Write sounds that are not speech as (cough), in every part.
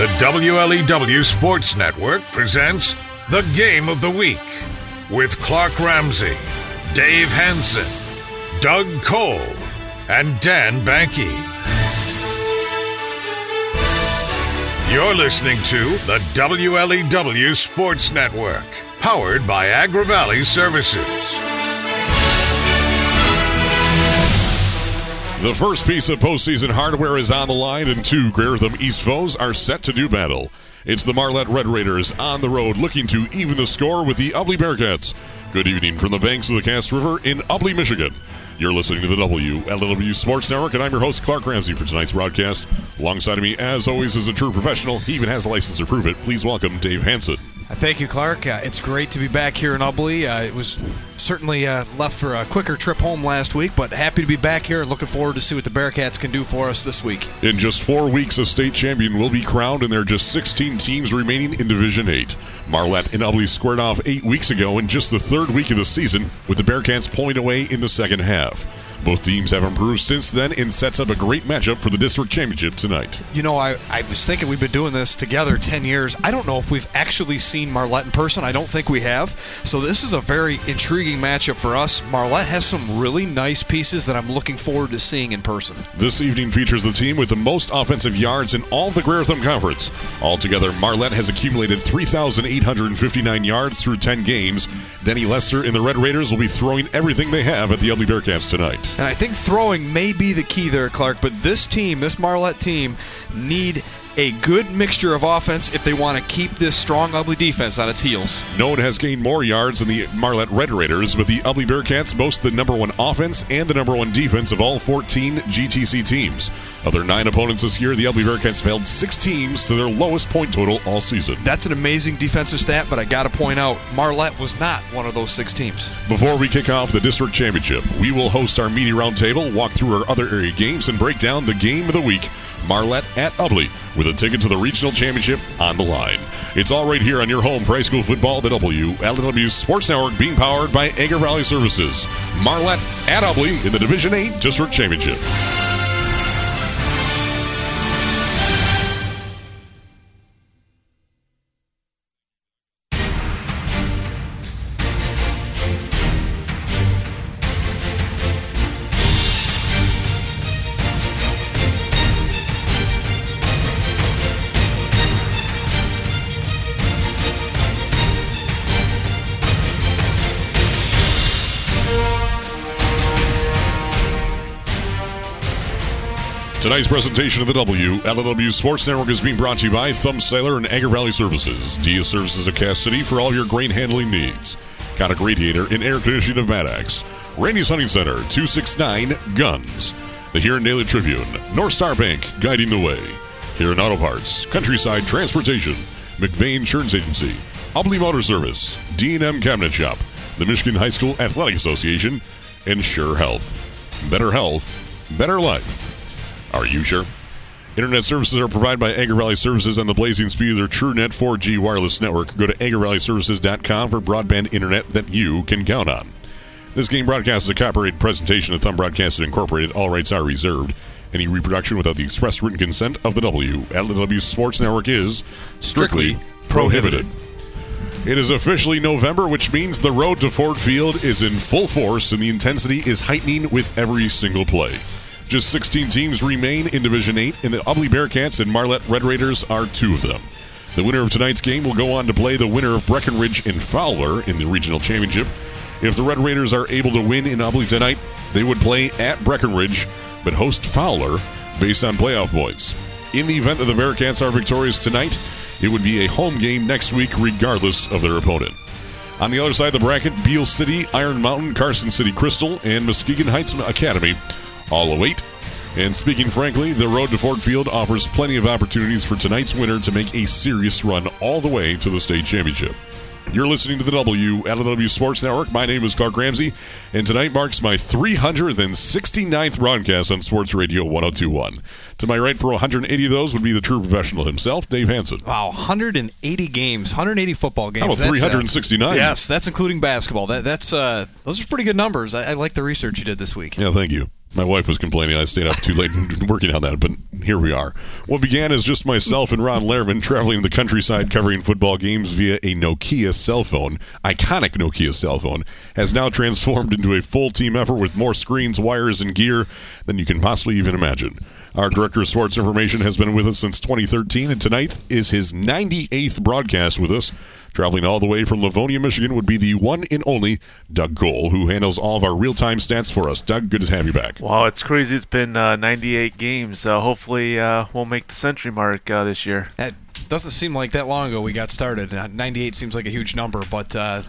The WLEW Sports Network presents the Game of the Week with Clark Ramsey, Dave Hanson, Doug Cole, and Dan Banky. You're listening to the WLEW Sports Network, powered by Agra Valley Services. The first piece of postseason hardware is on the line, and two Greater Thumb East foes are set to do battle. It's the Marlette Red Raiders on the road looking to even the score with the Ubly Bearcats. Good evening from the banks of the Cass River in Ubly, Michigan. You're listening to the WLEW Sports Network, and I'm your host, Clark Ramsey, for tonight's broadcast. Alongside of me, as always, is a true professional. He even has a license to prove it. Please welcome Dave Hanson. Thank you, Clark. Uh, it's great to be back here in Ubly. Uh, it was certainly uh, left for a quicker trip home last week, but happy to be back here and looking forward to see what the Bearcats can do for us this week. In just four weeks, a state champion will be crowned, and there are just 16 teams remaining in Division 8. Marlette and Ubly squared off eight weeks ago in just the third week of the season, with the Bearcats pulling away in the second half. Both teams have improved since then and sets up a great matchup for the district championship tonight. You know, I, I was thinking we've been doing this together 10 years. I don't know if we've actually seen Marlette in person. I don't think we have. So this is a very intriguing matchup for us. Marlette has some really nice pieces that I'm looking forward to seeing in person. This evening features the team with the most offensive yards in all the Greater Thumb Conference. Altogether, Marlette has accumulated 3,859 yards through 10 games. Denny Lester and the Red Raiders will be throwing everything they have at the Ubly Bearcats tonight. And I think throwing may be the key there, Clark. But this team, this Marlette team, need a good mixture of offense if they want to keep this strong, Ubly defense on its heels. No one has gained more yards than the Marlette Red Raiders, but the Ubly Bearcats boast the number one offense and the number one defense of all 14 GTC teams. Of their nine opponents this year, the Ubly Bearcats failed six teams to their lowest point total all season. That's an amazing defensive stat, but I got to point out, Marlette was not one of those six teams. Before we kick off the district championship, we will host our media roundtable, walk through our other area games, and break down the game of the week. Marlette at Ubly with a ticket to the regional championship on the line. It's all right here on your home for high school football, the WLEW Sports Network, being powered by Agar Valley Services. Marlette at Ubly in the Division 8 District Championship. Tonight's presentation of the WLEW Sports Network is being brought to you by Thumb Cellular and Agar Valley Services. Dia Services of Cass City for all your grain handling needs. Kotick Radiator and Air Conditioning of Maddox. Randy's Hunting Center, 269 Guns. The Huron Daily Tribune. North Star Bank, guiding the way. Huron Auto Parts. Countryside Transportation. McVeigh Insurance Agency. Ubly Motor Service. D&M Cabinet Shop. The Michigan High School Athletic Association. And Sure Health. Better health. Better life. Are you sure? Internet services are provided by Agar Valley Services and the blazing speed of their TrueNet 4G wireless network. Go to agarvalleyservices.com for broadband internet that you can count on. This game broadcast is a copyrighted presentation of Thumb Broadcasting Incorporated. All rights are reserved. Any reproduction without the express written consent of the WLEW Sports Network is strictly, Strictly prohibited. It is officially November, which means the road to Ford Field is in full force and the intensity is heightening with every single play. Just 16 teams remain in Division 8, and the Ubly Bearcats and Marlette Red Raiders are two of them. The winner of tonight's game will go on to play the winner of Breckenridge and Fowler in the regional championship. If the Red Raiders are able to win in Ubly tonight, they would play at Breckenridge, but host Fowler based on playoff points. In the event that the Bearcats are victorious tonight, it would be a home game next week, regardless of their opponent. On the other side of the bracket, Beale City, Iron Mountain, Carson City Crystal, and Muskegon Heights Academy all await. And speaking frankly, the road to Ford Field offers plenty of opportunities for tonight's winner to make a serious run all the way to the state championship. You're listening to the WLEW Sports Network. My name is Clark Ramsey, and tonight marks my 369th broadcast on Sports Radio 1021. To my right, for 180 of those, would be the true professional himself, Dave Hanson. Wow, 180 games, 180 football games. How about That's, uh, 369? yes, that's including basketball. That, that's uh, those are pretty good numbers. I, I like the research you did this week. Yeah, thank you. My wife was complaining I stayed up too late (laughs) working on that, but here we are. What began as just myself and Ron Lehrman traveling the countryside covering football games via a Nokia cell phone, iconic Nokia cell phone, has now transformed into a full team effort with more screens, wires, and gear than you can possibly even imagine. Our director of sports information has been with us since 2013, and tonight is his 98th broadcast with us. Traveling all the way from Livonia, Michigan, would be the one and only Doug Cole, who handles all of our real time stats for us. Doug, good to have you back. Wow, it's crazy. It's been uh, 98 games. Uh, hopefully, uh, we'll make the century mark uh, this year. It doesn't seem like that long ago we got started. Uh, 98 seems like a huge number, but uh,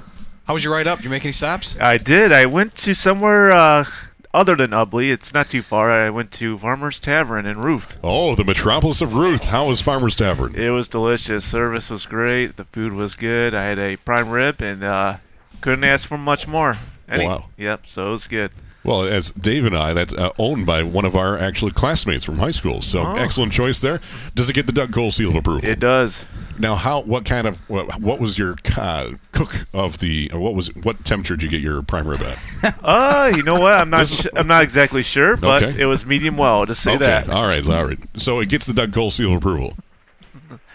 how was your ride up? Did you make any stops? I did. I went to somewhere uh, other than Ubly. It's not too far. I went to Farmer's Tavern in Ruth. Oh, the metropolis of Ruth. How was Farmer's Tavern? It was delicious. Service was great. The food was good. I had a prime rib and uh, couldn't ask for much more. Any- Wow. Yep. So it was good. Well, as Dave and I, that's uh, owned by one of our actual classmates from high school. So Oh. excellent choice there. Does it get the Doug Cole seal of approval? It does. Now, how? What kind of? What, what was your uh, cook of the? What was? What temperature did you get your prime rib at? (laughs) Uh, you know what? I'm not. Sh- I'm not exactly sure, but Okay. it was medium well. Just say okay. that. All right. All right. So it gets the Doug Cole seal of approval.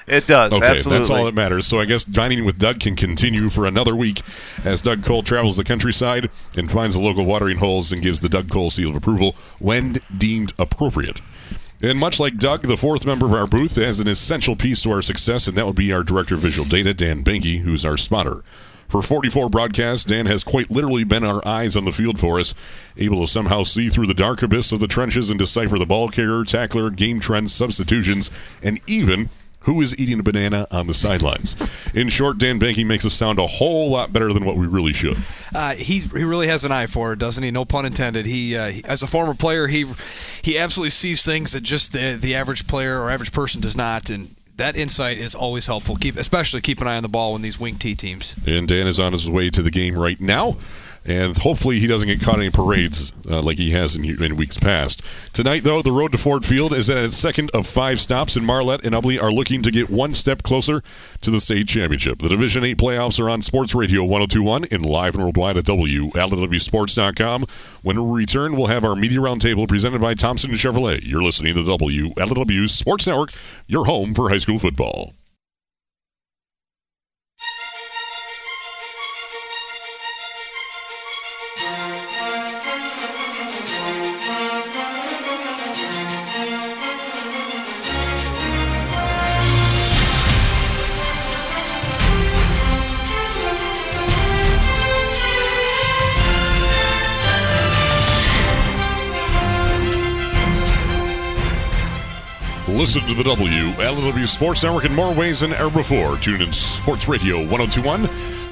It does. Okay, absolutely. that's all that matters. So I guess dining with Doug can continue for another week as Doug Cole travels the countryside and finds the local watering holes and gives the Doug Cole seal of approval when deemed appropriate. And much like Doug, the fourth member of our booth has an essential piece to our success, and that would be our director of visual data, Dan Banky, who's our spotter. For 44 broadcasts, Dan has quite literally been our eyes on the field for us, able to somehow see through the dark abyss of the trenches and decipher the ball carrier, tackler, game trends, substitutions, and even who is eating a banana on the sidelines. In short, Dan Banky makes us sound a whole lot better than what we really should. Uh, he really has an eye for it, doesn't he? No pun intended. He, uh, he as a former player, he he absolutely sees things that just the, the average player or average person does not, and that insight is always helpful. Keep especially keep an eye on the ball when these wing T teams. And Dan is on his way to the game right now. And hopefully he doesn't get caught in any parades uh, like he has in, in weeks past. Tonight, though, the road to Ford Field is at its second of five stops, and Marlette and Ubly are looking to get one step closer to the state championship. The Division 8 playoffs are on Sports Radio 1021 and live and worldwide at WLEWSports.com. When we return, we'll have our media roundtable presented by Thompson and Chevrolet. You're listening to the WLEW Sports Network, your home for high school football. Listen to the WLEW Sports Network in more ways than ever before. Tune in Sports Radio 1021.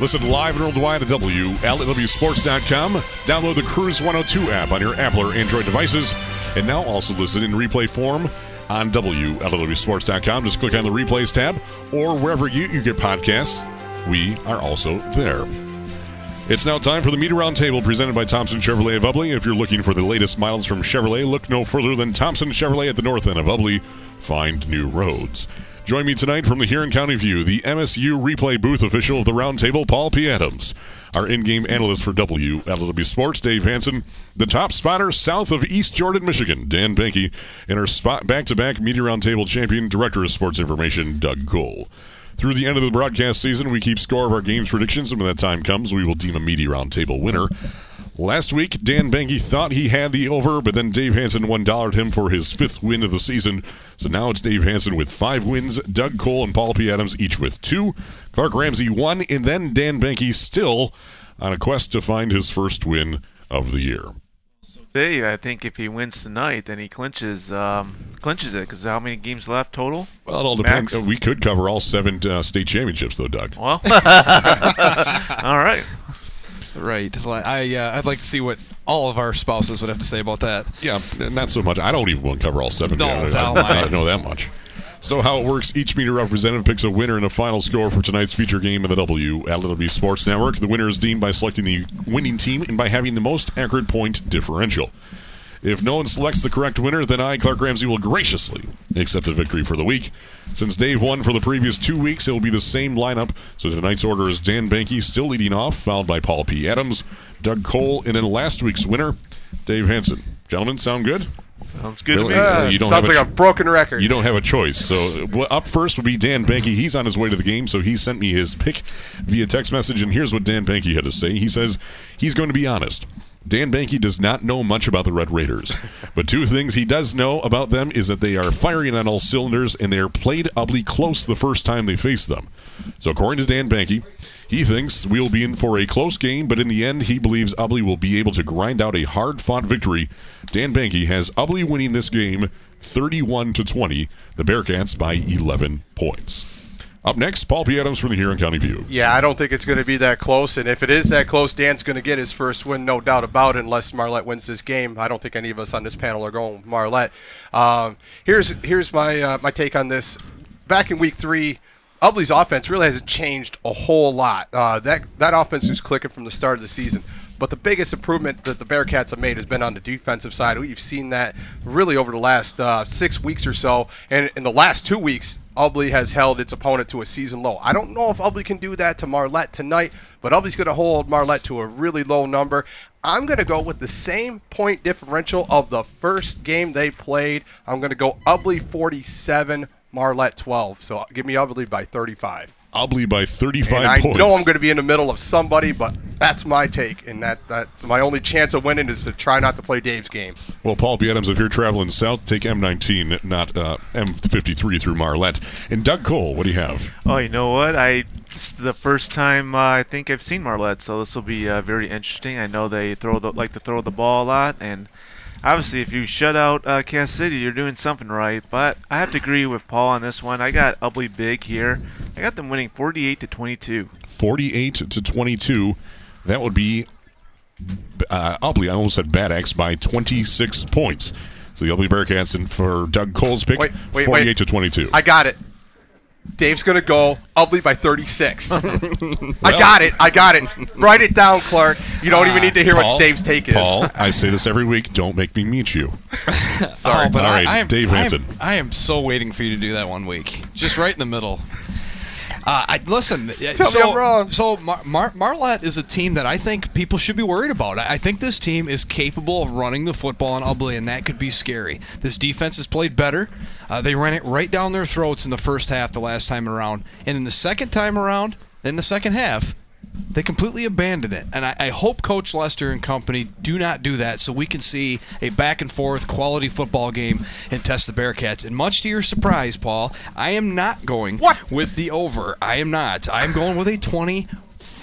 Listen live and worldwide at WLEWSports.com. Download the Cruise 102 app on your Apple or Android devices. And now also listen in replay form on WLEWSports.com. Just click on the replays tab or wherever you, you get podcasts. We are also there. It's now time for the Media Roundtable presented by Thompson Chevrolet of Ubly. If you're looking for the latest models from Chevrolet, look no further than Thompson Chevrolet at the north end of Ubly. Find new roads. Join me tonight from the Huron County View, the MSU replay booth official of the Roundtable, Paul P. Adams. Our in-game analyst for WLEW Sports, Dave Hanson. The top spotter south of East Jordan, Michigan, Dan Banky. And our spot back-to-back Media Roundtable champion, Director of Sports Information, Doug Cole. Through the end of the broadcast season, we keep score of our games predictions, and when that time comes, we will deem a media roundtable winner. Last week, Dan Banky thought he had the over, but then Dave Hanson one dollared him for his fifth win of the season. So now it's Dave Hanson with five wins, Doug Cole and Paul P. Adams each with two. Clark Ramsey one, and then Dan Banky still on a quest to find his first win of the year. Today, I think if he wins tonight, then he clinches um, clinches it. Because how many games left total? Well, it all depends. Max. We could cover all seven uh, state championships, though, Doug. Well, (laughs) all right. Right. I uh, I'd like to see what all of our spouses would have to say about that. Yeah, not so much. I don't even want to cover all seven. No, I, I, I, I- don't know that much. So how it works, each media representative picks a winner and a final score for tonight's feature game in the W at WLEW Sports Network. The winner is deemed by selecting the winning team and by having the most accurate point differential. If no one selects the correct winner, then I, Clark Ramsey, will graciously accept the victory for the week. Since Dave won for the previous two weeks, it will be the same lineup. So tonight's order is Dan Banky still leading off, followed by Paul P. Adams, Doug Cole, and then last week's winner, Dave Hanson. Gentlemen, sound good? Sounds good Really? to me. Uh, you don't sounds have a like ch- a broken record. You don't have a choice. So well, up first would be Dan Banky. He's on his way to the game, so he sent me his pick via text message. And here's what Dan Banky had to say. He says he's going to be honest. Dan Banky does not know much about the Red Raiders, (laughs) but two things he does know about them is that they are firing on all cylinders and they are played ugly close the first time they face them. So according to Dan Banky, he thinks we'll be in for a close game, but in the end, he believes Ubly will be able to grind out a hard-fought victory. Dan Banky has Ubly winning this game 31 to 20. The Bearcats by 11 points. Up next, Paul P. Adams from the Huron County View. Yeah, I don't think it's going to be that close. And if it is that close, Dan's going to get his first win, no doubt about it, unless Marlette wins this game. I don't think any of us on this panel are going with Marlette. Um, here's here's my uh, my take on this. Back in week three, Ubly's offense really hasn't changed a whole lot. Uh, that that offense was clicking from the start of the season. But the biggest improvement that the Bearcats have made has been on the defensive side. We've seen that really over the last uh, six weeks or so. And in the last two weeks, Ubly has held its opponent to a season low. I don't know if Ubly can do that to Marlette tonight, but Ubly's going to hold Marlette to a really low number. I'm going to go with the same point differential of the first game they played. I'm going to go Ubly 47, Marlette 12. So give me Ubly by 35. Ubly by 35 And I points. know I'm going to be in the middle of somebody, but that's my take, and that that's my only chance of winning is to try not to play Dave's game. Well, Paul P. Adams, if you're traveling south, take M19, not uh, M53 through Marlette. And Doug Cole, what do you have? Oh, you know what? I this is the first time uh, I think I've seen Marlette, so this will be uh, very interesting. I know they throw the, like to throw the ball a lot, and obviously, if you shut out uh, Cass City, you're doing something right. But I have to agree with Paul on this one. I got Ubly big here. I got them winning 48 to 22. 48 to 22. That would be uh, Ubly. I almost said Bad Axe by 26 points. So the Ubly Bearcats, and for Doug Cole's pick, Wait, wait, 48 wait. to 22. I got it. Dave's going to go i Ubly by 36. (laughs) I got it. I got it. Write it down, Clark. You don't even ah, need to hear Paul, what Dave's take is. Paul, (laughs) I say this every week. Don't make me meet you. (laughs) Sorry. Oh, but All I, right, I am, Dave I am- I am, so waiting for you to do that one week, just right in the middle. Uh, I listen. (laughs) Tell me so, I'm wrong. So Mar- Mar- Marlette is a team that I think people should be worried about. I I think this team is capable of running the football on Ubly, and that could be scary. This defense has played better. Uh, they ran it right down their throats in the first half the last time around, and in the second time around, in the second half, they completely abandoned it. And I, I hope Coach Lester and company do not do that so we can see a back and forth quality football game and test the Bearcats. And much to your surprise, Paul, I am not going What? with the over. I am not. I'm going with a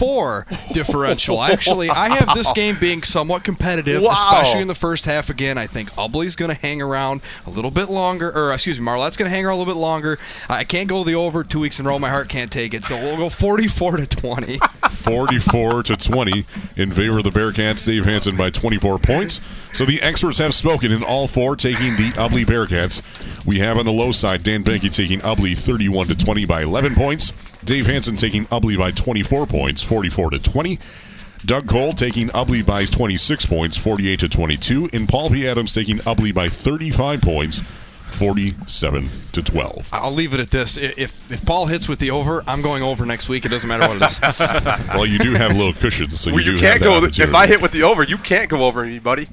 24 differential. (laughs) Actually, I have this game being somewhat competitive, Wow. especially in the first half again. I think Ubly's going to hang around a little bit longer, or excuse me, Marlette's going to hang around a little bit longer. I can't go the over two weeks in a row. My heart can't take it. So we'll go 44 to 20. (laughs) 44 to 20 in favor of the Bearcats. Dave Hanson by 24 points. So the experts have spoken in all four, taking the Ubly Bearcats. We have on the low side Dan Banky taking Ubly 31 to 20 by 11 points. Dave Hanson taking Ubly by 24 points, 44 to 20. Doug Cole taking Ubly by 26 points, 48 to 22, and Paul P. Adams taking Ubly by 35 points, 47 to 12. I'll leave it at this. If if Paul hits with the over, I'm going over next week. It doesn't matter what it is. (laughs) Well, you do have a little cushions, so Well, you, you do can't that go. If. I hit with the over, you can't go over me, buddy.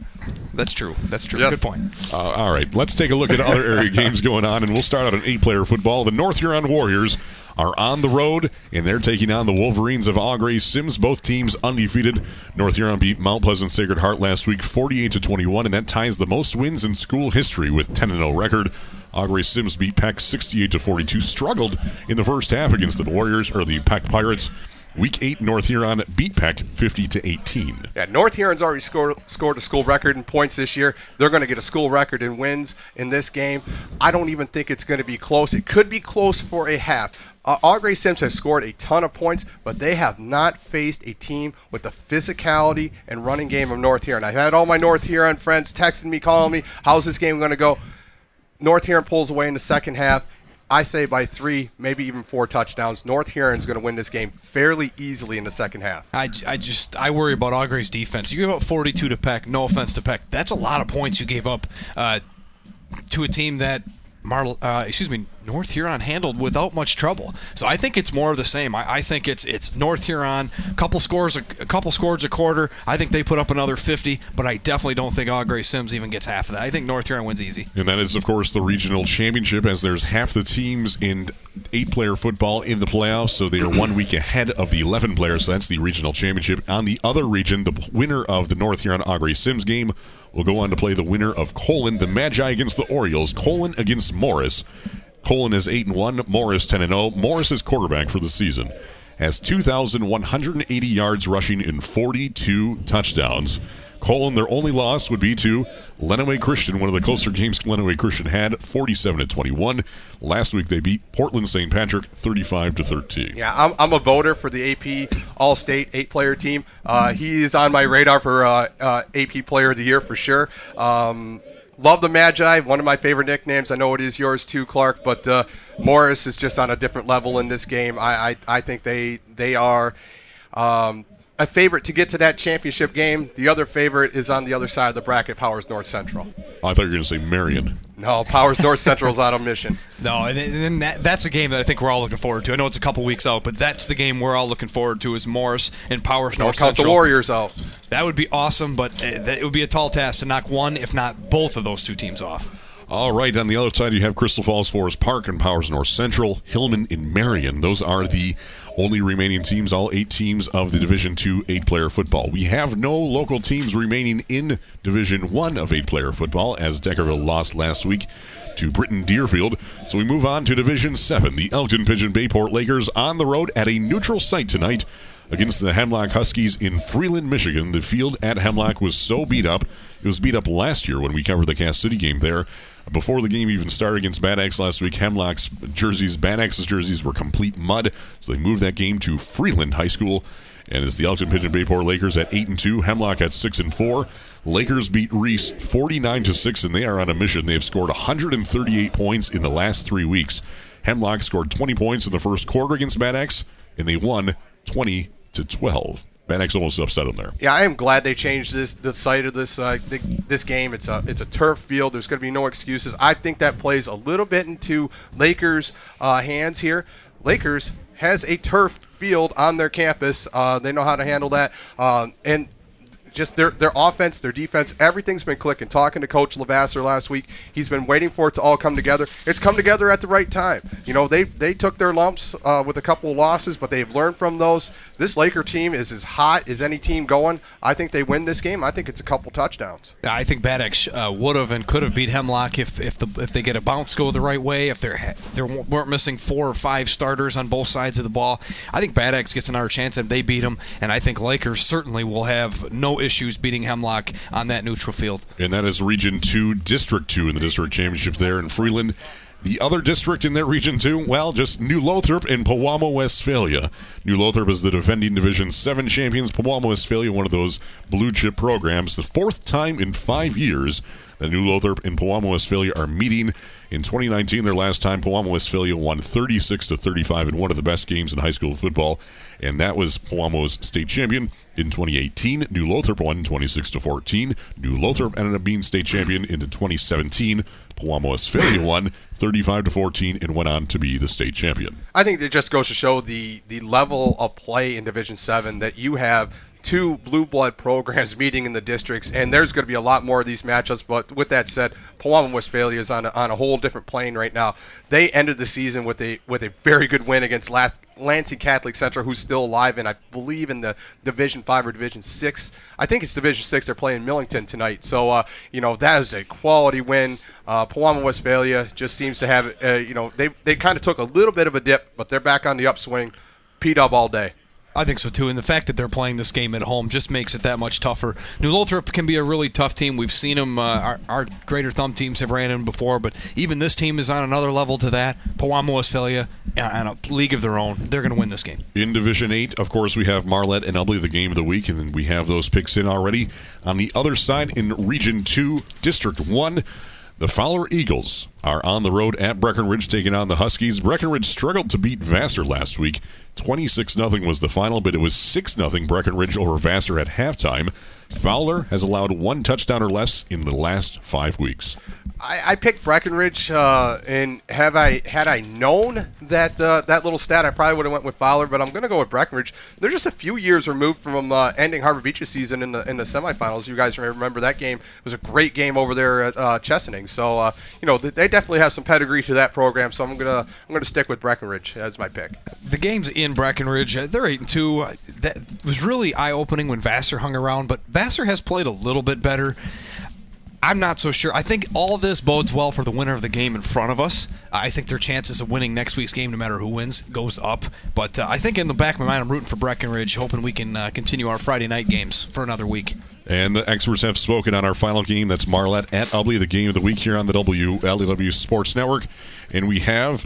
That's true. That's true. Yes. Good point. Uh, all right, let's take a look at other area (laughs) games going on, and we'll start out on eight-player football. The North Huron Warriors are on the road, and they're taking on the Wolverines of Au Gres-Sims. Both teams undefeated. North Huron beat Mount Pleasant Sacred Heart last week, 48 to 21, and that ties the most wins in school history with 10 0 record. Au Gres-Sims beat Peck 68 to 42. Struggled in the first half against the Warriors or the Peck Pirates. Week eight, North Huron beat Peck 50 to 18. Yeah, North Huron's already scored scored a school record in points this year. They're going to get a school record in wins in this game. I don't even think it's going to be close. It could be close for a half. Uh, Au Gres-Sims has scored a ton of points, but they have not faced a team with the physicality and running game of North Huron. I've had all my North Huron friends texting me, calling me, "How's this game going to go?" North Huron pulls away in the second half. I say by three, maybe even four touchdowns. North Huron's going to win this game fairly easily in the second half. I, I just I worry about Augrey's defense. You gave up 42 to Peck. No offense to Peck. That's a lot of points you gave up uh, to a team that Mar, uh, excuse me, North Huron handled without much trouble. So I think it's more of the same. I, I think it's it's North Huron, couple scores, a, a, couple scores a quarter. I think they put up another 50, but I definitely don't think Au Gres-Sims even gets half of that. I think North Huron wins easy. And that is, of course, the regional championship, as there's half the teams in eight-player football in the playoffs, so they are one week ahead of the 11 players. So that's the regional championship. On the other region, the winner of the North Huron Au Gres-Sims game will go on to play the winner of Colon, the Magi against the Orioles, Colon against Morrice. Colon is 8 and 1, Morrice 10 and 0. Morrice is quarterback for the season. Has 2,180 yards rushing and 42 touchdowns. Colon, their only loss would be to Lenawee Christian, one of the closer games Lenawee Christian had, 47 to 21. Last week they beat Portland St. Patrick 35 to 13. Yeah, I'm, I'm a voter for the AP All State eight player team. Uh, he is on my radar for uh, uh, AP Player of the Year for sure. Um, love the Magi, one of my favorite nicknames. I know it is yours too, Clark, but uh, Morrice is just on a different level in this game. I, I, I think they, they are. Um, a favorite to get to that championship game. The other favorite is on the other side of the bracket, Powers North Central. I thought you were going to say Marion. No, Powers North Central's on a mission. (laughs) No, and then that, that's a game that I think we're all looking forward to. I know it's a couple weeks out, but that's the game we're all looking forward to is Morrice and Powers North count Central. the Warriors out. That would be awesome, but uh, it would be a tall task to knock one, if not both of those two teams off. All right, on the other side, you have Crystal Falls Forest Park and Powers North Central, Hillman and Marion. Those are the only remaining teams, all eight teams of the Division Two eight-player football. We have no local teams remaining in Division One of eight-player football, as Deckerville lost last week to Britton Deerfield. So we move on to Division Seven. The Elkton Pigeon Bayport Lakers on the road at a neutral site tonight against the Hemlock Huskies in Freeland, Michigan. The field at Hemlock was so beat up. It was beat up last year when we covered the Cass City game there. Before the game even started against Bad Axe last week, Hemlock's jerseys, Bad Axe's jerseys were complete mud, so they moved that game to Freeland High School. And it's the Elkton Pigeon Bayport Lakers at eight and two, Hemlock at six and four. Lakers beat Reese forty nine to six, and they are on a mission. They have scored 138 points in the last three weeks. Hemlock scored 20 points in the first quarter against Bad Axe, and they won 20 to 12. Bad Axe almost upset them there. Yeah, I am glad they changed this the site of this uh, this game. It's a it's a turf field. There's going to be no excuses. I think that plays a little bit into Lakers' uh, hands here. Lakers has a turf field on their campus. Uh, they know how to handle that, um, and just their their offense, their defense, everything's been clicking. Talking to Coach Lavasser last week, he's been waiting for it to all come together. It's come together at the right time. You know, they they took their lumps uh, with a couple of losses, but they've learned from those. This Laker team is as hot as any team going. I think they win this game. I think it's a couple touchdowns. I think Bad Axe uh, would have and could have beat Hemlock if if the if they get a bounce go the right way. If they're they weren't missing four or five starters on both sides of the ball, I think Bad Axe gets another chance and they beat them. And I think Lakers certainly will have no issues beating Hemlock on that neutral field. And that is Region 2, District 2 in the district championship there in Freeland. The other district in that region, too, well, just New Lothrop and Pewamo, Westphalia. New Lothrop is the defending Division 7 champions. Pewamo, Westphalia, one of those blue chip programs. The fourth time in five years that New Lothrop and Pewamo, Westphalia are meeting. In 2019, their last time, Pewamo, Westphalia won 36 to 35 in one of the best games in high school football, and that was Pewamo's state champion. In 2018, New Lothrop won 26 to 14. New Lothrop ended up being state champion in 2017. Pewamo, Westphalia won 35 to 14 and went on to be the state champion. I think it just goes to show the the level of play in Division Seven that you have two blue blood programs meeting in the districts, and there's going to be a lot more of these matchups. But with that said, Pewamo Westphalia is on a, on a whole different plane right now. They ended the season with a with a very good win against last Lansing Catholic Central, who's still alive, and I believe in the Division Five or Division Six. I think it's Division Six. They're playing Millington tonight, so uh, you know that is a quality win. Uh, Pewamo Westphalia just seems to have, uh, you know, they they kind of took a little bit of a dip, but they're back on the upswing. P Dub all day. I think so too, and the fact that they're playing this game at home just makes it that much tougher. New Lothrop can be a really tough team. We've seen them; uh, our, our, Greater Thumb teams have ran in before, but even this team is on another level to that. Pewamo Westphalia on a league of their own. They're going to win this game. In Division Eight, of course, we have Marlette and Ubly, the game of the week, and then we have those picks in already. On the other side, in Region Two, District One. The Fowler Eagles are on the road at Breckenridge taking on the Huskies. Breckenridge struggled to beat Vassar last week. 26 0 was the final, but it was 6 0 Breckenridge over Vassar at halftime. Fowler has allowed one touchdown or less in the last five weeks. I, I picked Breckenridge, uh, and have I had I known that uh, that little stat, I probably would have went with Fowler. But I'm going to go with Breckenridge. They're just a few years removed from uh, ending Harbor Beach's season in the in the semifinals. You guys remember that game? It was a great game over there at uh, Chesaning. So uh, you know they definitely have some pedigree to that program. So I'm gonna I'm gonna stick with Breckenridge as my pick. The games in Breckenridge, uh, they're eight and two. That was really eye opening when Vassar hung around, but Vassar has played a little bit better. I'm not so sure. I think all this bodes well for the winner of the game in front of us. I think their chances of winning next week's game, no matter who wins, goes up. But uh, I think in the back of my mind, I'm rooting for Breckenridge, hoping we can uh, continue our Friday night games for another week. And the experts have spoken on our final game. That's Marlette at Ubly, the game of the week here on the WLEW Sports Network. And we have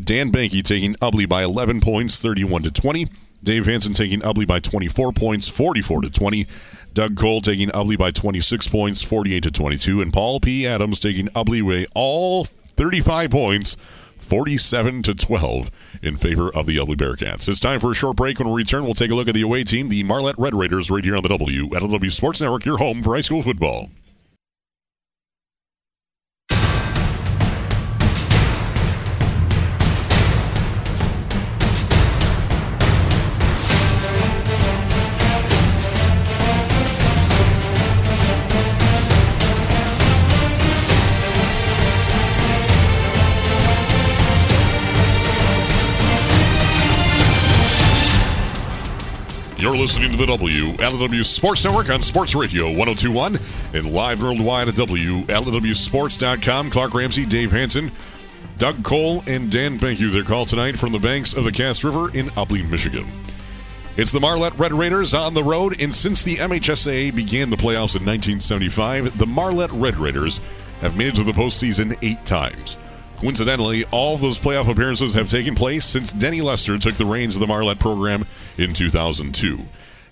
Dan Banky taking Ubly by 11 points, 31 to 20. Dave Hanson taking Ubly by 24 points, 44 to 20. Doug Cole taking Ubly by 26 points, 48 to 22, and Paul P. Adams taking Ubly by all 35 points, 47 to 12 in favor of the Ubly Bearcats. It's time for a short break. When we return, we'll take a look at the away team, the Marlette Red Raiders, right here on the WLEW Sports Network, your home for high school football. You're listening to the WLEW Sports Network on Sports Radio 1021 and live worldwide at WLEWSports.com. Clark Ramsey, Dave Hanson, Doug Cole, and Dan Banky. Their call tonight from the banks of the Cass River in Ubly, Michigan. It's the Marlette Red Raiders on the road, and since the MHSAA began the playoffs in 1975, the Marlette Red Raiders have made it to the postseason eight times. Coincidentally, all those playoff appearances have taken place since Denny Lester took the reins of the Marlette program in 2002.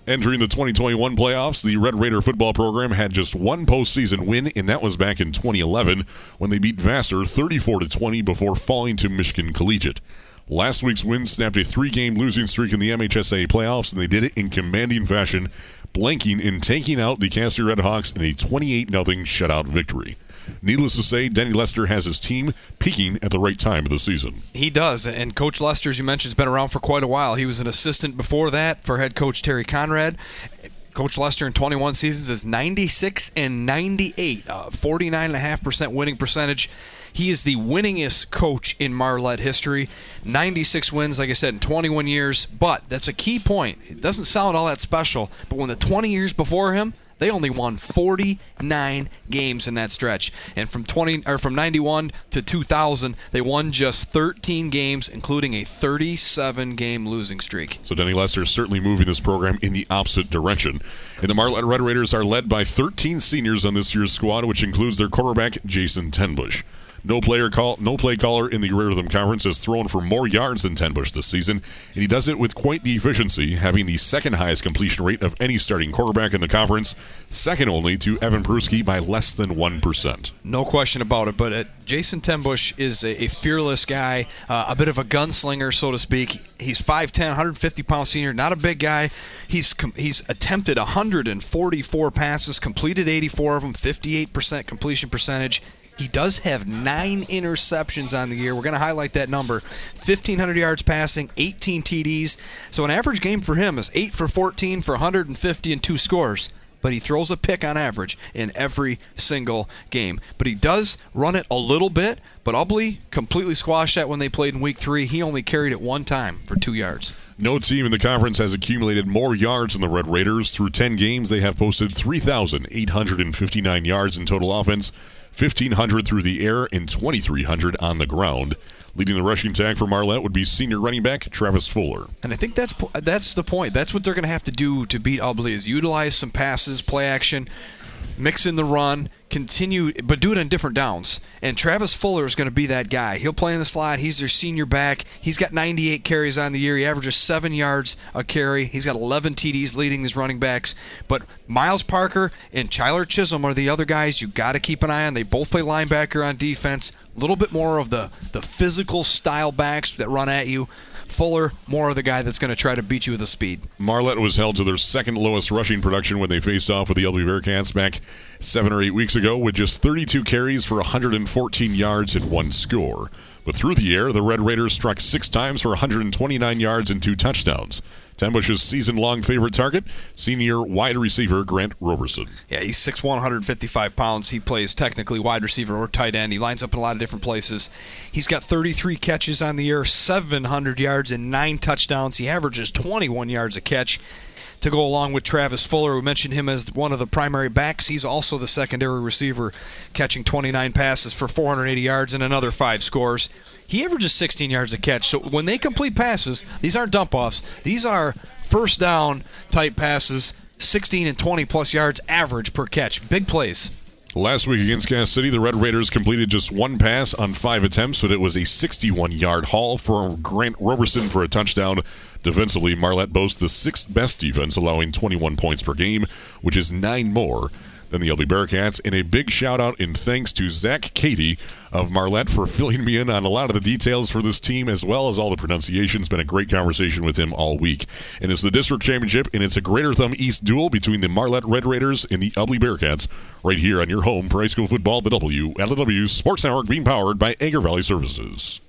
Entering the 2021 playoffs, the Red Raider football program had just one postseason win, and that was back in 2011 when they beat Vassar 34 20 before falling to Michigan Collegiate. Last week's win snapped a three-game losing streak in the MHSAA playoffs, and they did it in commanding fashion, blanking and taking out the Cassie Redhawks in a 28 0 shutout victory. Needless to say, Denny Lester has his team peaking at the right time of the season. He does, and Coach Lester, as you mentioned, has been around for quite a while. He was an assistant before that for head coach Terry Conrad. Coach Lester in 21 seasons is 96 and 98, uh, 49.5% winning percentage. He is the winningest coach in Marlette history. 96 wins, like I said, in 21 years. But that's a key point. It doesn't sound all that special, but when the 20 years before him, they only won 49 games in that stretch, and from 20 or from 91 to 2000, they won just 13 games, including a 37-game losing streak. So Denny Lester is certainly moving this program in the opposite direction. And the Marlette Red Raiders are led by 13 seniors on this year's squad, which includes their quarterback Jason Tenbush. No player call, no play caller in the Rhythm Conference has thrown for more yards than Tenbush this season, and he does it with quite the efficiency, having the second highest completion rate of any starting quarterback in the conference, second only to Evan Peruski by less than one percent. No question about it. But uh, Jason Tenbush is a, a fearless guy, uh, a bit of a gunslinger, so to speak. He's 5'10", 150 pound senior, not a big guy. He's com- he's attempted 144 passes, completed 84 of them, 58% completion percentage. He does have nine interceptions on the year. We're going to highlight that number 1,500 yards passing, 18 TDs. So an average game for him is 8 for 14 for 150 and two scores. But he throws a pick on average in every single game. But he does run it a little bit. But Ubly completely squashed that when they played in week three. He only carried it one time for two yards. No team in the conference has accumulated more yards than the Red Raiders. Through 10 games, they have posted 3,859 yards in total offense. 1,500 through the air and 2,300 on the ground. Leading the rushing tag for Marlette would be senior running back Travis Fuller. And I think that's that's the point. That's what they're going to have to do to beat Ubly is utilize some passes, play action, mix in the run, continue, but do it on different downs. And Travis Fuller is going to be that guy. He'll play in the slot. He's their senior back. He's got 98 carries on the year. He averages seven yards a carry. He's got 11 TDs leading his running backs. But Miles Parker and Chyler Chisholm are the other guys you got to keep an eye on. They both play linebacker on defense. A little bit more of the the physical style backs that run at you. Fuller, more of the guy that's going to try to beat you with the speed. Marlette was held to their second lowest rushing production when they faced off with the Ubly Bearcats back seven or eight weeks ago with just 32 carries for 114 yards and one score. But through the air, the Red Raiders struck six times for 129 yards and two touchdowns. Tenbush's season long favorite target, senior wide receiver Grant Roberson. Yeah, he's 6'1, 155 pounds. He plays technically wide receiver or tight end. He lines up in a lot of different places. He's got 33 catches on the year, 700 yards, and nine touchdowns. He averages 21 yards a catch to go along with Travis Fuller. We mentioned him as one of the primary backs. He's also the secondary receiver, catching 29 passes for 480 yards and another five scores. He averages 16 yards a catch. So when they complete passes, these aren't dump offs. These are first down type passes, 16 and 20 plus yards average per catch. Big plays. Last week against Cass City, the Red Raiders completed just one pass on five attempts, but it was a 61 yard haul for Grant Roberson for a touchdown. Defensively, Marlette boasts the sixth best defense, allowing 21 points per game, which is nine more than the Ubly Bearcats. And a big shout out and thanks to Zach Cady of Marlette for (laughs) filling me in on a lot of the details for this team as well as all the pronunciations. Been a great conversation with him all week. And it's the district championship, and it's a Greater Thumb East duel between the Marlette Red Raiders and the Ubly Bearcats right here on your home for high school football, the WLEW Sports Network being powered by Agri Valley Services.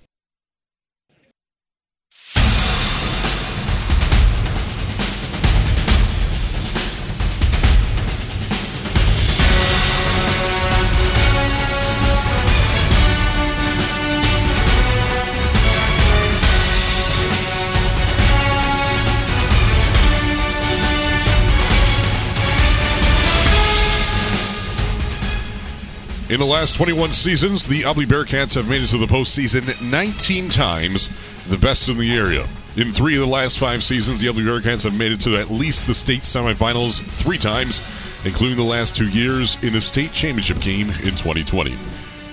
In the last 21 seasons, the Ubly Bearcats have made it to the postseason 19 times, the best in the area. In three of the last five seasons, the Ubly Bearcats have made it to at least the state semifinals three times, including the last two years in the state championship game in 2020.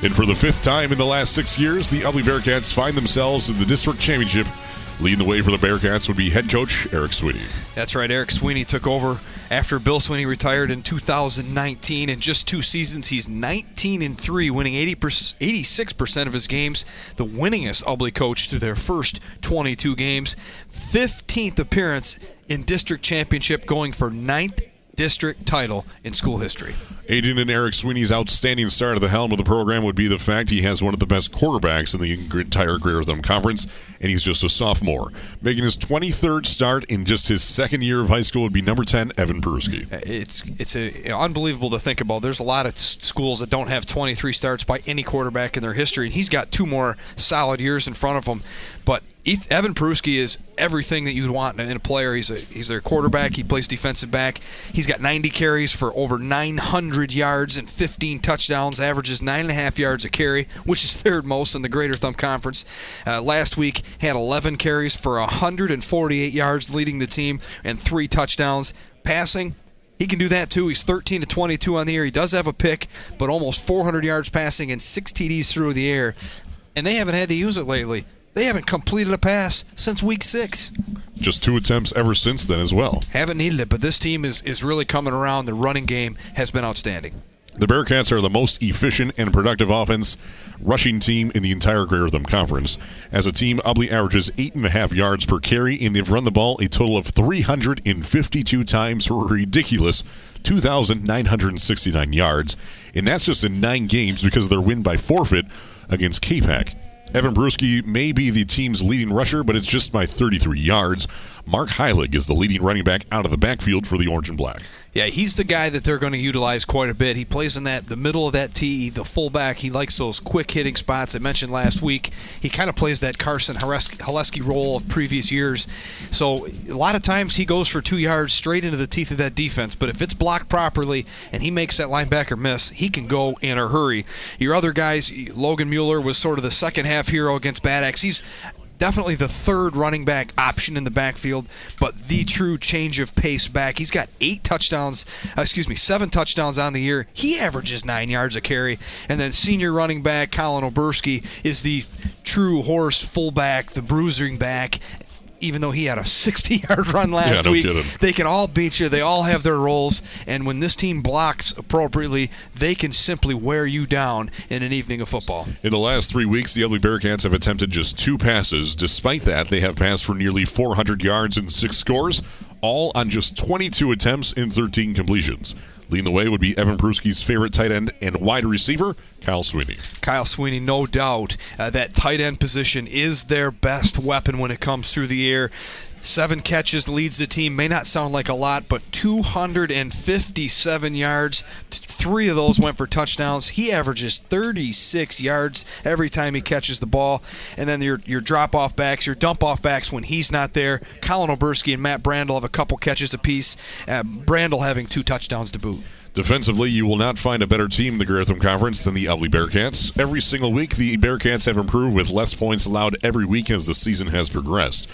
And for the fifth time in the last six years, the Ubly Bearcats find themselves in the district championship Leading the way for the Bearcats would be head coach Eric Sweeney. That's right. Eric Sweeney took over after Bill Sweeney retired in 2019. In just two seasons, he's 19 and three, winning 80 86% of his games. The winningest Ubly coach to their first 22 games. 15th appearance in district championship, going for ninth district title in school history. Aiding and Eric Sweeney's outstanding start at the helm of the program would be the fact he has one of the best quarterbacks in the entire Greater Thumb Conference, and he's just a sophomore. Making his 23rd start in just his second year of high school would be number 10, Evan Peruski. Uh, it's it's a, unbelievable to think about. There's a lot of schools that don't have 23 starts by any quarterback in their history, and he's got two more solid years in front of him. But Evan Peruski is everything that you'd want in a player. He's a he's their quarterback. He plays defensive back. He's got 90 carries for over 900 yards and 15 touchdowns. Averages nine and a half yards a carry, which is third most in the Greater Thumb Conference. Uh, last week had 11 carries for 148 yards, leading the team, and three touchdowns. Passing, he can do that too. He's 13 to 22 on the air. He does have a pick, but almost 400 yards passing and six TDs through the air. And they haven't had to use it lately. They haven't completed a pass since week six. Just two attempts ever since then as well. Haven't needed it, but this team is, is really coming around. The running game has been outstanding. The Bearcats are the most efficient and productive offense rushing team in the entire Greater Thumb Conference. As a team, Ubly averages eight and a half yards per carry, and they've run the ball a total of 352 times for a ridiculous 2,969 yards. And that's just in nine games because of their win by forfeit against Capac. Evan Peruski may be the team's leading rusher, but it's just by 33 yards. Mark Heilig is the leading running back out of the backfield for the Orange and Black. Yeah, he's the guy that they're going to utilize quite a bit. He plays in that the middle of that T, the fullback. He likes those quick hitting spots I mentioned last week. He kind of plays that Carson Haleski role of previous years. So a lot of times he goes for two yards straight into the teeth of that defense. But if it's blocked properly and he makes that linebacker miss, he can go in a hurry. Your other guys, Logan Mueller was sort of the second half hero against Bad Axe. He's definitely the third running back option in the backfield, but the true change of pace back. He's got eight touchdowns, uh, excuse me, seven touchdowns on the year. He averages nine yards a carry. And then senior running back Colin Oberski is the true horse fullback, the bruising back. Even though he had a (laughs) 60 yard run last no week, they can all beat you. They all have their roles. And when this team blocks appropriately, they can simply wear you down in an evening of football. In the last three weeks, the Ubly Bearcats have attempted just two passes. Despite that, they have passed for nearly 400 yards and six scores, all on just 22 attempts and 13 completions. Leading the way would be Evan Peruski's favorite tight end and wide receiver, Kyle Sweeney. Kyle Sweeney, no doubt, uh, that tight end position is their best weapon when it comes through the air. Seven catches leads the team. May not sound like a lot, but 257 yards. Three of those went for touchdowns. He averages 36 yards every time he catches the ball. And then your your drop off backs, your dump off backs when he's not there. Colin Oberski and Matt Brandel have a couple catches apiece. Uh, Brandel having two touchdowns to boot. Defensively, you will not find a better team in the Greater Thumb Conference than the Ubly Bearcats. Every single week, the Bearcats have improved with less points allowed every week as the season has progressed.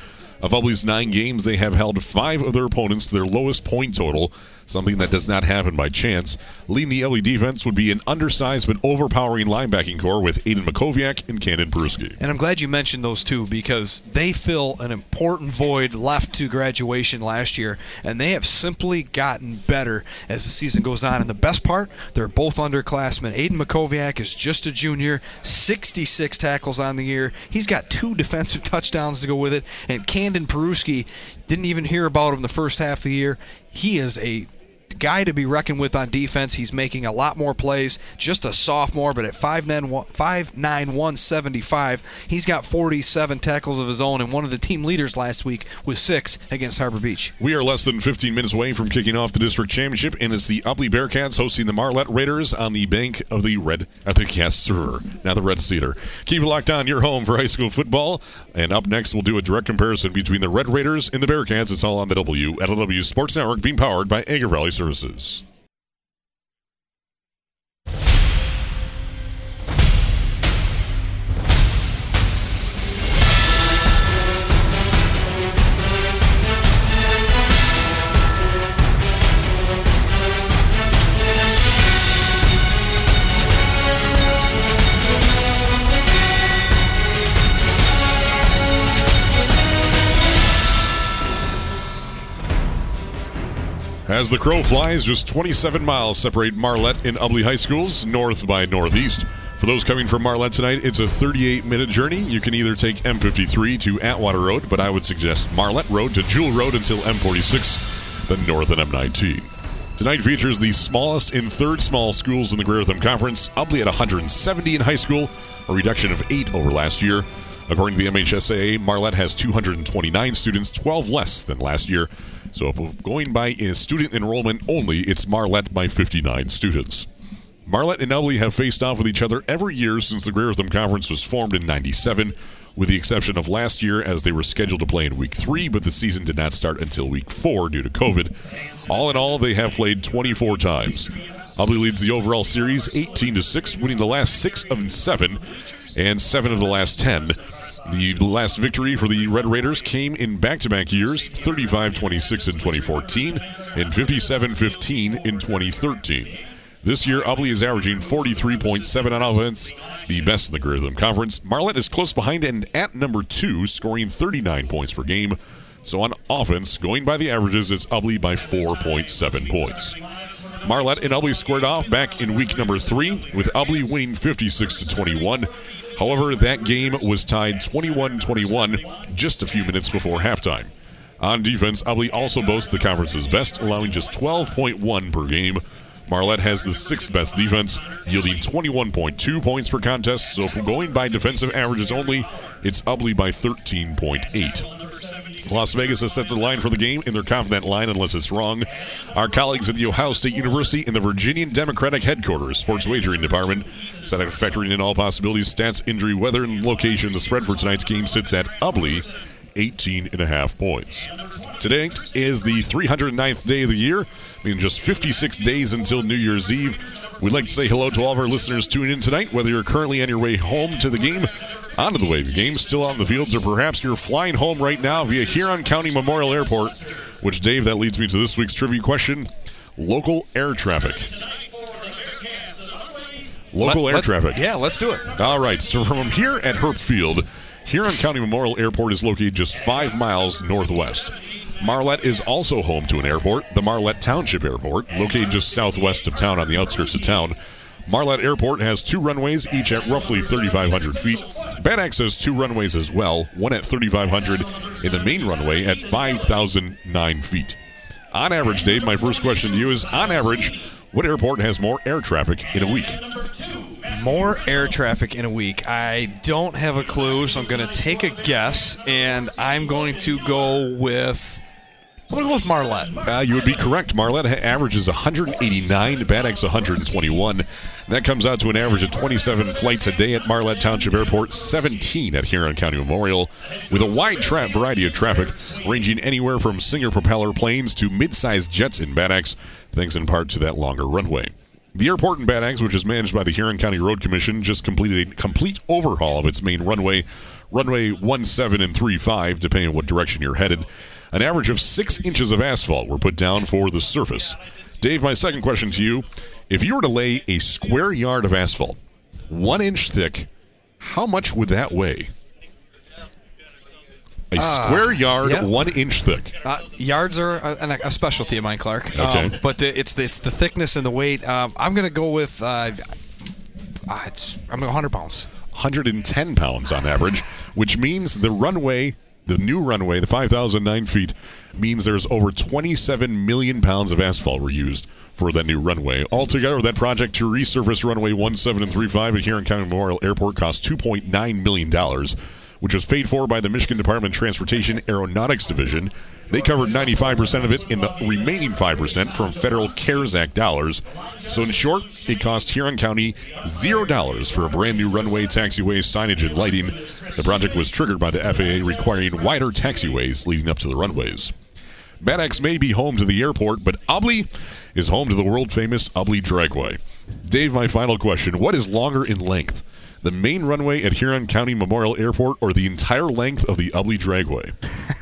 Of Ubly's nine games, they have held five of their opponents to their lowest point total, something that does not happen by chance. Leading the Ubly defense would be an undersized but overpowering linebacking core with Aiden Makoviak and Cannon Peruski. And I'm glad you mentioned those two because they fill an important void left to graduation last year, and they have simply gotten better as the season goes on. And the best part, they're both underclassmen. Aiden Makoviak is just a junior, 66 tackles on the year. He's got two defensive touchdowns to go with it. And Candon Peruski didn't even hear about him the first half of the year. He is a guy to be reckoned with on defense. He's making a lot more plays. Just a sophomore, but at 5'9", 5'9", 175, he's got 47 tackles of his own, and one of the team leaders last week was six against Harbor Beach. We are less than 15 minutes away from kicking off the district championship, and it's the Ubly Bearcats hosting the Marlette Raiders on the bank of the Red, I think, yes, sir, now the Red Cedar. Keep it locked on, your home for high school football. And up next, we'll do a direct comparison between the Red Raiders and the Bearcats. It's all on the WLEW Sports Network, being powered by Agri Valley Services. As the crow flies, just 27 miles separate Marlette and Ubly High Schools, north by northeast. For those coming from Marlette tonight, it's a 38 minute journey. You can either take M53 to Atwater Road, but I would suggest Marlette Road to Jewel Road until M46, then north and M19. Tonight features the smallest and third small schools in the Greater Thumb Conference. Ubly at 170 in high school, a reduction of 8 over last year. According to the MHSAA, Marlette has 229 students, 12 less than last year. So if we're going by student enrollment only, it's Marlette by 59 students. Marlette and Ubly have faced off with each other every year since the Greater Thumb Conference was formed in 97, with the exception of last year as they were scheduled to play in week three, but the season did not start until week four due to COVID. All in all, they have played 24 times. Ubly leads the overall series 18 to 6, winning the last six of seven and seven of the last 10. The last victory for the Red Raiders came in back to back years 35 26 in 2014 and 57 15 in 2013. This year, Ubly is averaging 43.7 on offense, the best in the Greater Thumb Conference. Marlette is close behind and at number two, scoring 39 points per game. So on offense, going by the averages, it's Ubly by 4.7 points. Marlette and Ubly squared off back in week number three, with Ubly winning 56 to 21. However, that game was tied 21 21 just a few minutes before halftime. On defense, Ubly also boasts the conference's best, allowing just 12.1 per game. Marlette has the sixth best defense, yielding 21.2 points per contest. So, if going by defensive averages only, it's Ubly by 13.8. Las Vegas has set the line for the game in their confident line unless it's wrong. Our colleagues at the Ohio State University in the Virginian Democratic Headquarters Sports Wagering Department said after factoring in all possibilities, stats, injury, weather, and location, the spread for tonight's game sits at Ubly 18 and a half points. Today is the 309th day of the year, meaning just 56 days until New Year's Eve. We'd like to say hello to all of our listeners tuning in tonight, whether you're currently on your way home to the game, onto the way the game's still out on the fields, or perhaps you're flying home right now via Huron County Memorial Airport. Which, Dave, that leads me to this week's trivia question local air traffic. Local Let- air traffic. Yeah, let's do it. All right, so from here at Herb Field, Huron County Memorial Airport is located just five miles northwest. Marlette is also home to an airport, the Marlette Township Airport, located just southwest of town on the outskirts of town. Marlette Airport has two runways, each at roughly 3,500 feet. Bad Axe has two runways as well, one at 3,500 and the main runway at 5,009 feet. On average, Dave, my first question to you is on average, what airport has more air traffic in a week? More air traffic in a week. I don't have a clue, so I'm going to take a guess, and I'm going to go with. To go with Marlette. Uh, you would be correct. Marlette averages 189, Bad Axe 121. That comes out to an average of 27 flights a day at Marlette Township Airport, 17 at Huron County Memorial, with a wide tra- variety of traffic ranging anywhere from Singer propeller planes to mid-sized jets in Bad Axe, thanks in part to that longer runway. The airport in Bad Axe, which is managed by the Huron County Road Commission, just completed a complete overhaul of its main runway, runway 17 and 35, depending on what direction you're headed. An average of six inches of asphalt were put down for the surface. Dave, my second question to you if you were to lay a square yard of asphalt, one inch thick, how much would that weigh? A square yard, yeah. one inch thick. Uh, yards are a, a specialty of mine, Clark. Okay. Um, but the, it's the, it's the thickness and the weight. Um, I'm going to go with. Uh, uh, it's, I'm going 100 pounds. 110 pounds on average, which means the runway, the new runway, the 5,009 feet, means there's over 27 million pounds of asphalt were used for that new runway. Altogether, that project to resurface runway 17 and 35 at Huron County Memorial Airport cost $2.9 million, which was paid for by the Michigan Department of Transportation Aeronautics Division. They covered 95% of it, in the remaining 5% from federal CARES Act dollars. So, in short, it cost Huron County $0 for a brand new runway, taxiway, signage, and lighting. The project was triggered by the FAA requiring wider taxiways leading up to the runways. Axe may be home to the airport, but Ubly is home to the world famous Ubly Dragway. Dave, my final question What is longer in length? The main runway at Huron County Memorial Airport or the entire length of the Ubly Dragway?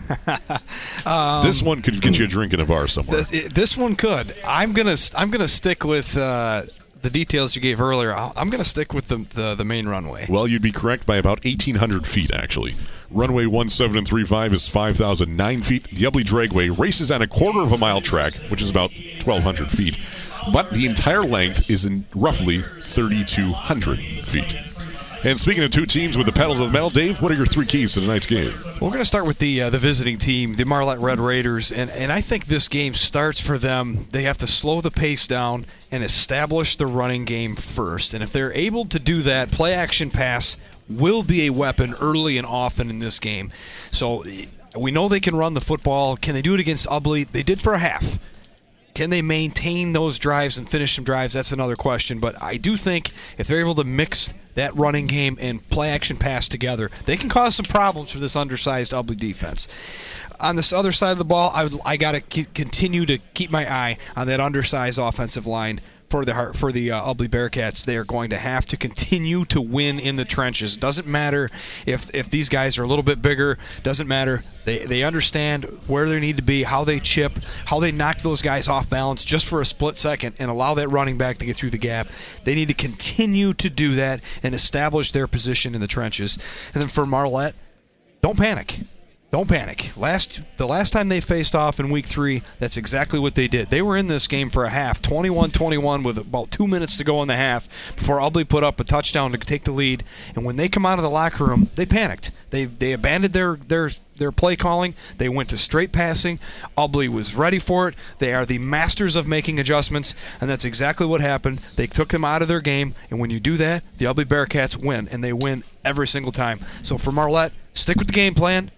(laughs) this one could get you a drink in a bar somewhere. Th- This one could. I'm gonna I'm gonna stick with uh, the details you gave earlier. I'll- I'm gonna stick with the the, the main runway. Well, you'd be correct by about 1,800 feet, actually. Runway 17 and 35 is 5,009 feet. The Ubly Dragway races on a quarter of a mile track, which is about 1,200 feet. But the entire length is in roughly 3,200 feet. And speaking of two teams with the pedal to the metal, Dave, what are your three keys to tonight's game? We're going to start with the uh, the visiting team, the Marlette Red Raiders, and and I think this game starts for them. They have to slow the pace down and establish the running game first. And if they're able to do that, play action pass will be a weapon early and often in this game. So we know they can run the football. Can they do it against Ubly? They did for a half. Can they maintain those drives and finish some drives? That's another question. But I do think if they're able to mix that running game and play action pass together, they can cause some problems for this undersized Ubly defense. On this other side of the ball, I, I got to continue to keep my eye on that undersized offensive line for the for the uh, Ubly Bearcats. They are going to have to continue to win in the trenches. Doesn't matter if if these guys are a little bit bigger. Doesn't matter. They they understand where they need to be, how they chip, how they knock those guys off balance just for a split second, and allow that running back to get through the gap. They need to continue to do that and establish their position in the trenches. And then for Marlette, don't panic. Don't panic. Last the last time they faced off in week 3, that's exactly what they did. They were in this game for a half, 21-21 with about 2 minutes to go in the half before Ubly put up a touchdown to take the lead, and when they come out of the locker room, they panicked. They they abandoned their their their play calling. They went to straight passing. Ubly was ready for it. They are the masters of making adjustments, and that's exactly what happened. They took them out of their game, and when you do that, the Ubly Bearcats win, and they win every single time. So for Marlette, stick with the game plan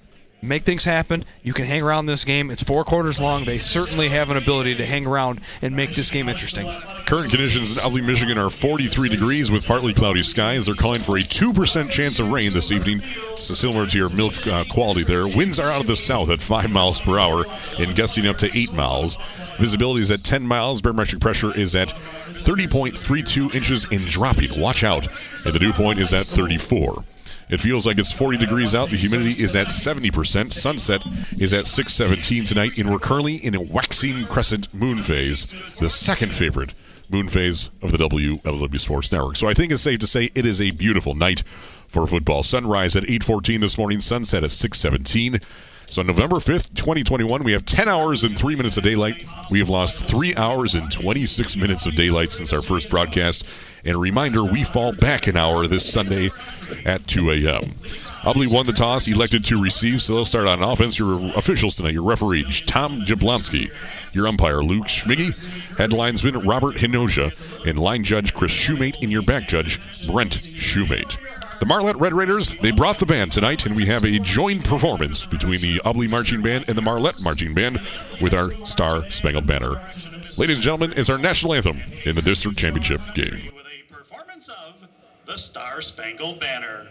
make things happen. You can hang around this game. It's four quarters long. They certainly have an ability to hang around and make this game interesting. Current conditions in Ubly, Michigan are 43 degrees with partly cloudy skies. They're calling for a 2% chance of rain this evening. So similar to your milk uh, quality there. Winds are out of the south at 5 miles per hour and gusting up to 8 miles. Visibility is at 10 miles. Barometric pressure is at 30.32 inches and dropping. Watch out. And the dew point is at 34. It feels like it's 40 degrees out. The humidity is at 70%. Sunset is at 6:17 tonight, and we're currently in a waxing crescent moon phase, the second favorite moon phase of the WLEW Sports Network. So I think it's safe to say it is a beautiful night for football. Sunrise at 8:14 this morning, sunset at 6:17. So November 5th, 2021, we have 10 hours and 3 minutes of daylight. We have lost 3 hours and 26 minutes of daylight since our first broadcast. And a reminder, we fall back an hour this Sunday at 2 a.m. Ubly won the toss, elected to receive, so they'll start on offense. Your officials tonight, your referee, Tom Jablonski. Your umpire, Luke Schmiggy. headlinesman, Robert Hinoja. And line judge, Chris Shoemate. And your back judge, Brent Shoemate. The Marlette Red Raiders, they brought the band tonight, and we have a joint performance between the Ubly Marching Band and the Marlette Marching Band with our Star Spangled Banner. Ladies and gentlemen, it's our national anthem in the district championship game. With a performance of the Star Spangled Banner.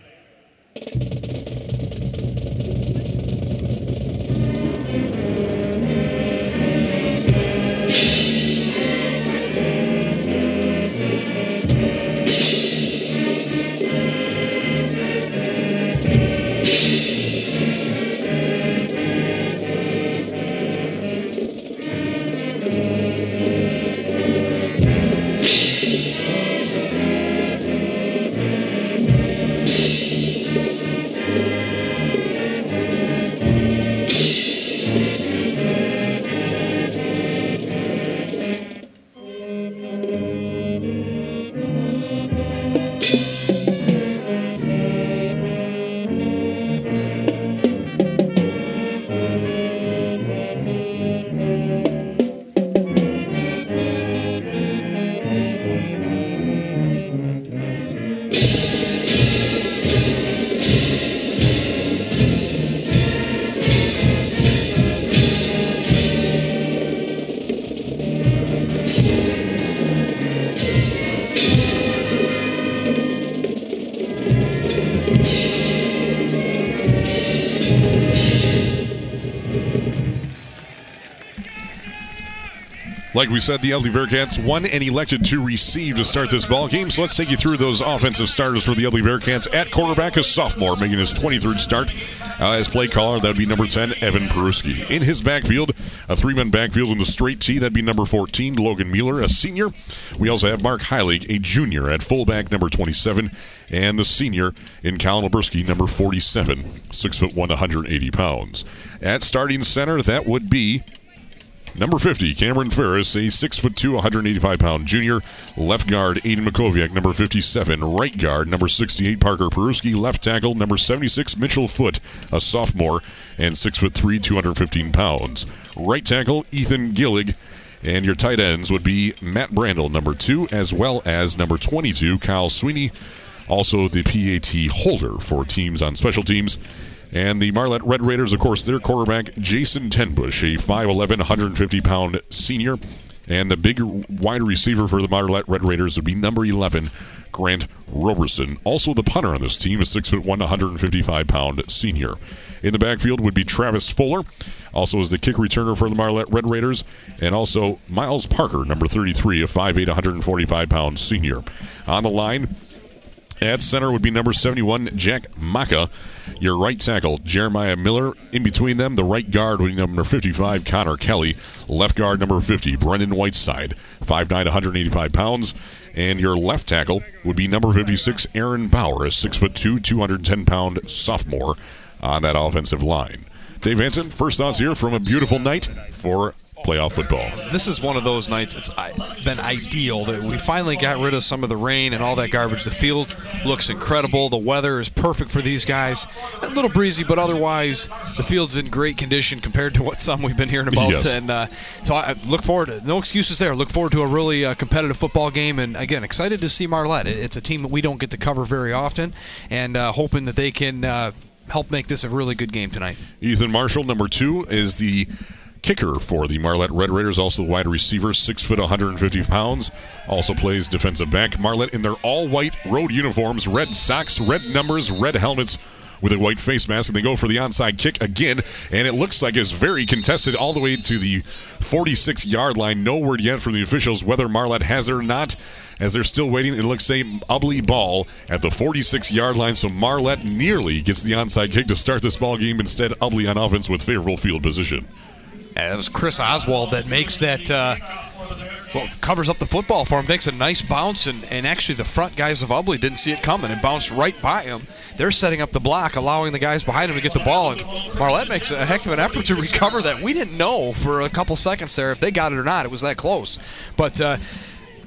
Like we said, the Ubly Bearcats won and elected to receive to start this ball game. So let's take you through those offensive starters for the Ubly Bearcats. At quarterback, a sophomore making his 23rd start. Uh, as play caller, that would be number 10, Evan Peruski. In his backfield, a three-man backfield in the straight T, that'd be number 14, Logan Mueller, a senior. We also have Mark Heilig, a junior, at fullback, number 27, and the senior in Colin Oberski, number 47, 6 foot 1, 180 pounds. At starting center, that would be Number 50, Cameron Ferris, a 6'2, 185 pound junior. Left guard, Aiden Makoviak, number 57. Right guard, number 68, Parker Peruski. Left tackle, number 76, Mitchell Foot, a sophomore, and 6'3, 215 pounds. Right tackle, Ethan Gillig. And your tight ends would be Matt Brandel, number 2, as well as number 22, Kyle Sweeney, also the PAT holder for teams on special teams. And the Marlette Red Raiders, of course, their quarterback, Jason Tenbush, a 5'11, 150 pound senior. And the big wide receiver for the Marlette Red Raiders would be number 11, Grant Roberson. Also, the punter on this team is 6'1, 155 pound senior. In the backfield would be Travis Fuller, also as the kick returner for the Marlette Red Raiders, and also Miles Parker, number 33, a 5'8, 145 pound senior. On the line, at center would be number 71, Jack Maka. Your right tackle, Jeremiah Miller. In between them, the right guard would be number 55, Connor Kelly. Left guard, number 50, Brendan Whiteside, 5'9, 185 pounds. And your left tackle would be number 56, Aaron Bauer, a 6'2, 210 pound sophomore on that offensive line. Dave Hanson, first thoughts here from a beautiful night for playoff football. This is one of those nights. It's been ideal that we finally got rid of some of the rain and all that garbage. The field looks incredible. The weather is perfect for these guys. A little breezy, but otherwise the field's in great condition compared to what some we've been hearing about. Yes. And uh, so I look forward. to No excuses there. Look forward to a really uh, competitive football game. And again, excited to see Marlette. It's a team that we don't get to cover very often, and uh, hoping that they can uh, help make this a really good game tonight. Ethan Marshall, number two, is the kicker for the Marlette Red Raiders, also the wide receiver, six foot, 150 pounds. Also plays defensive back. Marlette in their all-white road uniforms, red socks, red numbers, red helmets. With a white face mask, and they go for the onside kick again, and it looks like it's very contested all the way to the 46 yard line. No word yet from the officials whether Marlette has it or not, as they're still waiting. It looks a Ubly ball at the 46 yard line, so Marlette nearly gets the onside kick to start this ball game. Instead, Ubly on offense with favorable field position. It was Chris Oswald that makes that uh, well, covers up the football for him, makes a nice bounce, and, and actually the front guys of Ubly didn't see it coming and bounced right by him. They're setting up the block, allowing the guys behind him to get the ball, and Marlette makes a heck of an effort to (laughs) recover that. We didn't know for a couple seconds there if they got it or not. It was that close. But uh,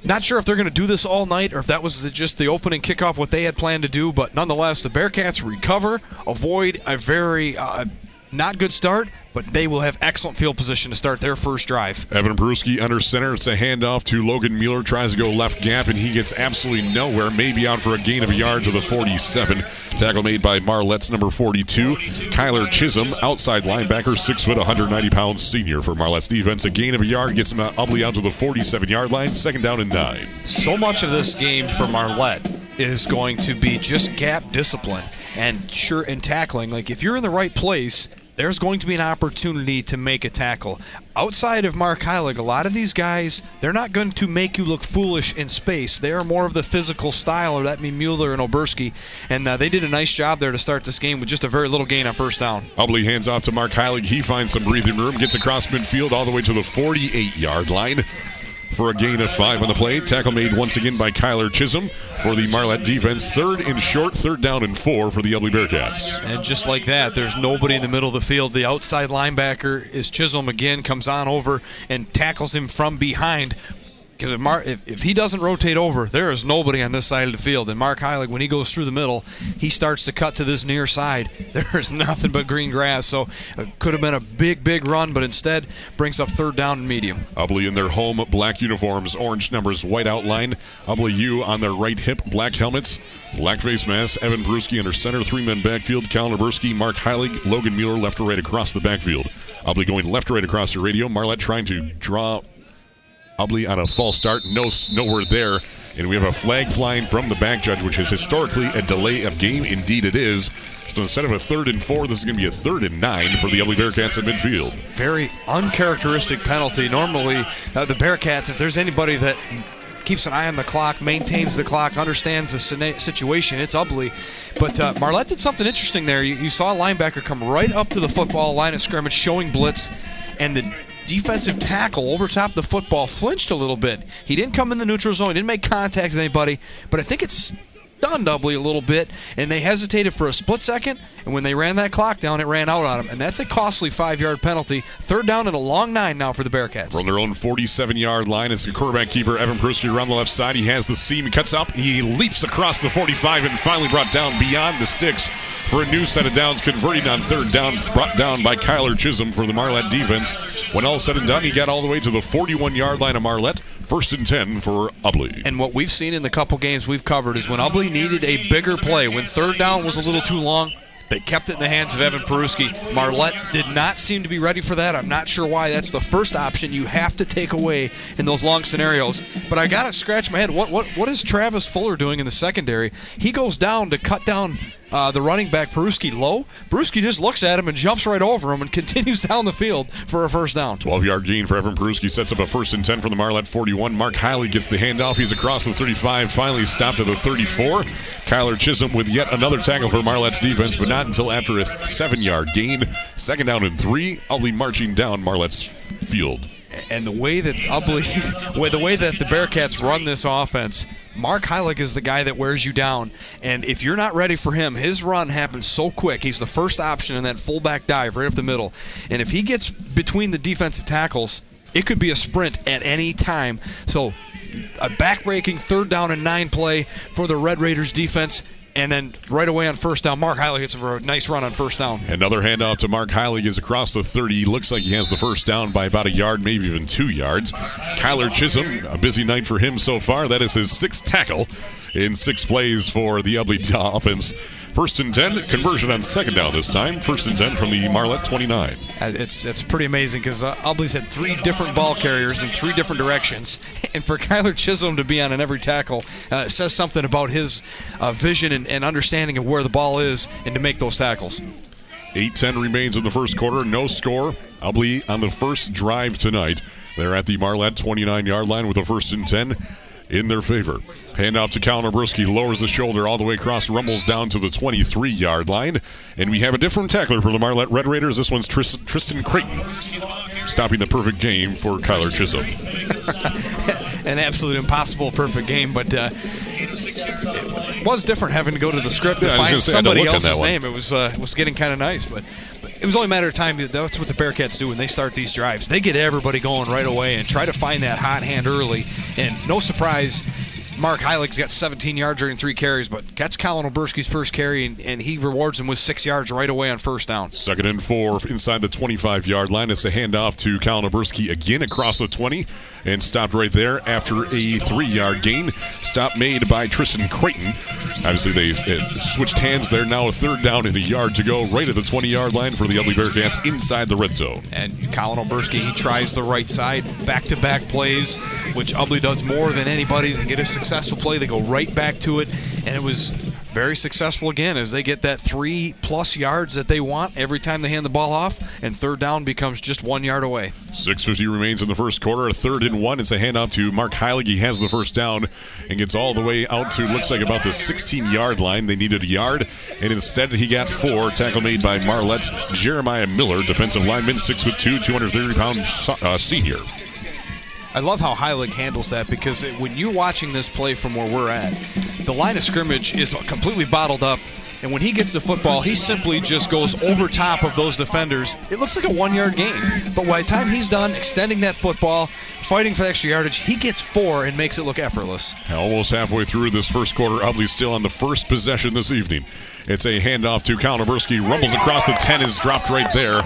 not sure if they're going to do this all night or if that was the, just the opening kickoff, what they had planned to do. But nonetheless, the Bearcats recover, avoid a very uh, not good start, but they will have excellent field position to start their first drive. Evan Peruski under center. It's a handoff to Logan Mueller. Tries to go left gap, and he gets absolutely nowhere. Maybe out for a gain of a yard to the 47. Tackle made by Marlette's number 42, Kyler Chisholm, outside linebacker, six foot, 190 pounds senior for Marlette's defense. A gain of a yard gets him Ubly out to the 47 yard line. Second down and nine. So much of this game for Marlette is going to be just gap discipline and sure and tackling. Like if you're in the right place, there's going to be an opportunity to make a tackle. Outside of Mark Heilig, a lot of these guys, they're not going to make you look foolish in space. They are more of the physical style, or that mean Mueller and Oberski, and uh, they did a nice job there to start this game with just a very little gain on first down. Ubly hands off to Mark Heilig. He finds some breathing room, gets across midfield all the way to the 48 yard line for a gain of five on the play. Tackle made once again by Kyler Chisholm for the Marlette defense. Third and short, third down and four for the Ubly Bearcats. And just like that, there's nobody in the middle of the field. The outside linebacker is Chisholm again, comes on over and tackles him from behind. Because if, Mar- if, if, he doesn't rotate over, there is nobody on this side of the field. And Mark Heilig, when he goes through the middle, he starts to cut to this near side. (laughs) There's nothing but green grass. So uh, it could have been a big, big run, but instead brings up third down and medium. Ubly in their home black uniforms, orange numbers, white outline. Ubly U on their right hip, black helmets, black face mask. Evan Peruski under center, three men backfield. Colin Oberski, Mark Heilig, Logan Mueller left or right across the backfield. Ubly going left or right across the radio. Marlette trying to draw Ubly on a false start. No, nowhere there. And we have a flag flying from the back judge, which is historically a delay of game. Indeed, it is. So instead of a third and four, this is going to be a third and nine for the Ubly Bearcats at midfield. Very uncharacteristic penalty. Normally, uh, the Bearcats, if there's anybody that keeps an eye on the clock, maintains the clock, understands the situation. It's Ubly. But uh, Marlette did something interesting there. You, you, saw a linebacker come right up to the football line of scrimmage, showing blitz, and the defensive tackle over top the football flinched a little bit. He didn't come in the neutral zone, he didn't make contact with anybody, but I think it's stunned Ubly a little bit, and they hesitated for a split second. And when they ran that clock down, it ran out on them, and that's a costly five-yard penalty. Third down and a long nine now for the Bearcats. From their own 47-yard line, it's the quarterback keeper Evan Peruski around the left side. He has the seam, he cuts up, he leaps across the 45, and finally brought down beyond the sticks for a new set of downs, converting on third down, brought down by Kyler Chisholm for the Marlette defense. When all said and done, he got all the way to the 41-yard line of Marlette. First and 10 for Ubly. And what we've seen in the couple games we've covered is when Ubly needed a bigger play, when third down was a little too long, they kept it in the hands of Evan Peruski. Marlette did not seem to be ready for that. I'm not sure why. That's the first option you have to take away in those long scenarios. But I got to scratch my head. What what what is Travis Fuller doing in the secondary? He goes down to cut down uh, the running back Peruski low. Peruski just looks at him and jumps right over him and (laughs) continues down the field for a first down. 12 yard gain for Evan Peruski sets up a first and 10 from the Marlette 41. Mark Heilig gets the handoff. He's across the 35, finally stopped at the 34. Kyler Chisholm with yet another tackle for Marlette's defense, but not until after a seven yard gain. Second down and three. Ubly marching down Marlette's field. And the way that (laughs) the way that the Bearcats run this offense, Mark Heilig is the guy that wears you down. And if you're not ready for him, his run happens so quick. He's the first option in that fullback dive right up the middle. And if he gets between the defensive tackles, it could be a sprint at any time. So a backbreaking third down and nine play for the Red Raiders defense. And then right away on first down, Mark Heilig gets a nice run on first down. Another handoff to Mark Heilig is across the 30. He looks like he has the first down by about a yard, maybe even two yards. Kyler Chisholm, a busy night for him so far. That is his sixth tackle in six plays for the Ubly offense. First and 10, conversion on second down this time. First and 10 from the Marlette 29. Uh, it's it's pretty amazing because uh, Ubly's had three different ball carriers in three different directions. (laughs) And for Kyler Chisholm to be on in every tackle uh, says something about his uh, vision and, and understanding of where the ball is and to make those tackles. 8 10 remains in the first quarter. No score. Ubly on the first drive tonight. They're at the Marlette 29 yard line with a first and 10. In their favor. Handoff to Colin Oberski, lowers the shoulder all the way across, rumbles down to the 23 yard line. And we have a different tackler for the Marlette Red Raiders. This one's Tris- Tristan Creighton, stopping the perfect game for Kyler Chisholm. (laughs) An absolute impossible perfect game, but uh, it was different having to go to the script Yeah, to find gonna say, I had to somebody look on that else's name. It was uh, was getting kind of nice, but it was only a matter of time. That's what the Bearcats do when they start these drives. They get everybody going right away and try to find that hot hand early. And no surprise, Mark Heilig's got 17 yards during three carries, but that's Colin Oberski's first carry, and, and he rewards him with six yards right away on first down. Second and four inside the 25 yard line. It's a handoff to Colin Oberski again across the 20 and stopped right there after a three yard gain. Stop made by Tristan Creighton. Obviously, they uh, switched hands there. Now a third down and a yard to go right at the 20 yard line for the Ubly Bearcats inside the red zone. And Colin Oberski, he tries the right side, back-to-back plays, which Ubly does more than anybody. They get a successful play, they go right back to it, and it was very successful again as they get that three-plus yards that they want every time they hand the ball off, and third down becomes just one yard away. 6.50 remains in the first quarter. A third and one. It's a handoff to Mark Heilig. He has the first down and gets all the way out to, looks like about the 16 yard line. They needed a yard, and instead he got four. Tackle made by Marlette's Jeremiah Miller, defensive lineman, 6'2, 230 pound uh, senior. I love how Heilig handles that because it- when you're watching this play from where we're at, the line of scrimmage is completely bottled up. And when he gets the football, he simply just goes over top of those defenders. It looks like a one yard gain. But by the time he's done extending that football, fighting for extra yardage, he gets four and makes it look effortless. Almost halfway through this first quarter, Ubly still on the first possession this evening. It's a handoff to Colin Oberski. Rumbles across the 10 is dropped right there.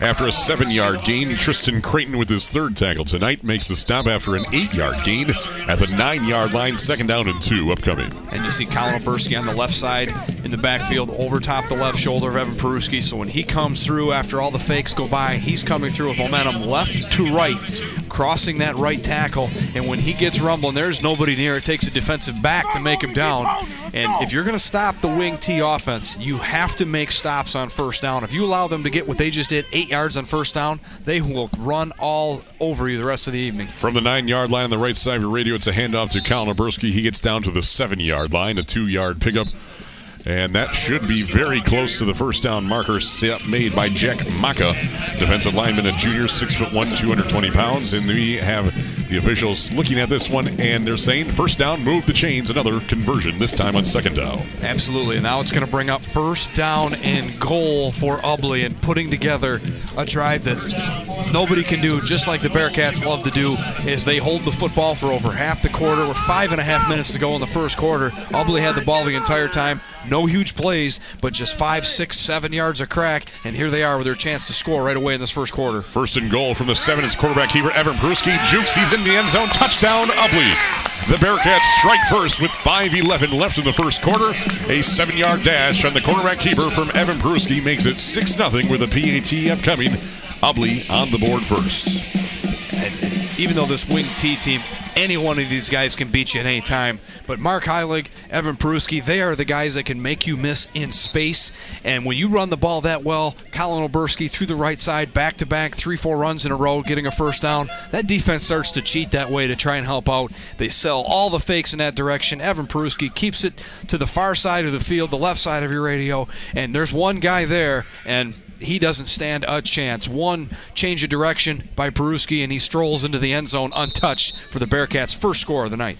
After a seven yard gain, Tristan Creighton with his third tackle tonight makes the stop after an eight yard gain at the nine yard line, second down and two upcoming. And you see Colin Oberski on the left side in the backfield, over top the left shoulder of Evan Peruski. So when he comes through after all the fakes go by, he's coming through with momentum left to right, crossing that right tackle. And when he gets rumbling, there's nobody near. It takes a defensive back to make him down. And if you're going to stop the wing T offense, you have to make stops on first down. If you allow them to get what they just did, eight yards on first down, they will run all over you the rest of the evening. From the nine yard line on the right side of your radio, it's a handoff to Colin Oberski. He gets down to the seven yard line, a two yard pickup. And that should be very close to the first down marker step made by Jack Maka, defensive lineman, a junior, six foot one, 220 pounds. And we have the officials looking at this one, and they're saying first down, move the chains, another conversion, this time on second down. Absolutely. And now it's going to bring up first down and goal for Ubly and putting together a drive that nobody can do, just like the Bearcats love to do, is they hold the football for over half the quarter with five and a half minutes to go in the first quarter. Ubly had the ball the entire time. No huge plays, but just five, six, seven yards of crack. And here they are with their chance to score right away in this first quarter. First and goal from the seven is quarterback keeper Evan Peruski. Jukes, he's in the end zone. Touchdown, Ubly. The Bearcats strike first with 5.11 left in the first quarter. A seven yard dash from the cornerback keeper from Evan Peruski makes it 6 0 with a PAT upcoming. Ubly on the board first. And even though this wing T team, any one of these guys can beat you at any time. But Mark Heilig, Evan Peruski, they are the guys that can make you miss in space. And when you run the ball that well, Colin Oberski through the right side, back to back, three, four runs in a row, getting a first down, that defense starts to cheat that way to try and help out. They sell all the fakes in that direction. Evan Peruski keeps it to the far side of the field, the left side of your radio, and there's one guy there, and he doesn't stand a chance. One change of direction by Peruski, and he strolls into the end zone untouched for the Bearcats' first score of the night.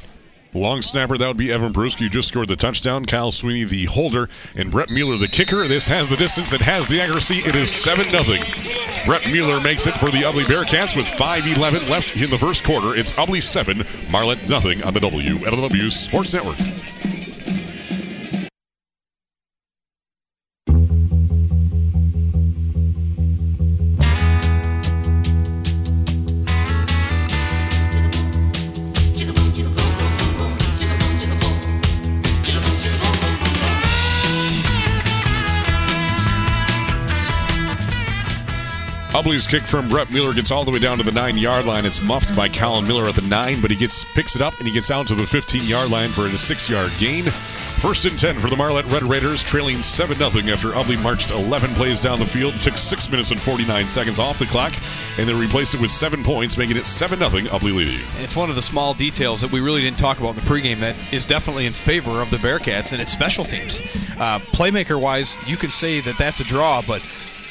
Long snapper, that would be Evan Peruski, who just scored the touchdown. Kyle Sweeney, the holder, and Brett Mueller, the kicker. This has the distance, it has the accuracy. It is 7 0. Brett Mueller makes it for the Ubly Bearcats with 5.11 left in the first quarter. It's Ubly 7, Marlette nothing on the WLEW Sports Network. Ubly's kick from Brett Mueller gets all the way down to the nine yard line. It's muffed by Colin Miller at the nine, but he gets picks it up and he gets out to the 15 yard line for a six yard gain. First and 10 for the Marlette Red Raiders, trailing 7 0 after Ubly marched 11 plays down the field, took 6 minutes and 49 seconds off the clock, and then replaced it with 7 points, making it 7 0 Ubly leading. It's one of the small details that we really didn't talk about in the pregame that is definitely in favor of the Bearcats, and it's special teams. Uh, playmaker wise, you can say that that's a draw, but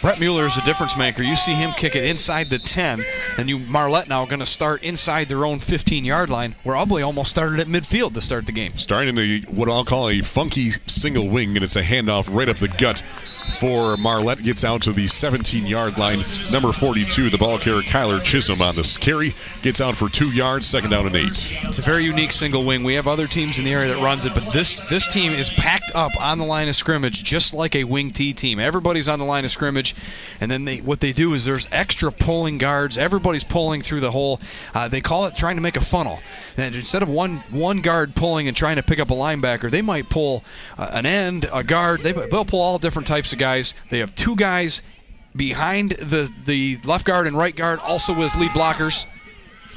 Brett Mueller is a difference maker. You see him kick it inside the 10, and you Marlette now going to start inside their own 15 yard line, where Ubly almost started at midfield to start the game. Starting a what I'll call a funky single wing, and it's a handoff right up the gut for Marlette. Gets out to the 17 yard line. Number 42, the ball carrier Kyler Chisholm on this carry. Gets out for two yards, second down and eight. It's a very unique single wing. We have other teams in the area that runs it, but this this team is packed up on the line of scrimmage just like a wing T team. Everybody's on the line of scrimmage, and then they what they do is there's extra pulling guards. Everybody's pulling through the hole. Uh, they call it trying to make a funnel. And instead of one one guard pulling and trying to pick up a linebacker, they might pull uh, an end, a guard. They, they'll pull all different types of guys. They have two guys behind the the left guard and right guard, also as lead blockers.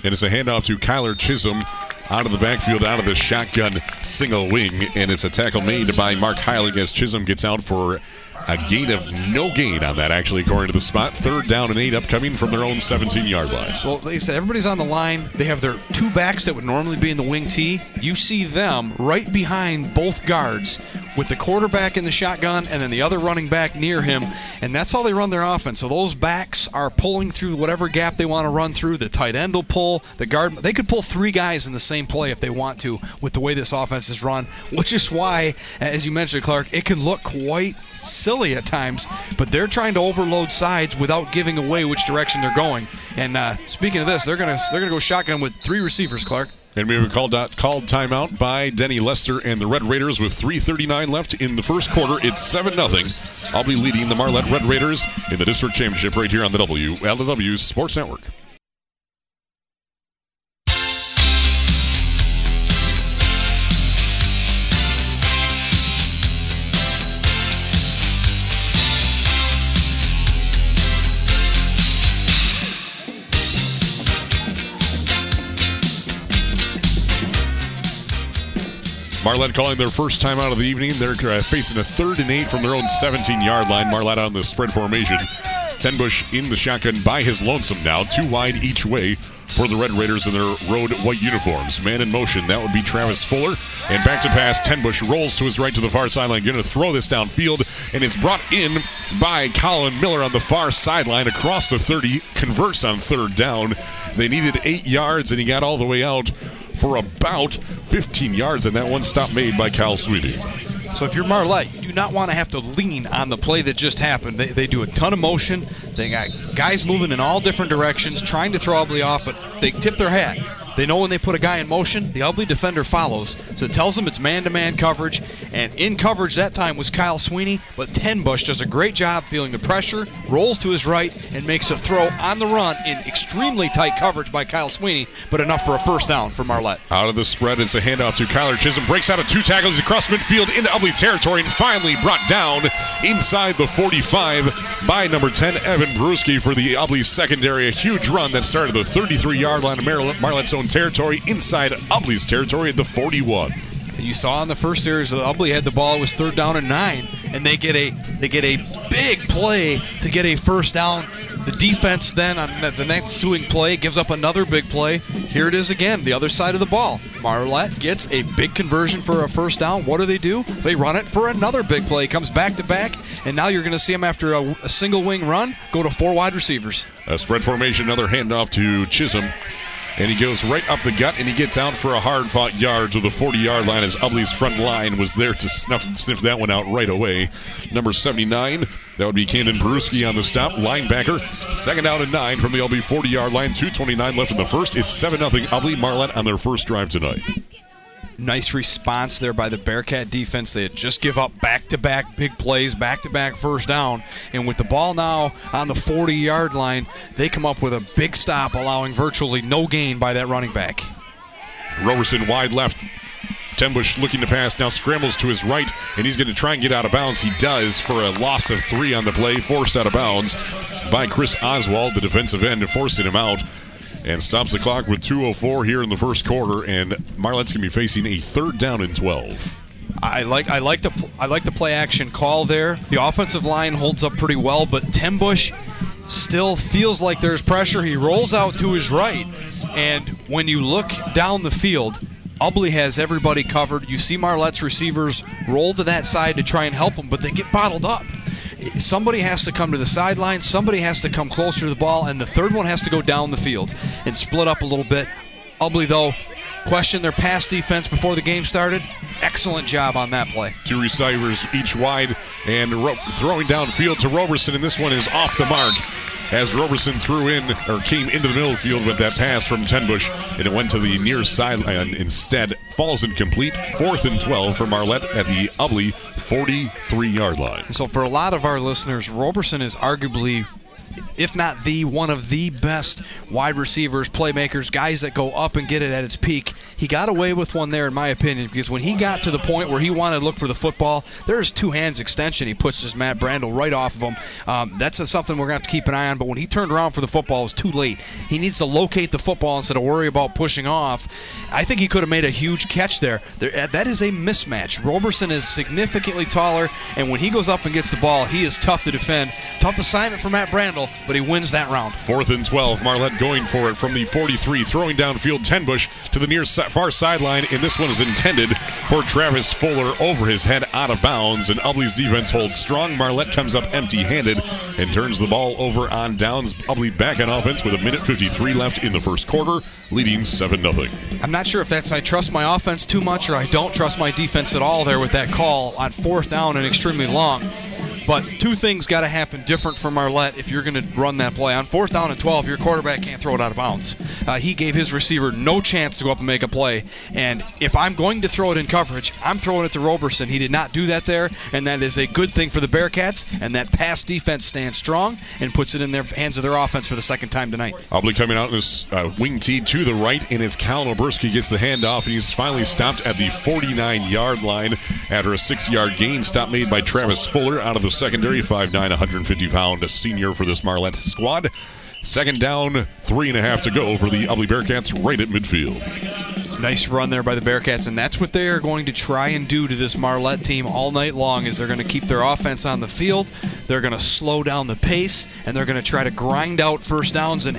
And it's a handoff to Kyler Chisholm out of the backfield, out of the shotgun single wing. And it's a tackle made by Mark Heilig as Chisholm gets out for a gain of no gain on that, actually, according to the spot. Third down and eight upcoming from their own 17 yard line. Well, they said, everybody's on the line. They have their two backs that would normally be in the wing T. You see them right behind both guards with the quarterback in the shotgun and then the other running back near him, and that's how they run their offense. So those backs are pulling through whatever gap they want to run through. The tight end will pull, the guard. They could pull three guys in the same play if they want to with the way this offense is run, which is why, as you mentioned, Clark, it can look quite silly at times, but they're trying to overload sides without giving away which direction they're going. And uh, speaking of this, they're gonna they're gonna go shotgun with three receivers, Clark. And we a called, out, called timeout by Denny Lester and the Red Raiders with 3.39 left in the first quarter. It's 7 0. Ubly leading the Marlette Red Raiders in the district championship right here on the WLEW Sports Network. Marlette calling their first time out of the evening. They're uh, facing a third and eight from their own 17 yard line. Marlette on the spread formation. Tenbush in the shotgun by his lonesome now, two wide each way for the Red Raiders in their road white uniforms. Man in motion, that would be Travis Fuller. And back to pass, Tenbush rolls to his right to the far sideline, going to throw this downfield, and it's brought in by Colin Miller on the far sideline across the 30, converts on third down. They needed eight yards, and he got all the way out for about 15 yards, and that one stop made by Kyle Sweeney. So if you're Marlette, you do not want to have to lean on the play that just happened. They, they do a ton of motion. They got guys moving in all different directions, trying to throw Ubly off, but they tip their hat. They know when they put a guy in motion, the Ubly defender follows. So it tells them it's man-to-man coverage. And in coverage that time was Kyle Sweeney, but Tenbush does a great job feeling the pressure, rolls to his right, and makes a throw on the run in extremely tight coverage by Kyle Sweeney, but enough for a first down for Marlette. Out of the spread, it's a handoff to Kyler Chisholm. Breaks out of two tackles across midfield into Ubly territory and finally brought down inside the 45 by number 10, Evan Peruski for the Ubly secondary. A huge run that started the 33-yard line of Marlette's own territory inside Ubly's territory at the 41. You saw in the first series that Ubly had the ball it was third down and nine, and they get a they get a big play to get a first down. The defense then on the next ensuing play gives up another big play. Here it is again, the other side of the ball. Marlette gets a big conversion for a first down. What do they do? They run it for another big play. Comes back to back, and now you're going to see them after a, a single wing run go to four wide receivers. A spread formation, another handoff to Chisholm. And he goes right up the gut and he gets out for a hard fought yard to the 40 yard line as Ubly's front line was there to snuff, sniff that one out right away. Number 79, that would be Camden Peruski on the stop. Linebacker, second down and nine from the LB 40 yard line. 2.29 left in the first. It's 7 0 Ubly Marlette on their first drive tonight. Nice response there by the Bearcat defense. They had just give up back to back big plays, back to back first down. And with the ball now on the 40 yard line, they come up with a big stop, allowing virtually no gain by that running back. Roberson wide left. Tenbush looking to pass now scrambles to his right, and he's going to try and get out of bounds. He does for a loss of three on the play, forced out of bounds by Chris Oswald, the defensive end, forcing him out and stops the clock with 2.04 here in the first quarter. And Marlette's going to be facing a third down and 12. I like I like the I like the play action call there. The offensive line holds up pretty well, but Tenbush still feels like there's pressure. He rolls out to his right, and when you look down the field, Ubly has everybody covered. You see Marlette's receivers roll to that side to try and help him, but they get bottled up. Somebody has to come to the sideline, somebody has to come closer to the ball, and the third one has to go down the field and split up a little bit. Ubly though, questioned their pass defense before the game started. Excellent job on that play. Two receivers each wide and ro- throwing downfield to Roberson, and this one is off the mark as Roberson threw in or came into the middle field with that pass from Tenbush, and it went to the near sideline instead. Falls incomplete. Fourth and 12 for Marlette at the Ubly 43 yard line. So, for a lot of our listeners, Roberson is arguably if not the one of the best wide receivers, playmakers, guys that go up and get it at its peak. He got away with one there, in my opinion, because when he got to the point where he wanted to look for the football, there's two hands extension. He puts his Matt Brandel right off of him. Um, that's a, something we're going to have to keep an eye on. But when he turned around for the football, it was too late. He needs to locate the football instead of worry about pushing off. I think he could have made a huge catch there. there uh, that is a mismatch. Roberson is significantly taller, and when he goes up and gets the ball, he is tough to defend. Tough assignment for Matt Brandel, but he wins that round. Fourth and 12. Marlette going for it from the 43, throwing downfield. Tenbush to the near far sideline, and this one is intended for Travis Fuller over his head out of bounds. And Ubly's defense holds strong. Marlette comes up empty handed and turns the ball over on downs. Ubly back on offense with a minute 53 left in the first quarter, leading 7 0. I'm not sure if that's I trust my offense too much or I don't trust my defense at all there with that call on fourth down and extremely long. But two things got to happen different from Marlette if you're going to run that play. On fourth down and 12, your quarterback can't throw it out of bounds. Uh, he gave his receiver no chance to go up and make a play. And if I'm going to throw it in coverage, I'm throwing it to Roberson. He did not do that there, and that is a good thing for the Bearcats. And that pass defense stands strong and puts it in their hands of their offense for the second time tonight. Ubly coming out in his uh, wing tee to the right, and it's Cal Oberski gets the handoff, and he's finally stopped at the 49 yard line after a six yard gain. Stop made by Travis Fuller out of the secondary, 5'9, 150 pound senior for this Marlette squad. Second down, three and a half to go for the Ubly Bearcats right at midfield. Nice run there by the Bearcats, and that's what they are going to try and do to this Marlette team all night long. Is they're going to keep their offense on the field, they're going to slow down the pace, and they're going to try to grind out first downs. And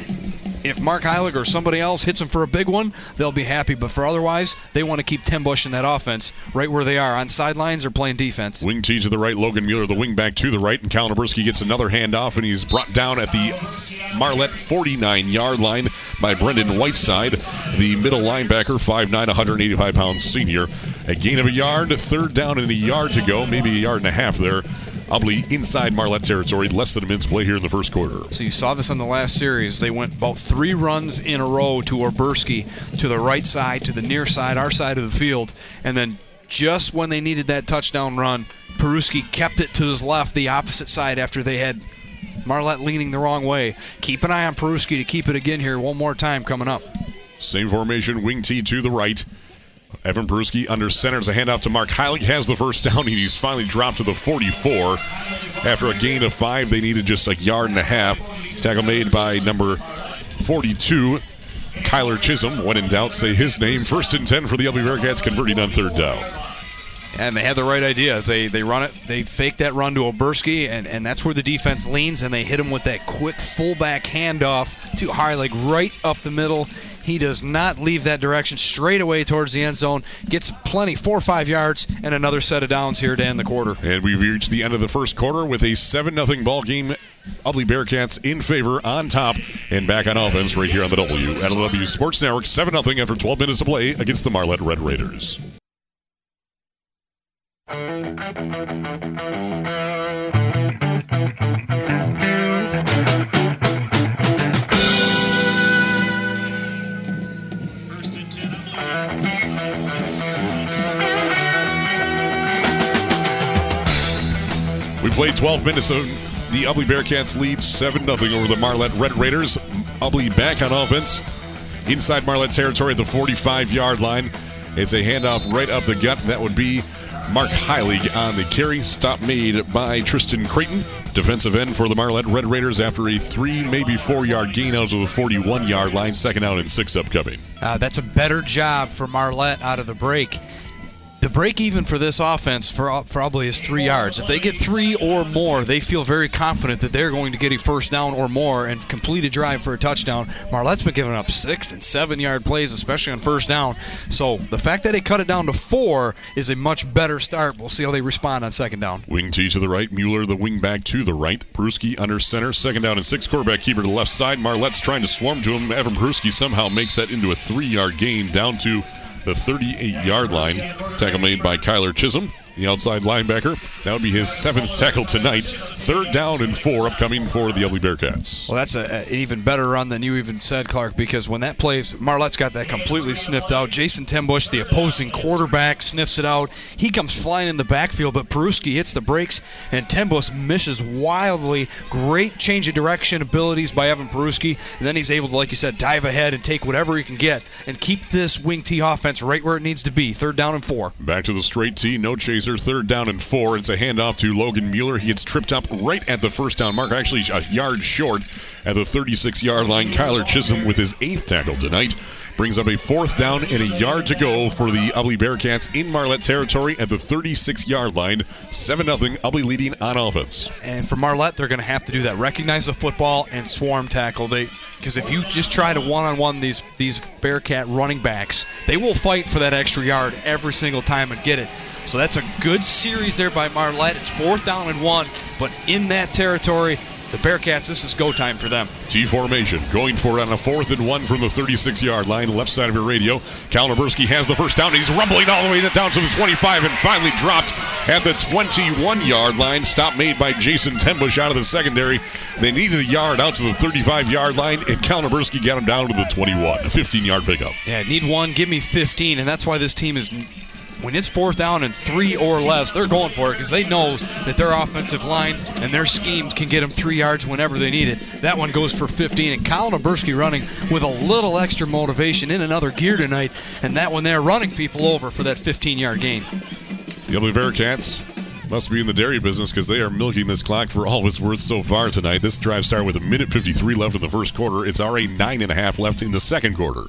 if Mark Heilig or somebody else hits them for a big one, they'll be happy. But for otherwise, they want to keep Tim Bush in that offense right where they are on sidelines or playing defense. Wing T to the right, Logan Mueller, the wing back to the right, and Kalinowski gets another handoff, and he's brought down at the Marlette 49 yard line by Brendan Whiteside, the middle linebacker, 5'9, 185 pound senior. A gain of a yard, third down and a yard to go, maybe a yard and a half there. Ubly inside Marlette territory, less than a minute's play here in the first quarter. So you saw this on the last series. They went about three runs in a row to Oberski, to the right side, to the near side, our side of the field, and then just when they needed that touchdown run, Peruski kept it to his left, the opposite side, after they had Marlette leaning the wrong way. Keep an eye on Peruski to keep it again here one more time coming up. Same formation, wing T to the right. Evan Peruski under center as a handoff to Mark Heilig has the first down, and he's finally dropped to the 44. After a gain of five, they needed just a yard and a half. Tackle made by number 42, Kyler Chisholm. When in doubt, say his name. First and 10 for the Ubly Bearcats, converting on third down. And they had the right idea. They they run it. They fake that run to Oberski, and, and that's where the defense leans, and they hit him with that quick fullback handoff to Heilig right up the middle. He does not leave that direction straight away towards the end zone. Gets plenty, four or five yards, and another set of downs here to end the quarter. And we've reached the end of the first quarter with a 7 0 ball game. Ubly Bearcats in favor on top and back on offense right here on the W. Sports Network, 7 0 after 12 minutes of play against the Marlette Red Raiders. First played 12 minutes of the Ubly Bearcats lead 7 0 over the Marlette Red Raiders. Ubly back on offense inside Marlette territory at the 45 yard line. It's a handoff right up the gut. That would be Mark Heilig on the carry. Stop made by Tristan Creighton, defensive end for the Marlette Red Raiders after a three, maybe four yard gain out to the 41 yard line. Second out and six upcoming. Uh, that's a better job for Marlette out of the break. The break even for this offense for probably is three yards. If they get three or more, they feel very confident that they're going to get a first down or more and complete a drive for a touchdown. Marlette's been giving up six and seven yard plays, especially on first down. So the fact that they cut it down to four is a much better start. We'll see how they respond on second down. Wing T to the right, Mueller the wing back to the right, Peruski under center, second down and six, quarterback keeper to the left side. Marlette's trying to swarm to him. Evan Peruski somehow makes that into a three yard gain down to the 38 yard line. Tackle made by Kyler Chisholm the outside linebacker. That would be his seventh tackle tonight. Third down and four upcoming for the Ubly Bearcats. Well, that's a, an even better run than you even said, Clark, because when that plays, Marlette's got that completely sniffed out. Jason Tembush, the opposing quarterback, sniffs it out. He comes flying in the backfield, but Peruski hits the brakes, and Tembush misses wildly. Great change of direction abilities by Evan Peruski, and then he's able to, like you said, dive ahead and take whatever he can get and keep this wing T offense right where it needs to be. Third down and four. Back to the straight T, no chase third down and four. It's a handoff to Logan Mueller. He gets tripped up right at the first down mark, actually a yard short at the 36 yard line. Kyler Chisholm with his eighth tackle tonight brings up a fourth down and a yard to go for the Ubly Bearcats in Marlette territory at the 36 yard line. 7 0 Ubly leading on offense. And for Marlette, they're going to have to do that. Recognize the football and swarm tackle. They because if you just try to one on one these these Bearcat running backs, they will fight for that extra yard every single time and get it. So that's a good series there by Marlette. It's fourth down and one, but in that territory, the Bearcats, this is go time for them. T formation going for it on a fourth and one from the 36 yard line, left side of your radio. Colin Oberski has the first down. He's rumbling all the way down to the 25 and finally dropped at the 21 yard line. Stop made by Jason Tembush out of the secondary. They needed a yard out to the 35 yard line, and Colin Oberski got him down to the 21, a 15 yard pickup. Yeah, need one, give me 15, and that's why this team is when it's fourth down and three or less, they're going for it because they know that their offensive line and their schemes can get them three yards whenever they need it. That one goes for 15, and Colin Oberski running with a little extra motivation in another gear tonight, and that one there running people over for that 15-yard gain. The Ubly Bearcats must be in the dairy business because they are milking this clock for all it's worth so far tonight. This drive started with a minute 53 left in the first quarter. It's already nine and a half left in the second quarter.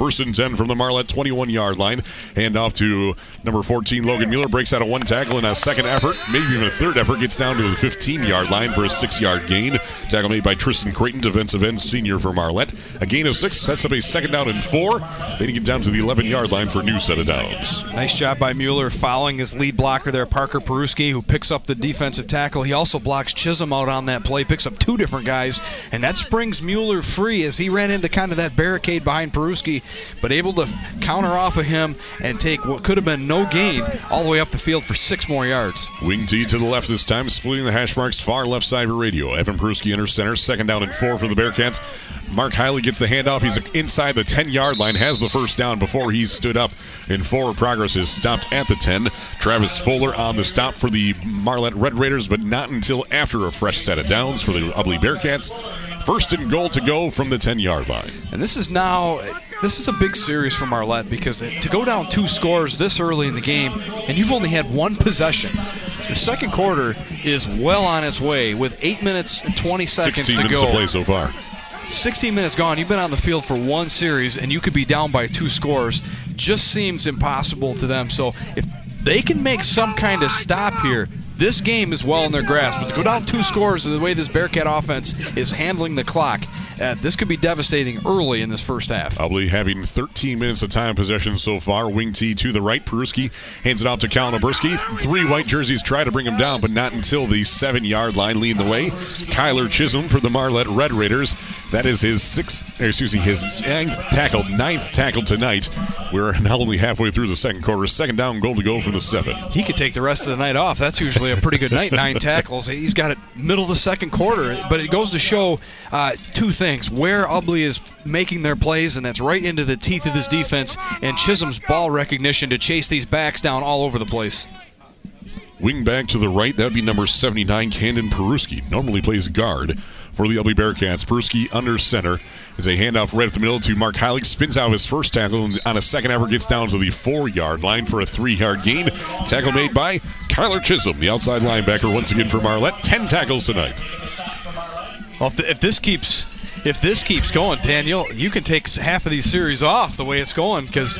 First and 10 from the Marlette 21 yard line. Hand off to number 14, Logan Mueller. Breaks out of one tackle in a second effort, maybe even a third effort. Gets down to the 15 yard line for a six yard gain. Tackle made by Tristan Creighton, defensive end senior for Marlette. A gain of six sets up a second down and four. Then he get down to the 11 yard line for a new set of downs. Nice job by Mueller following his lead blocker there, Parker Peruski, who picks up the defensive tackle. He also blocks Chisholm out on that play, picks up two different guys, and that springs Mueller free as he ran into kind of that barricade behind Peruski, but able to counter off of him and take what could have been no gain all the way up the field for six more yards. Wing T to the left this time, splitting the hash marks far left side of radio. Evan Peruski under center, second down and four for the Bearcats. Mark Heilig gets the handoff. He's inside the 10 yard line, has the first down before he stood up in forward progress is stopped at the 10. Travis Fuller on the stop for the Marlette Red Raiders, but not until after a fresh set of downs for the Ubly Bearcats. First and goal to go from the 10 yard line. And this is now. This is a big series for Marlette because to go down two scores this early in the game, and you've only had one possession. The second quarter is well on its way with eight minutes and 20 seconds 16 to minutes go. to play so far. 16 minutes gone. You've been on the field for one series, and you could be down by two scores. Just seems impossible to them. So if they can make some kind of stop here, this game is well in their grasp. But to go down two scores the way this Bearcat offense is handling the clock, uh, this could be devastating early in this first half. Ubly having 13 minutes of time possession so far. Wing T to the right. Peruski hands it off to Colin Oberski. Three white jerseys try to bring him down, but not until the seven yard line leading the way. Kyler Chisholm for the Marlette Red Raiders. That is his sixth, excuse me, his ninth tackle, ninth tackle tonight. We're (laughs) now only halfway through the second quarter. Second down goal to go from the seven. He could take the rest of the night off. That's usually a pretty good night. Nine (laughs) tackles. He's got it middle of the second quarter. But it goes to show uh, two things: where Ubly is making their plays, and that's right into the teeth of this defense, and Chisholm's ball recognition to chase these backs down all over the place. Wing back to the right, that would be number 79, Candon Peruski. Normally plays guard for the Ubly Bearcats. Peruski under center. It's a handoff right up the middle to Mark Heilig. Spins out of his first tackle and on a second effort gets down to the four yard line for a three yard gain. Tackle made by Kyler Chisholm, the outside linebacker, once again for Marlette. 10 tackles tonight. Well, if this keeps if this keeps going, Daniel, you can take half of these series off the way it's going because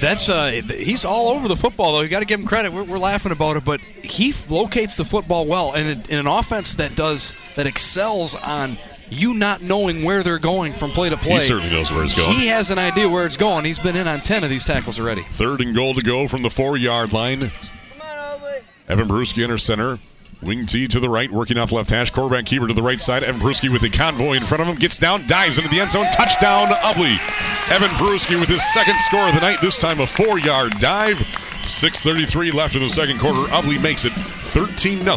that's uh, he's all over the football though. You got to give him credit. We're, we're laughing about it, but he locates the football well, and in, in an offense that does that excels on you not knowing where they're going from play to play. He certainly knows where it's going. He has an idea where it's going. He's been in on ten of these tackles already. Third and goal to go from the four yard line. Evan Peruski under center. Wing T to the right, working off left hash. Quarterback keeper to the right side. Evan Peruski with the convoy in front of him. Gets down, dives into the end zone. Touchdown, Ubly. Evan Peruski with his second score of the night. This time a four yard dive. 6.33 left in the second quarter. Ubly makes it 13 0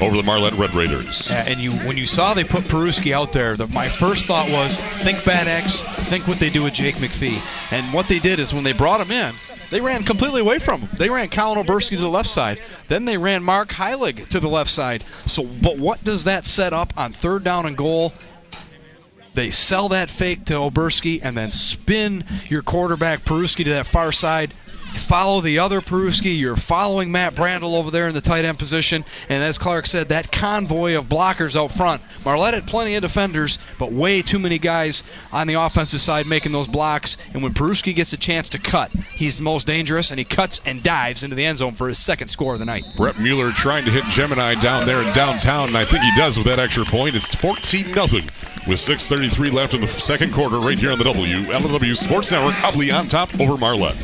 over the Marlette Red Raiders. Uh, and you, when you saw they put Peruski out there, the, my first thought was think Bad Axe, think what they do with Jake McPhee. And what they did is when they brought him in, they ran completely away from him. They ran Colin Oberski to the left side. Then they ran Mark Heilig to the left side. So, but what does that set up on third down and goal? They sell that fake to Oberski and then spin your quarterback Peruski to that far side. Follow the other Peruski. You're following Matt Brandel over there in the tight end position. And as Clark said, that convoy of blockers out front. Marlette had plenty of defenders, but way too many guys on the offensive side making those blocks. And when Peruski gets a chance to cut, he's the most dangerous, and he cuts and dives into the end zone for his second score of the night. Brett Mueller trying to hit Gemini down there in downtown, and I think he does with that extra point. It's 14 0 with 6.33 left in the second quarter right here on the WLEW Sports Network. Ubly on top over Marlette.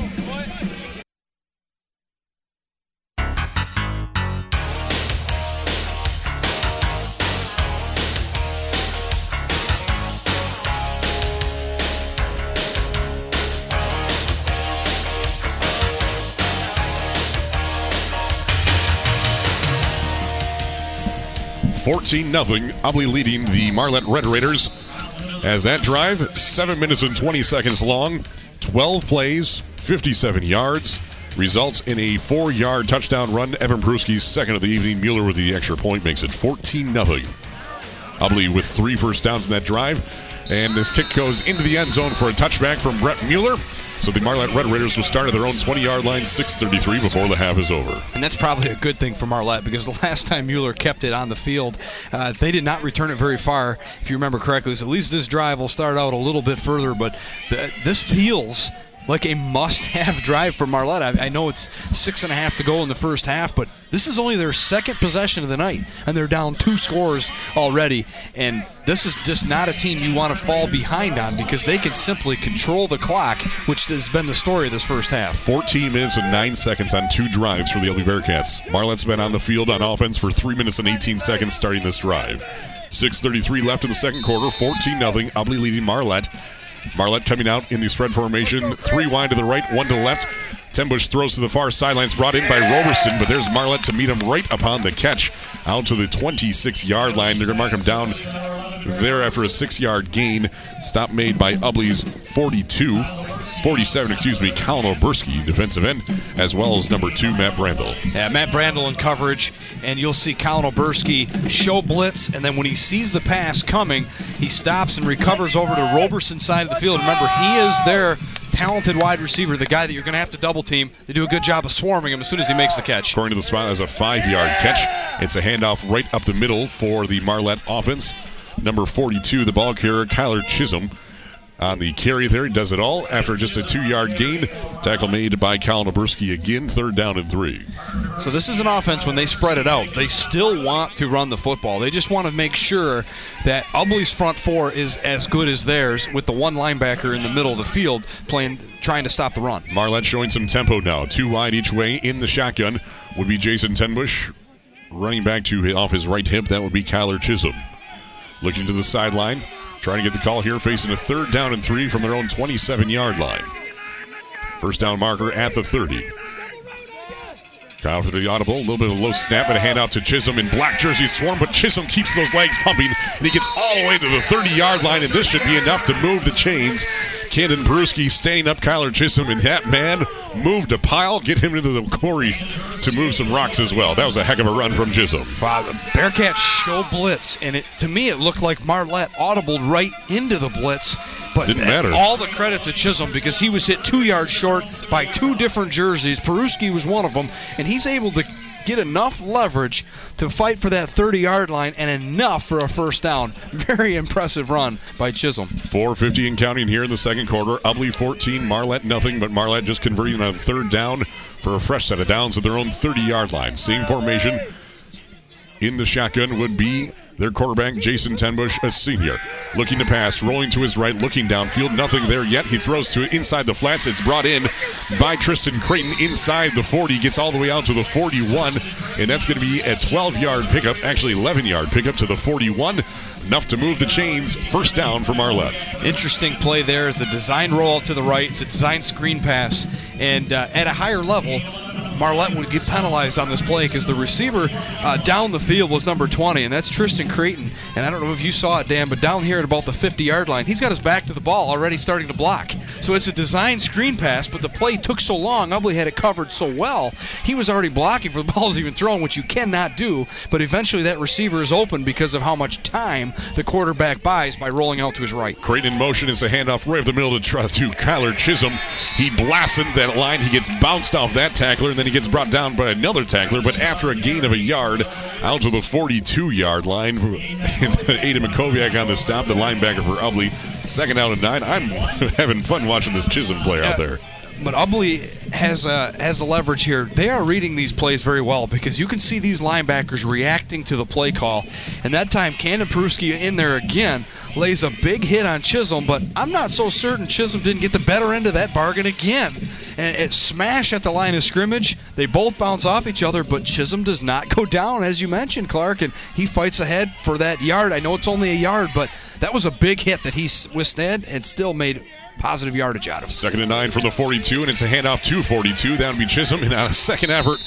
Fourteen nothing. Ubly leading the Marlette Red Raiders. As that drive, seven minutes and twenty seconds long, twelve plays, fifty-seven yards, results in a four-yard touchdown run. Evan Peruski's second of the evening. Mueller with the extra point makes it fourteen nothing. Ubly with three first downs in that drive. And this kick goes into the end zone for a touchback from Brett Mueller. So the Marlette Red Raiders will start at their own 20 yard line, 6.33 before the half is over. And that's probably a good thing for Marlette because the (laughs) last time Mueller kept it on the field, uh, they did not return it very far, if you remember correctly. So at least this drive will start out a little bit further, but the, this feels like a must-have (laughs) drive for Marlette. I, I know it's six and a half to go in the first half, but this is only their second possession of the night, and they're down two scores already. And this is just not a team you want to fall behind on because they can simply control the clock, which has been the story of this first half. 14 minutes and 9 seconds on two drives for the Ubly Bearcats. Marlette's been on the field on offense for 3 minutes and 18 seconds starting this drive. 6.33 left in the second quarter, 14 0. Ubly leading Marlette. Marlette coming out in the spread formation, three wide to the right, one to the left. Tenbush throws to the far sidelines, brought in by Roberson, but there's Marlette to meet him right upon the catch out to the 26 yard line. They're going to mark him down there after a six yard gain. Stop made by Ubly's 42, 47, excuse me, Colin Oberski, defensive end, as well as number two, Matt Brandel. Yeah, Matt Brandel in coverage, and you'll see Colin Oberski show blitz, and then when he sees the pass coming, he stops and recovers over to Roberson's side of the field. Remember, he is their talented wide receiver, the guy that you're going to have to double team. They do a good job of swarming him as soon as he makes the catch. According to the spot, as a five yard catch. It's a handoff right up the middle for the Marlette offense. Number 42, the ball carrier, Kyler Chisholm. On the carry there, he does it all after just a two yard gain. Tackle made by Kyle Oberski again, third down and three. So this is an offense when they spread it out. They still want to run the football. They just want to make sure that Ubly's front four is as good as theirs with the one linebacker in the middle of the field playing trying to stop the run. Marlette showing some tempo now. Two wide each way in the shotgun would be Jason Tenbush. Running back to off his right hip, that would be Kyler Chisholm. Looking to the sideline, trying to get the call here, facing a third down and three from their own 27 yard line. First down marker at the 30. Kyle for the audible, a little bit of a low snap and a handout to Chisholm in black jersey swarm, but Chisholm keeps those legs pumping and he gets all the way to the 30 yard line, and this should be enough to move the chains. Camden Peruski standing up Kyler Chisholm, and that man moved a pile, get him into the quarry to move some rocks as well. That was a heck of a run from Chisholm. Wow, the Bearcats show blitz, and it to me it looked like Marlette audibled right into the blitz. But Didn't matter. All the credit to Chisholm because he was hit two yards short by two different jerseys. Peruski was one of them, and he's able to get enough leverage to fight for that 30 yard line and enough for a first down. (laughs) Very impressive run by Chisholm. 450 and counting here in the second quarter. Ubly 14, Marlette nothing, but Marlette just converting on a third down for a fresh set of downs at their own 30 yard line. Same formation in the shotgun would be their quarterback, Jason Tenbush, a senior. Looking to pass, rolling to his right, looking downfield. Nothing there yet. He throws to it inside the flats. It's brought in by Tristan Creighton inside the 40. Gets all the way out to the 41. And that's going to be a 12 yard pickup, actually 11 yard pickup to the 41. Enough to move the chains. First down for Marlette. Interesting play there is a design roll to the right. It's a design screen pass. And uh, at a higher level, Marlette would get penalized on this play because the receiver uh, down the field was number 20, and that's Tristan Creighton. And I don't know if you saw it, Dan, but down here at about the 50 yard line, he's got his back to the ball already starting to block. So it's a design screen pass, but the play took so long. Ubly had it covered so well, he was already blocking for the (laughs) ball's even thrown, which you cannot do. But eventually that receiver is open because of how much time the quarterback buys by rolling out to his right. Creighton in motion is a handoff right up the middle to, try to Kyler Chisholm. He blasted that line. He gets bounced off that tackler, and then he gets brought down by another tackler. But after a gain of a yard, out to the 42 yard line. And Aiden (laughs) McKoviak on the stop, the linebacker for Ubly. Second out and nine. I'm (laughs) having fun watching this Chisholm play out there. But Ubly has a has a leverage here. They are reading these plays very well because you can see these linebackers reacting to the play call. And that time, Camden Peruski in there again lays a big hit on Chisholm, but I'm not so certain Chisholm didn't get the better end of that bargain again. And it smash at the line of scrimmage. They both bounce off each other, but Chisholm does not go down, as you mentioned, Clark, and he fights ahead for that yard. I know it's only a yard, but that was a big hit that he withstood and still made positive yardage out of. Second and nine from the 42, and it's a handoff to 42. That would be Chisholm, and on a second effort,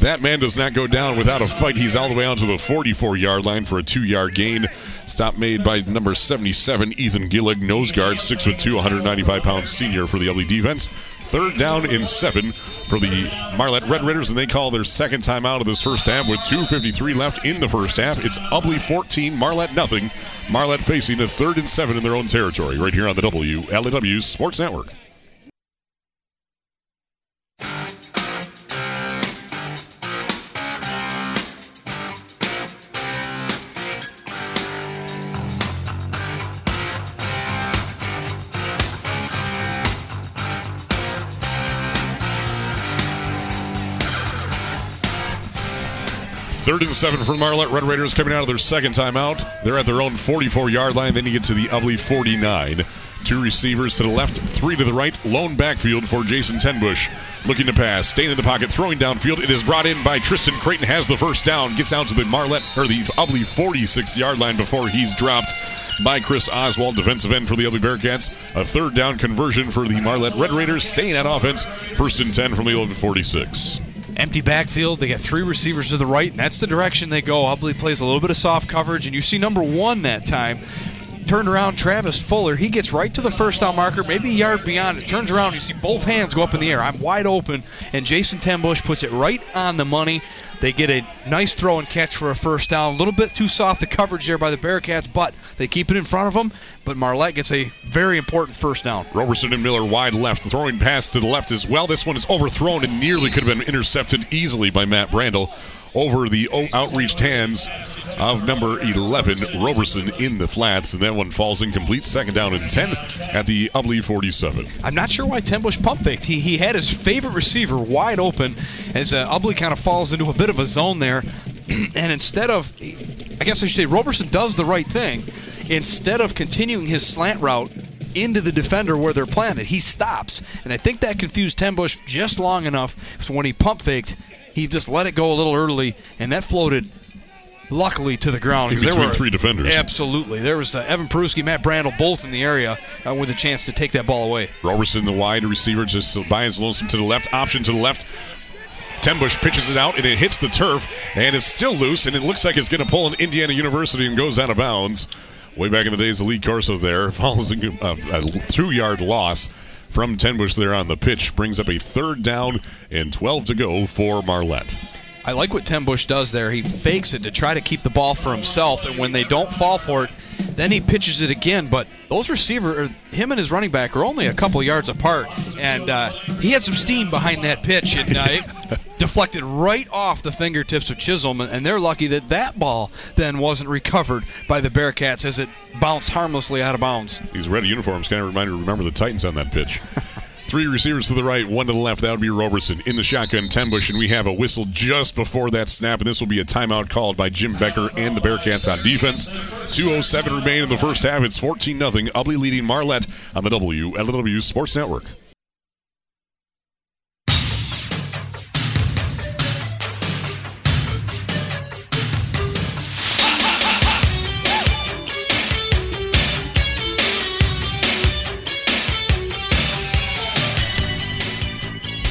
that man does not go down without a fight. He's all the way out to the 44 yard line for a two yard gain. Stop made by number 77, Ethan Gillig, nose guard, 6'2, 195 pound senior for the Ubly defense. Third down and seven for the Marlette Red Raiders, and they call their second time out of this first half with 2.53 left in the first half. It's Ubly 14, Marlette nothing. Marlette facing a third and seven in their own territory right here on the WLEW Sports Network. Third and seven for the Marlette Red Raiders coming out of their second time out. They're at their own 44 yard line. Then you get to the Ubly 49. Two receivers to the left, three to the right. Lone backfield for Jason Tenbush. Looking to pass, staying in the pocket, throwing downfield. It is brought in by Tristan Creighton. Has the first down, gets out to the Marlette or the Ubly 46 yard line before he's dropped by Chris Oswald, defensive end for the Ubly Bearcats. A third down conversion for the Marlette Red Raiders, staying at offense. First and 10 from the 1146. Empty backfield. They got three receivers to the right, and that's the direction they go. Ubley plays a little bit of soft coverage, and you see number one that time. Turned around, Travis Fuller. He gets right to the first down marker, maybe a yard beyond it. Turns around, you see both hands go up in the air. I'm wide open, and Jason Tenbush puts it right on the money. They get a nice throw and catch for a first down. A little bit too soft the coverage there by the Bearcats, but they keep it in front of them. But Marlette gets a very important first down. Roberson and Miller wide left, throwing pass to the left as well. This one is overthrown and nearly could have been intercepted easily by Matt Brandel over the outreached hands of number 11, Roberson, in the flats. And that one falls incomplete. Second down and 10 at the Ubly 47. I'm not sure why Tenbush pump faked. He, he had his favorite receiver wide open as uh, Ubly kind of falls into a bit of a zone there. (clears throat) and instead of, I guess I should say, Roberson does the right thing. Instead of continuing his slant route into the defender where they're planted, he stops. And I think that confused Tenbush just long enough so when he pump faked, he just let it go a little early, and that floated luckily to the ground. In 'cause there between were- three defenders. Absolutely. There was uh, Evan Peruski, Matt Brandel, both in the area uh, with a chance to take that ball away. Roberson, the wide receiver, just by his lonesome to the left, option to the left. Tenbush pitches it out and it hits the turf and it's still loose and it looks like it's going to pull an Indiana University and goes out of bounds. Way back in the days, the Lee Corso there (laughs) follows a, a two-yard loss from Tenbush there on the pitch, brings up a third down and 12 to go for Marlette. I like what Tim Bush does there. He fakes it to try to keep the ball for himself, and when they don't fall for it, then he pitches it again. But those receiver, him and his running back, are only a couple yards apart, and uh, he had some steam behind that pitch, and uh, it (laughs) deflected right off the fingertips of Chisholm, and they're lucky that that ball then wasn't recovered by the Bearcats as it bounced harmlessly out of bounds. These red uniforms kind of remind me remember the Titans on that pitch. (laughs) Three receivers to the right, one to the left. That would be Roberson in the shotgun, Tenbush, and we have a whistle just before that snap, and this will be a timeout called by Jim Becker and the Bearcats on defense. 2.07 remain in the first half. It's 14 0. Ubly leading Marlette on the WLEW Sports Network.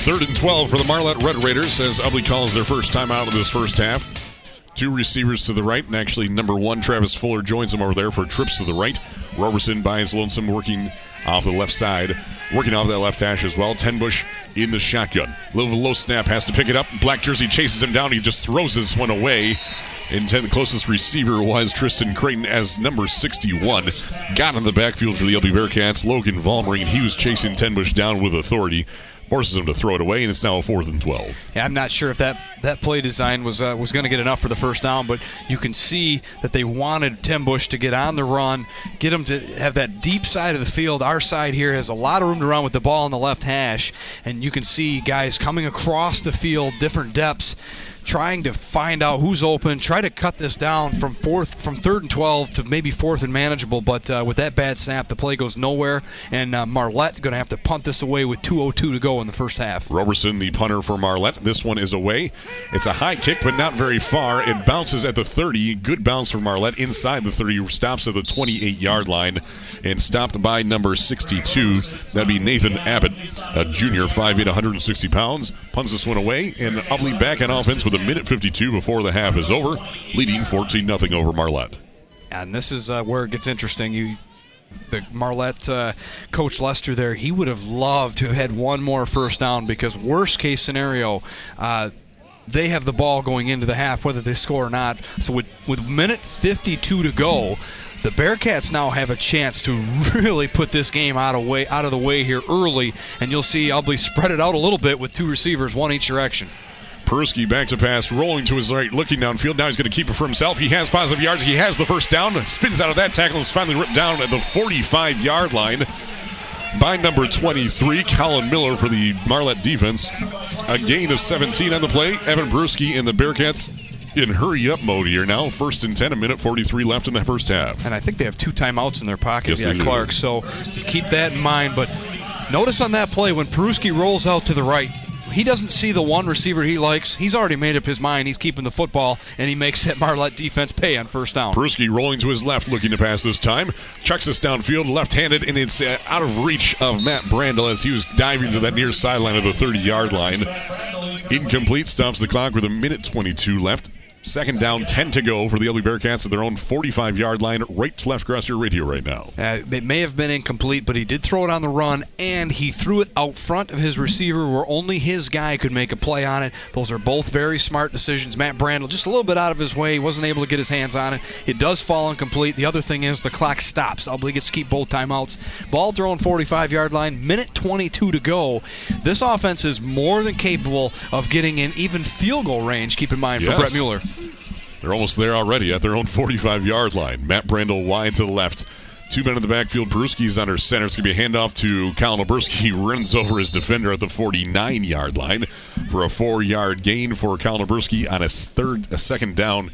Third and 12 for the Marlette Red Raiders as Ubly calls their first time out of this first half. Two receivers to the right, and actually number one, Travis Fuller, joins them over there for trips to the right. Roberson by his lonesome working off the left side, working off that left hash as well. Tenbush in the shotgun. Little low snap has to pick it up. Black jersey chases him down. He just throws this one away. Intent, the closest receiver was Tristan Creighton as number 61. Got in the backfield for the Ubly Bearcats, Logan Vollmering, and he was chasing Tenbush down with authority forces him to throw it away, and it's now a fourth and twelve. Yeah, I'm not sure if that, that play design was uh, was going to get enough for the first down, but you can see that they wanted Tim Bush to get on the run, get him to have that deep side of the field. Our side here has a lot of room to run with the ball on the left hash, and you can see guys coming across the field, different depths trying to find out who's open, try to cut this down from fourth, from third and 12 to maybe fourth and manageable. But uh, with that bad snap, the play goes nowhere, and uh, Marlette going to have to punt this away with 2:02 to go in the first half. Roberson, the punter for Marlette. This one is away. It's a high kick, but not very far. It bounces at the 30. Good bounce for Marlette inside the 30. Stops at the 28-yard line, and stopped by number 62. That'd be Nathan Abbott, a junior, 5'8", 160 pounds. Punts this one away, and Ubly back on offense with a minute 52 before the half is over, leading 14 0 over Marlette. And this is uh, where it gets interesting. You the Marlette uh, coach Lester there, he would have loved to have had one more first down because worst case scenario, uh, they have the ball going into the half whether they score or not. So with with minute 52 to go, the Bearcats now have a chance to (laughs) really put this game out of way out of the way here early, and you'll see Ubly spread it out a little bit with two receivers, one each direction. Peruski back to pass, rolling to his right, looking downfield. Now he's going to keep it for himself. He has positive yards. He has the first down. Spins out of that tackle. Is finally ripped down at the 45 yard line by number 23, Colin Miller for the Marlette defense. A gain of 17 on the play. Evan Peruski and the Bearcats in hurry up mode here now. First and 10, a minute 43 left in the first half. And I think they have two timeouts in their pocket, yes, yeah, Clark. So keep that in mind. But notice on that play when Peruski rolls out to the right, he doesn't see the one receiver he likes. He's already made up his mind. He's keeping the football, and he makes that Marlette defense pay on first down. Peruski rolling to his left, looking to pass this time. Chucks us downfield, left-handed, and it's uh, out of reach of Matt Brandel as he was diving to that near sideline of the 30-yard line. Incomplete stops the clock with a minute 22 left. Second down, 10 to go for the Ubly Bearcats at their own 45 yard line, right to left across your radio right now. Uh, it may have been incomplete, but he did throw it on the run, and he threw it out front of his receiver where only his guy could make a play on it. Those are both very smart decisions. Matt Brandel just a little bit out of his way, he wasn't able to get his hands on it. It does fall incomplete. The other thing is the clock stops. Ubly gets to keep both timeouts. Ball thrown 45 yard line, minute 22 to go. This offense is more than capable of getting in even field goal range, keep in mind, yes. for Brett Mueller. They're almost there already at their own 45 yard line. Matt Brandel wide to the left. Two men in the backfield. Peruski's under center. It's going to be a handoff to Colin. He runs over his defender at the 49 yard line for a four yard gain for Colin Oberski on a third, a second down.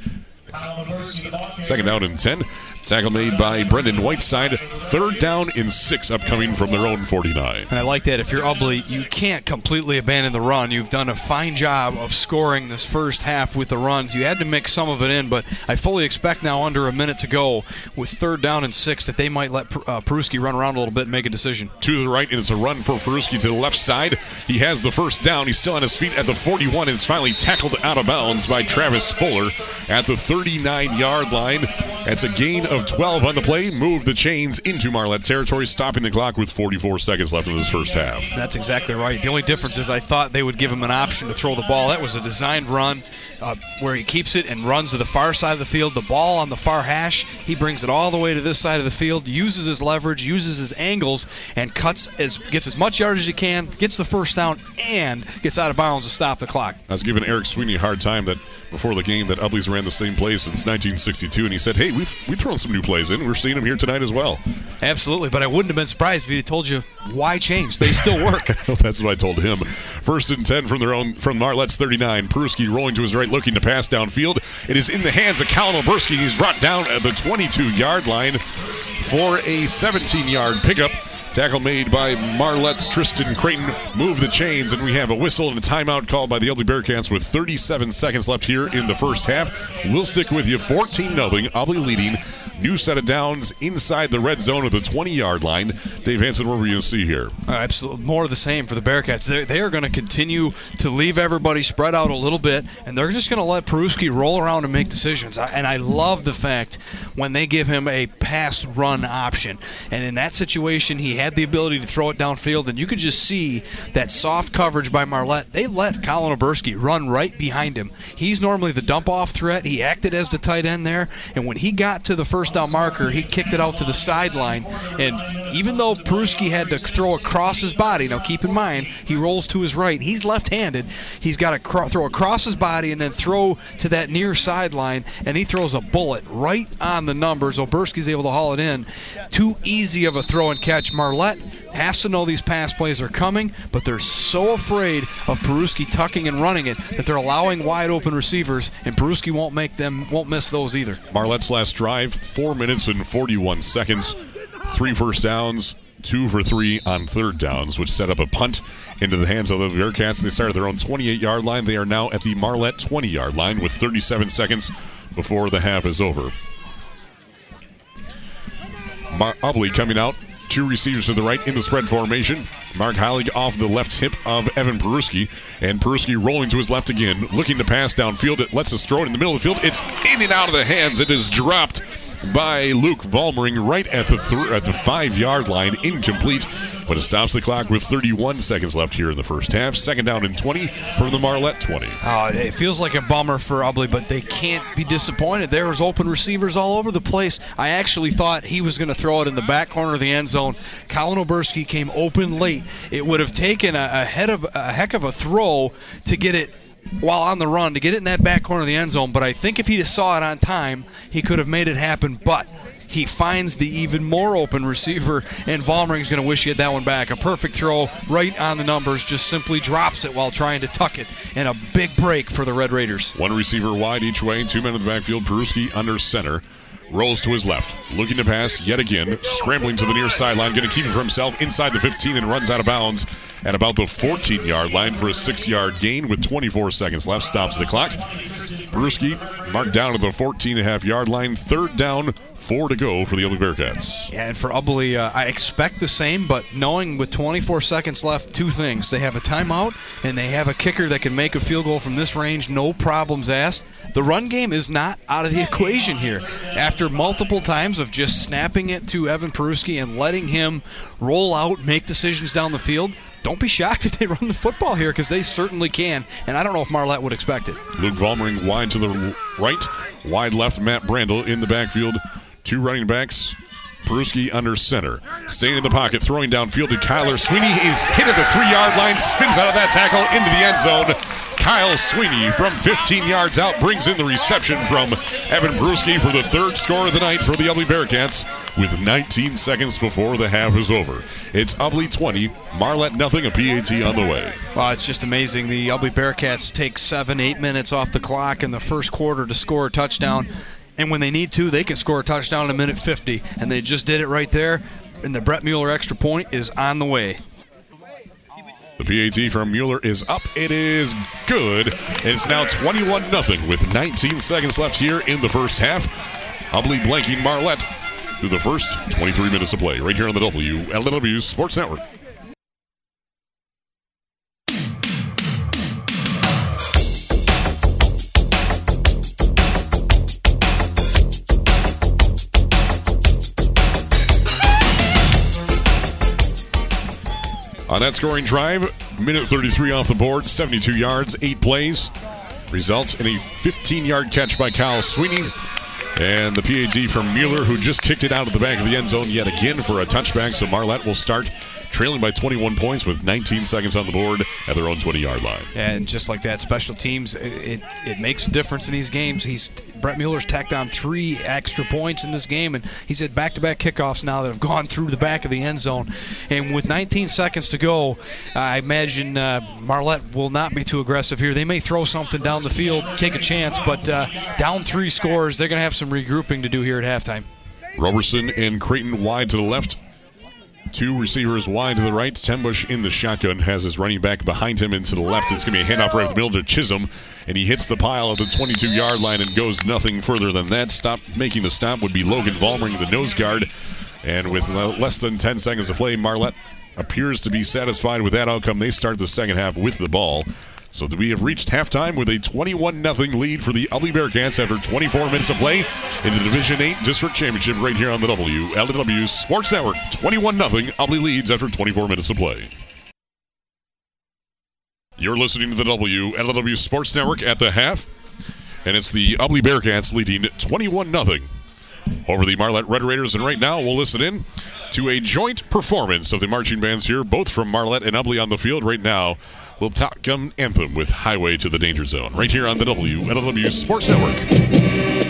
Second down and 10. Tackle made by Brendan Whiteside. Third down in six upcoming from their own 49. And I like that. If you're Ubly, you can't completely abandon the run. You've done a fine job of scoring this first half with the runs. You had to mix some of it in, but I fully expect now under a minute to go with third down and six that they might let uh, Peruski run around a little bit and make a decision. To the right, and it's a run for Peruski to the left side. He has the first down. He's still on his feet at the 41 and is finally tackled out of bounds by Travis Fuller at the 39 yard line. That's a gain of 12 on the play. Move the chains into Marlette territory, stopping the clock with 44 seconds left in this first half. That's exactly right. The only difference is I thought they would give him an option to throw the ball. That was a designed run uh, where he keeps it and runs to the far side of the field. The ball on the far hash, he brings it all the way to this side of the field, uses his leverage, uses his angles, and cuts as gets as much yardage as he can, gets the first down, and gets out of bounds to stop the clock. I was giving Eric Sweeney a hard time that before the game that Ubly's ran the same play since 1962, and he said, "Hey, we've we've thrown some new plays in. We're seeing them here tonight as well." Absolutely, but I wouldn't have been surprised if he had told you why change. They still work. (laughs) That's what I told him. First and ten from their own from Marlette's 39. Peruski rolling to his right, looking to pass downfield. It is in the hands of Colin Oberski. He's brought down at the 22-yard line for a 17-yard pickup. Tackle made by Marlette's Tristan Creighton. Move the chains, and we have a whistle and a timeout called by the Ubly Bearcats with 37 seconds left here in the first half. We'll stick with you 14 0. Ubly leading. New set of downs inside the red zone of the 20 yard line. Dave Hanson, what were you going to see here? Uh, absolutely. More of the same for the Bearcats. They're, they are going to continue to leave everybody spread out a little bit, and they're just going to let Peruski roll around and make decisions. I, and I love the fact when they give him a pass run option. And in that situation, he had the ability to throw it downfield, and you could just see that soft coverage by Marlette. They let Colin Oberski run right behind him. He's normally the dump off threat. He acted as the tight end there, and when he got to the first down marker, he kicked it out to the sideline. And even though Peruski had to throw across his body, now keep in mind, he rolls to his right. He's left handed. He's got to throw across his body and then throw to that near sideline, and he throws a bullet right on the numbers. Oberski's able to haul it in. Too easy of a throw and catch. Marlette has to know these pass plays are coming, but they're so afraid of Peruski tucking and running it that they're allowing wide open receivers, and Peruski won't make them won't miss those either. Marlette's last drive, four minutes and 41 seconds, three first downs, two for three on third downs, which set up a punt into the hands of the Bearcats. They started their own 28 yard line. They are now at the Marlette 20 yard line with 37 seconds before the half is over. Mar- Ubly coming out. Two receivers to the right in the spread formation. Mark Heilig off the left hip of Evan Peruski. And Peruski rolling to his left again, looking to pass downfield. It lets us throw it in the middle of the field. It's in and out of the hands. It is dropped by Luke Vollmering right at the th- at the five yard line, incomplete. But it stops the clock with 31 seconds left here in the first half. Second down and 20 from the Marlette 20. Uh, it feels like a bummer for Ubly, but they can't be disappointed. There was open receivers all over the place. I actually thought he was going to throw it in the back corner of the end zone. Colin Oberski came open late. It would have taken a, a head of a heck of a throw to get it while on the run to get it in that back corner of the end zone. But I think if he just saw it on time, he could have made it happen. But he finds the even more open receiver, and Vollmering's going to wish he had that one back. A perfect throw right on the numbers, just simply drops it while trying to tuck it, and a big break for the Red Raiders. One receiver wide each way, two men in the backfield. Peruski under center. Rolls to his left, looking to pass yet again, scrambling to the near sideline, going to keep it for himself inside the 15 and runs out of bounds at about the 14 yard line for a six yard gain with 24 seconds left. Stops the clock. Peruski marked down at the 14 and a half yard line. Third down, four to go for the Ubly Bearcats. Yeah, and for Ubly, uh, I expect the same, but knowing with 24 seconds left, two things. They have a timeout, and they have a kicker that can make a field goal from this range, no problems asked. The run game is not out of the equation here. After multiple times of just snapping it to Evan Peruski and letting him roll out, make decisions down the field, don't be shocked (laughs) if they run the football here because they certainly can. And I don't know if Marlette would expect it. Luke Vollmering wide to the right, wide left. Matt Brandel in the backfield. Two running backs. Peruski under center. Staying in the pocket, throwing downfield to Kyle Sweeney. He's hit at the three yard line, spins out of that tackle into the end zone. Kyle Sweeney from 15 yards out brings in the reception from Evan Peruski for the third score of the night for the Ubly Bearcats with 19 seconds before the half is over. It's Ubly 20, Marlette nothing, a PAT on the way. Wow, it's just amazing. The Ubly Bearcats take seven, eight minutes off the clock in the first quarter to score a touchdown. And when they need to, they can score a touchdown in a minute 50. And they just did it right there. And the Brett Mueller extra point is on the way. The PAT from Mueller is up. It is good. And it's now 21 0 with 19 seconds left here in the first half. Ubly blanking Marlette through the first 23 minutes of play right here on the WLEW Sports Network. On that scoring drive, minute 33 off the board, 72 yards, eight plays. Results in a 15 yard catch by Kyle Sweeney. And the PAT from Mueller, who just kicked it out of the back of the end zone yet again for a touchback. So Marlette will start trailing by 21 points with 19 seconds on the board at their own 20 yard line. And just like that, special teams, it, it, it, makes a difference in these games. He's Brett Mueller's tacked on three extra points in this game, and he's had back to back kickoffs now that have gone through the back of the end zone. And with 19 seconds to go, I imagine uh, Marlette will not be too aggressive here. They may throw something down the field, take a chance, but uh, down three scores, they're going to have some regrouping to do here at halftime. Roberson and Creighton wide to the left. Two receivers wide to the right. Tenbush in the shotgun has his running back behind him into the left. It's going to be a handoff right up the middle to Chisholm, and he hits the pile at the 22 yard line and goes nothing further than that. Stop making the stop would be Logan Vollmering, the nose guard. And with less than 10 seconds to play, Marlette appears to be satisfied with that outcome. They start the second half with the ball. So we have reached halftime with a 21 0 lead for the Ubly Bearcats after 24 minutes of play in the Division 8 District Championship right here on the WLEW Sports Network. 21 0 Ubly leads after 24 minutes of play. You're listening to the WLEW Sports Network at the half, and it's the Ubly Bearcats leading 21 0 over the Marlette Red Raiders. And right now, we'll listen in to a joint performance of the marching bands here, both from Marlette and Ubly on the field right now Top Gun anthem with Highway to the Danger Zone right here on the WLEW Sports Network.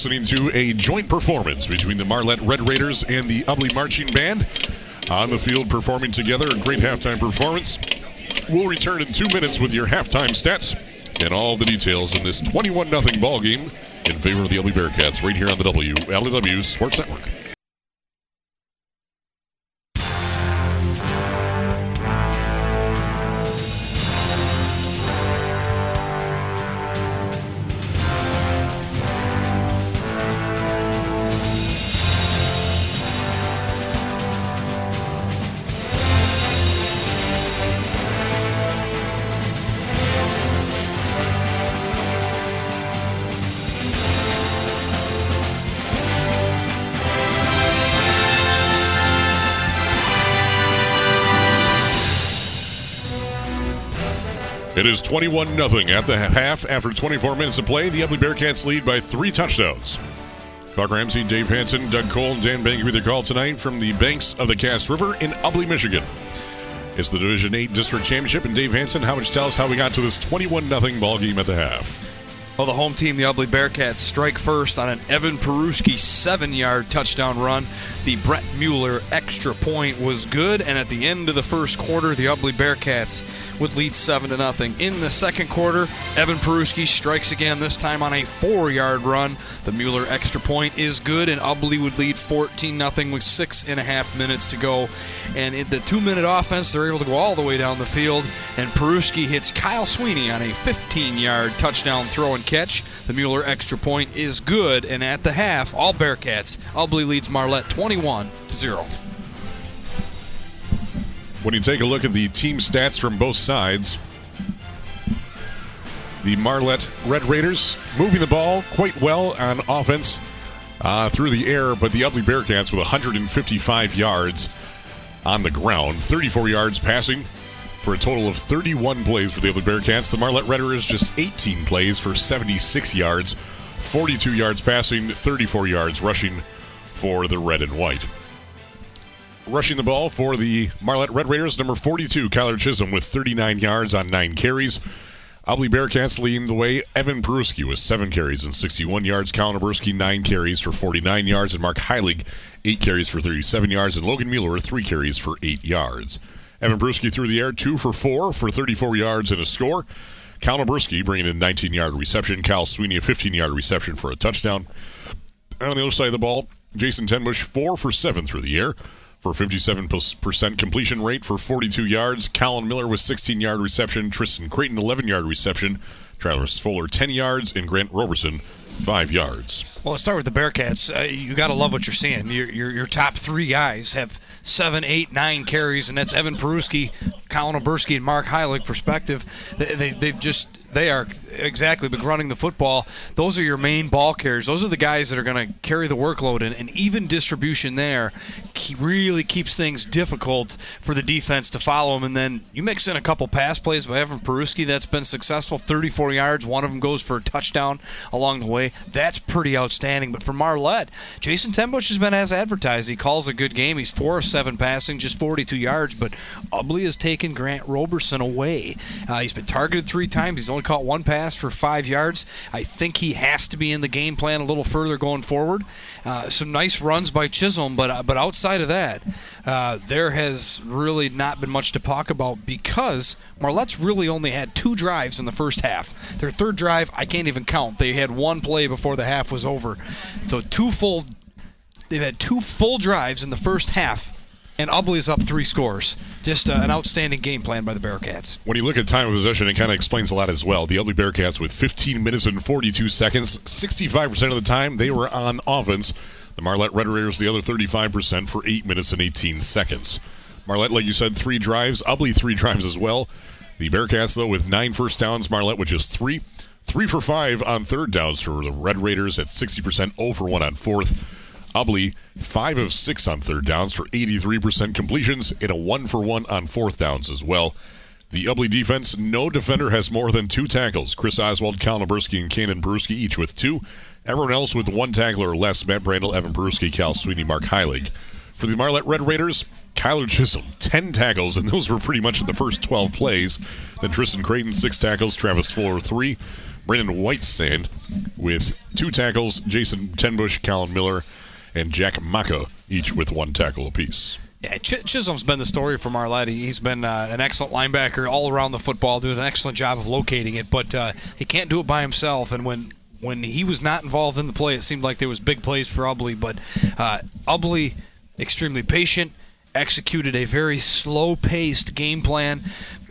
Listening to a joint performance between the Marlette Red Raiders and the Ubly Marching Band. On the field performing together, a great halftime performance. We'll return in two minutes with your halftime stats and all the details in this 21 0 ball game in favor of the Ubly Bearcats right here on the WLEW Sports Network. It is 21 0 at the half after 24 minutes of play. The Ubly Bearcats lead by three touchdowns. Clark Ramsey, Dave Hanson, Doug Cole, and Dan Banky with the call tonight from the banks of the Cass River in Ubly, Michigan. It's the Division 8 District Championship, and Dave Hanson, how much tell us how we got to this 21 0 ball game at the half? Well, the home team, the Ubly Bearcats, strike first on an Evan Peruski seven yard touchdown run. The Brett Mueller extra point was good, and at the end of the first quarter, the Ubly Bearcats would lead 7 to nothing. In the second quarter, Evan Peruski strikes again, this time on a four yard run. The Mueller extra point is good, and Ubly would lead 14 nothing with six and a half minutes to go. And in the two minute offense, they're able to go all the way down the field, and Peruski hits Kyle Sweeney on a 15 yard touchdown throw and catch. The Mueller extra point is good, and at the half, all Bearcats, Ubly leads Marlette 21 to 0. When you take a look at the team stats from both sides, the Marlette Red Raiders moving the ball quite well on offense uh, through the air, but the Ubly Bearcats with 155 yards on the ground, 34 yards passing for a total of 31 plays for the Ubly Bearcats. The Marlette Red Raiders just 18 plays for 76 yards, 42 yards passing, 34 yards rushing for the red and white. Rushing the ball for the Marlette Red Raiders, number 42, Kyler Chisholm, with 39 yards on nine carries. Ubly Bearcats leading the way. Evan Peruski with seven carries and 61 yards. Colin nine carries for 49 yards. And Mark Heilig, eight carries for 37 yards. And Logan Mueller, three carries for eight yards. Evan Peruski through the air, two for four for 34 yards and a score. Oberski bringing in 19 yard reception. Cal Sweeney, a 15 yard reception for a touchdown. And on the other side of the ball, Jason Tenbush, four for seven through the air for 57% completion rate for 42 yards. Colin Miller with 16 yard reception. Tristan Creighton, 11 yard reception. Travis Fuller, 10 yards. And Grant Roberson, 5 yards. Well, let's start with the Bearcats. Uh, you got to love what you're seeing. Your, your, your top three guys have seven, eight, nine carries, and that's Evan Peruski, Colin Oberski, and Mark Heilig. Perspective, they, they, they've just they are exactly, but running the football, those are your main ball carriers. Those are the guys that are going to carry the workload, and, and even distribution there really keeps things difficult for the defense to follow them. And then you mix in a couple pass plays by Evan Peruski that's been successful 34 yards, one of them goes for a touchdown along the way. That's pretty outstanding. But for Marlette, Jason Tenbush has been as advertised. He calls a good game. He's 4 of 7 passing, just 42 yards, but Ubly has taken Grant Roberson away. Uh, he's been targeted three times. He's only caught one pass for five yards. I think he has to be in the game plan a little further going forward. Uh, some nice runs by Chisholm, but uh, but outside of that, uh, there has really not been much to talk about because Marlette's really only had two drives in the first half. Their third drive, I can't even count. They had one play before the half was over, so two full. They've had two full drives in the first half and Ubly is up three scores. Just uh, an outstanding game plan by the Bearcats. When you look at time of possession, it kind of explains a lot as well. The Ubly Bearcats with 15 minutes and 42 seconds, 65% of the time they were on offense. The Marlette Red Raiders the other 35% for 8 minutes and 18 seconds. Marlette, like you said, three drives. Ubly three drives as well. The Bearcats, though, with nine first downs. Marlette with just three. Three for five on third downs for the Red Raiders at 60%, 0 for 1 on fourth. Ubly, 5 of 6 on third downs for 83% completions and a 1 for 1 on fourth downs as well. The Ubly defense, no defender has more than two tackles. Chris Oswald, Cal Naburski, and Kanan Peruski each with two. Everyone else with one tackle or less. Matt Brandel, Evan Peruski, Cal Sweeney, Mark Heilig. For the Marlette Red Raiders, Kyler Chisholm, 10 tackles, and those were pretty much in the first 12 plays. Then Tristan Creighton, 6 tackles. Travis Fuller, 3. Brandon Whitesand with two tackles, Jason Tenbush, Colin Miller, and Jack Maka, each with one tackle apiece. Yeah, Ch- Chisholm's been the story for Marlette. He's been uh, an excellent linebacker all around the football, doing an excellent job of locating it, but uh, he can't do it by himself. And when when he was not involved in the play, it seemed like there was big plays for Ubly. But uh, Ubly, extremely patient, executed a very slow-paced game plan,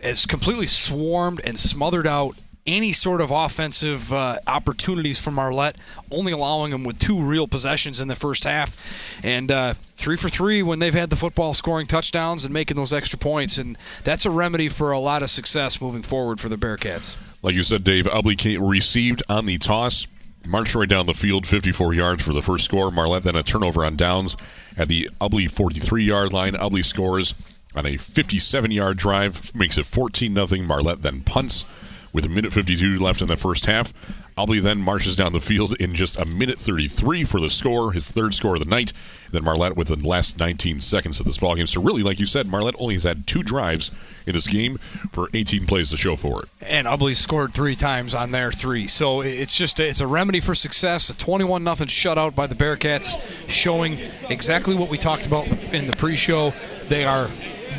has completely swarmed and smothered out any sort of offensive uh, opportunities for Marlette, only allowing them with two real possessions in the first half, and uh, three for three when they've had the football, scoring touchdowns and making those extra points, and that's a remedy for a lot of success moving forward for the Bearcats. Like you said, Dave, Ubly received on the toss, marched right down the field, 54 yards for the first score. Marlette then a turnover on downs at the Ubly 43 yard line. Ubly scores on a 57 yard drive, makes it 14 0. Marlette then punts with a minute 52 left in the first half. Ubly then marches down the field in just a minute 33 for the score, his third score of the night. then Marlette with the last 19 seconds of this ballgame. So really, like you said, Marlette only has had two drives in this game for 18 plays to show for it. And Ubly scored three times on their three. So it's just a, it's a remedy for success. A 21 nothing shutout by the Bearcats, showing exactly what we talked about in the pre-show. They are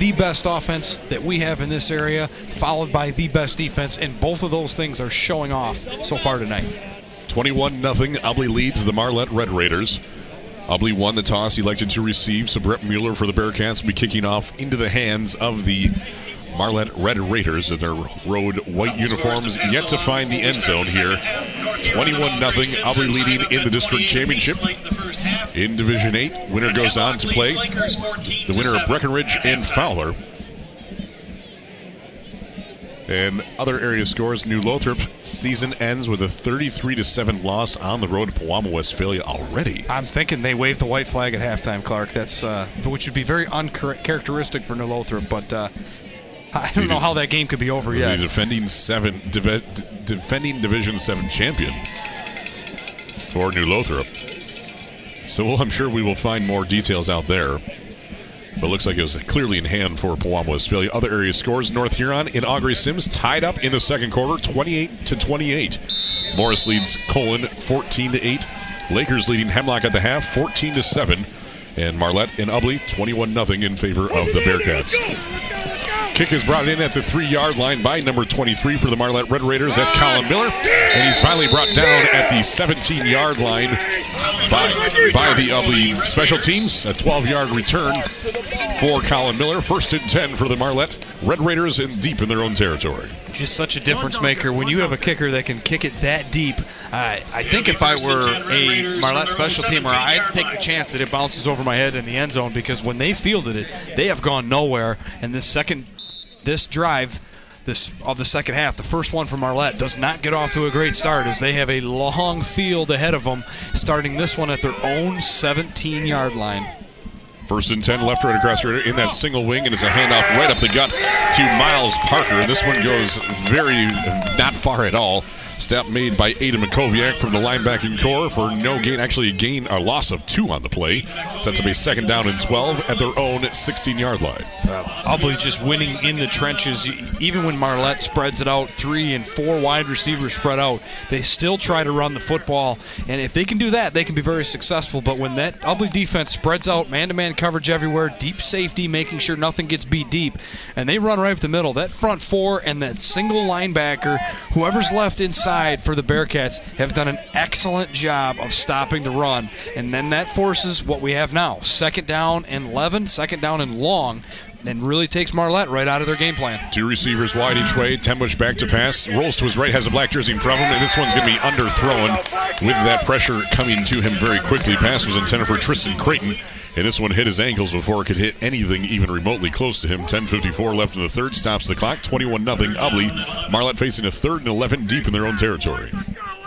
the best offense that we have in this area, followed by the best defense, and both of those things are showing off so far tonight. 21 0. Ubly leads the Marlette Red Raiders. Ubly won the toss, elected to receive, so Brett Mueller for the Bearcats will be kicking off into the hands of the Marlette Red Raiders in their road white uniforms, yet to find the end zone here. 21 0. Ubly leading in the district championship. In Division 8, winner goes on to play the winner of Breckenridge and Fowler. And other area scores: New Lothrop season ends with a 33 to seven loss on the road to Pewamo, Westphalia already. I'm thinking they waved the white flag at halftime, Clark. That's uh, which would be very uncharacteristic for New Lothrop, but uh, (laughs) I don't know how that game could be over yet. The defending seven, div- defending Division Seven champion for New Lothrop. So well, I'm sure we will find more details out there. But looks like it was clearly in hand for Pewamo Westphalia. Other area scores: North Huron and Au Gres-Sims tied up in the second quarter, 28 to 28. Morrice leads Colon 14 to 8. Lakers leading Hemlock at the half, 14 to 7. And Marlette and Ubly 21 0 in favor of the Bearcats. Kick is brought in at the three yard line by number 23 for the Marlette Red Raiders. That's Colin Miller. And he's finally brought down at the 17 yard line by, by the Ubly special teams. A 12 yard return for Colin Miller. First and 10 for the Marlette Red Raiders and deep in their own territory. Just such a difference maker when you have a kicker that can kick it that deep. Uh, I think if I were a Marlette special teamer, I'd take the chance that it bounces over my head in the end zone because when they fielded it, they have gone nowhere. And this second this drive this of the second half. The first one from Marlette does not get off to a great start as they have a long field ahead of them, starting this one at their own 17 yard line. First and 10, left, right across right in that single wing, and it's a handoff right up the gut to Miles Parker. And this one goes very not far at all. Step made by Aiden Makoviak from the linebacking core for no gain. Actually, a gain, a loss of two on the play. Sets up a second down and 12 at their own 16 yard line. Ubly just winning in the trenches. Even when Marlette spreads it out, three and four wide receivers spread out, they still try to run the football. And if they can do that, they can be very successful. But when that Ubly defense spreads out, man to man coverage everywhere, deep safety, making sure nothing gets beat deep, and they run right up the middle, that front four and that single linebacker, whoever's left inside, for the Bearcats have done an excellent job of stopping the run. And then that forces what we have now second down and 11, second down and long. And really takes Marlette right out of their game plan. Two receivers wide each way. Tenbush back to pass. Rolls to his right, has a black jersey in front of him, and this one's going to be underthrown with that pressure coming to him very quickly. Pass was intended for Tristan Creighton. And this one hit his ankles before it could hit anything even remotely close to him. 10.54 left in the third. Stops the clock. 21 0 Ubley. Marlette facing a third and 11 deep in their own territory.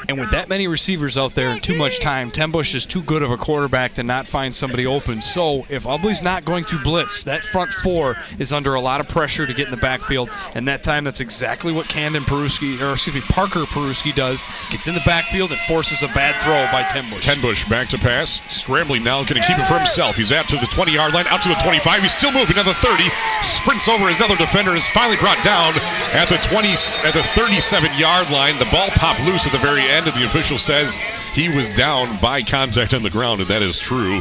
And with that many receivers out there and too much time, Tenbush is too good of a quarterback to not find somebody open. So if Ubly's not going to blitz, that front four is under a lot of pressure to get in the backfield. And that time, that's exactly what Camden Peruski, or excuse me, Parker Peruski does. Gets in the backfield and forces a bad throw by Tenbush. Tenbush back to pass. Scrambling now, going to keep it for himself. He's out to the 20 yard line, out to the 25. He's still moving at the 30. Sprints over another defender, is finally brought down at the 20, at the 37 yard line. The ball popped loose at the very end, and the official says he was down by contact on the ground, and that is true.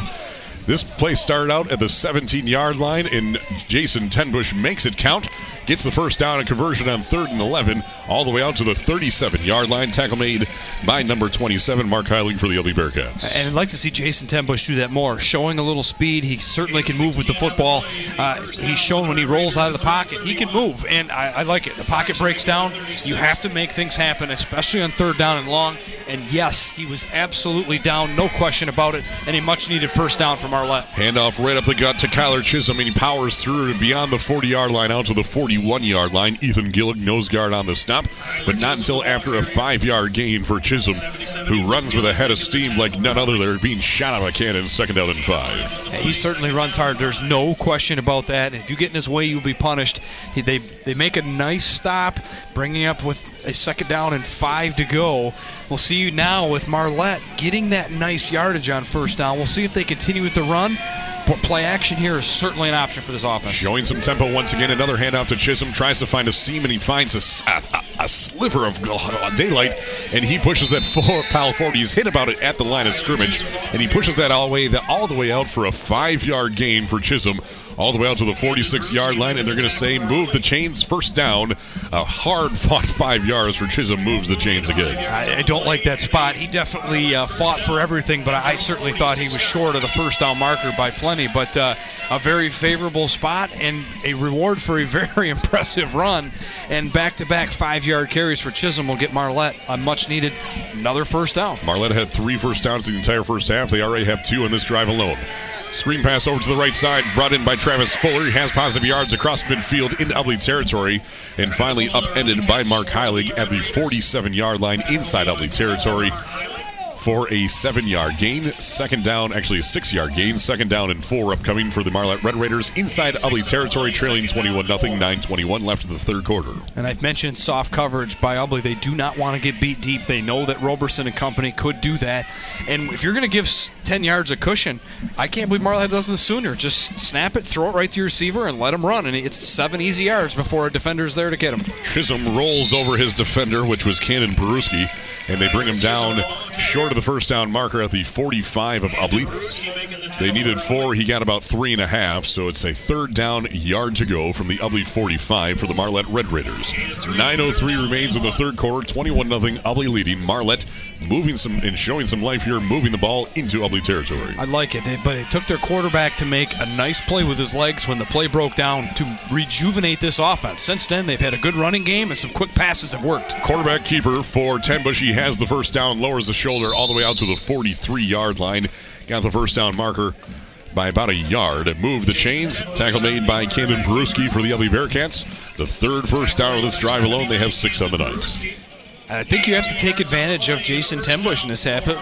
This play started out at the 17 yard line, and Jason Tenbush makes it count. Gets the first down and conversion on third and 11, all the way out to the 37 yard line. Tackle made by number 27, Mark Heilig for the Ubly Bearcats. And I'd like to see Jason Tenbush do that more, showing a little speed. He certainly can move with the football. Uh, he's shown when he rolls out of the pocket, he can move, and I, I like it. The pocket breaks down. You have to make things happen, especially on third down and long. And yes, he was absolutely down, no question about it, and a much needed first down for Marlette. Handoff right up the gut to Kyler Chisholm, and he powers through beyond the 40 yard line out to the 41 yard line. Ethan Gillig, nose guard on the stop, but not until after a five yard gain for Chisholm, who runs with a head of steam like none other. They're being shot out of a cannon, second down and five. He certainly runs hard. There's no question about that. If you get in his way, you'll be punished. He, they they make a nice stop, bringing up with a second down and five to go. We'll see you now with Marlette getting that nice yardage on first down. We'll see if they continue with the run. But play action here is certainly an option for this offense. Showing some tempo once again. Another handoff to Chisholm. Tries to find a seam, and he finds a, a, a sliver of uh, daylight, and he pushes that (laughs) four, 40. He's hit about it at the line of scrimmage, and he pushes that all the way, all the way out for a five-yard gain for Chisholm all the way out to the 46 yard line, and they're going to say move the chains first down. A hard (laughs) fought five yards for Chisholm moves the chains again. I, I don't like that spot. He definitely uh, fought for everything, but I, I, certainly thought he was short of the first down marker by plenty. But uh, a very favorable spot and a reward for a (laughs) very impressive run. And back to back five yard carries for Chisholm will get Marlette a much needed another first down. Marlette had three first downs the entire first half. They already have two on this drive alone. Screen pass over to the right side, brought in by Travis Fuller. He has positive yards across midfield in Ubly territory, and finally upended by Mark Heilig at the 47 yard line inside Ubly territory for a seven yard gain. Second down, actually a six yard gain. Second down and four upcoming for the Marlette Red Raiders inside Ubly territory, trailing 21 0, 9.21 left in the third quarter. And I've mentioned soft coverage by Ubly. They do not want to get beat deep. They know that Roberson and company could do that. And if you're going to give 10 yards of cushion, I can't believe Marlette does this sooner. Just snap it, throw it right to your receiver, and let him run. And it's seven easy yards before a defender's there to get him. Chisholm rolls over his defender, which was Cannon Peruski, and they bring him down short of the first down marker at the 45 of Ubly. They needed four. He got about three and a half, so it's a third down yard to go from the Ubly 45 for the Marlette Red Raiders. 9.03 remains in the third quarter. 21 0 Ubly leading. Marlette moving some and showing some life here, moving the ball into Ubly territory. I like it, but it took their quarterback to make a nice play with his legs when the play broke down to rejuvenate this offense. Since then, they've had a good running game and some quick passes have worked. Quarterback keeper for Tenbush. He has the first down, lowers the shoulder all the way out to the 43 yard line. Got the first down marker by about a yard. Move the chains. Tackle made by Camden Peruski for the Ubly Bearcats. The third first down of this drive alone. They have six on the night. And I think you have to take advantage of Jason Tenbush in this half. Uh,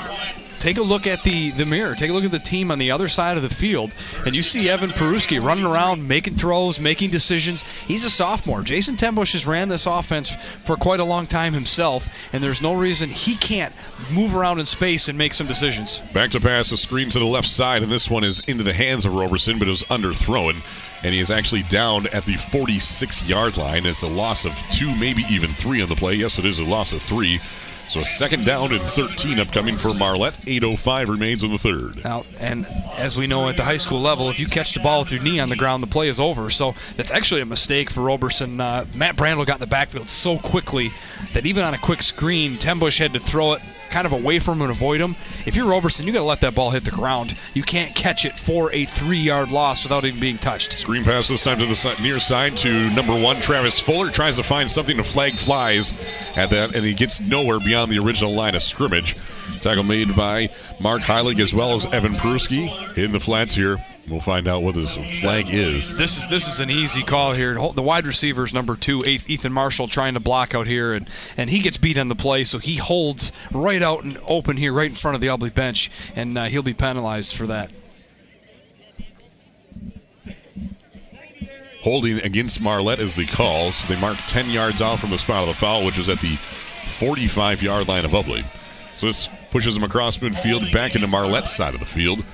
take a look at the, the mirror. Take a look at the team on the other side of the field, and you see Evan Peruski running around, making throws, making decisions. He's a sophomore. Jason Tenbush has ran this offense for quite a long time himself, and there's no reason he can't move around in space and make some decisions. Back to pass, a screen to the left side, and this one is into the hands of Roberson, but it was underthrown and he is actually down at the 46 yard line. It's a loss of two, maybe even three on the play. Yes, it is a loss of three. So a second down and 13 upcoming for Marlette. 8.05 remains in the third. Now, and as we know at the high school level, if you catch the ball with your knee on the ground, the play is over. So that's actually a mistake for Roberson. Uh, Matt Brandel got in the backfield so quickly that even on a quick screen, Tenbush had to throw it kind of away from him and avoid him. If you're Roberson, you got to let that ball hit the ground. You can't catch it for a three-yard loss without even being touched. Screen pass this time to the near side to number one Travis Fuller tries to find something to flag flies at that, and he gets nowhere beyond the original line of scrimmage. Tackle made by Mark Heilig as well as Evan Peruski in the flats here We'll find out what this flag is. This is this is an easy call here. The wide receiver is number two, eighth Ethan Marshall, trying to block out here, and, and he gets beat on the play, so he holds right out and open here, right in front of the Ubly bench, and uh, he'll be penalized for that. Holding against Marlette is the call, so they mark 10 yards out from the spot of the foul, which is at the 45 yard line of Ubly. So this pushes him across midfield back into Marlette's side of the field.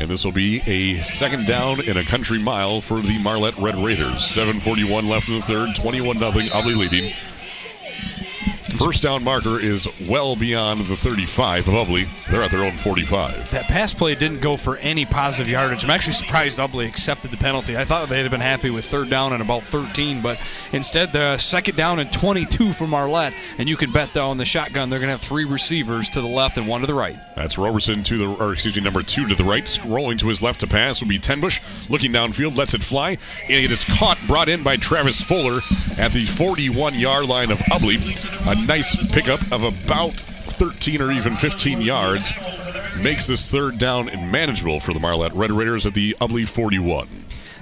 And this will be a second down in a country mile for the Marlette Red Raiders. 7.41 left in the third, 21 0 Ubly leading. First down marker is well beyond the 35 of Ubly. They're at their own 45. That pass play didn't go for any positive yardage. I'm actually surprised Ubly accepted the penalty. I thought they'd have been happy with third down and about 13, but instead the second down and 22 from Marlette, and you can bet though on the shotgun they're going to have three receivers to the left and one to the right. That's Roberson to the, or excuse me, number two to the right, scrolling to his left to pass would be Tenbush, looking downfield, lets it fly, and it is caught, brought in by Travis Fuller at the 41-yard line of Ubly. A nice pickup of about 13 or even 15 yards makes this third down manageable for the Marlette Red Raiders at the Ubly 41.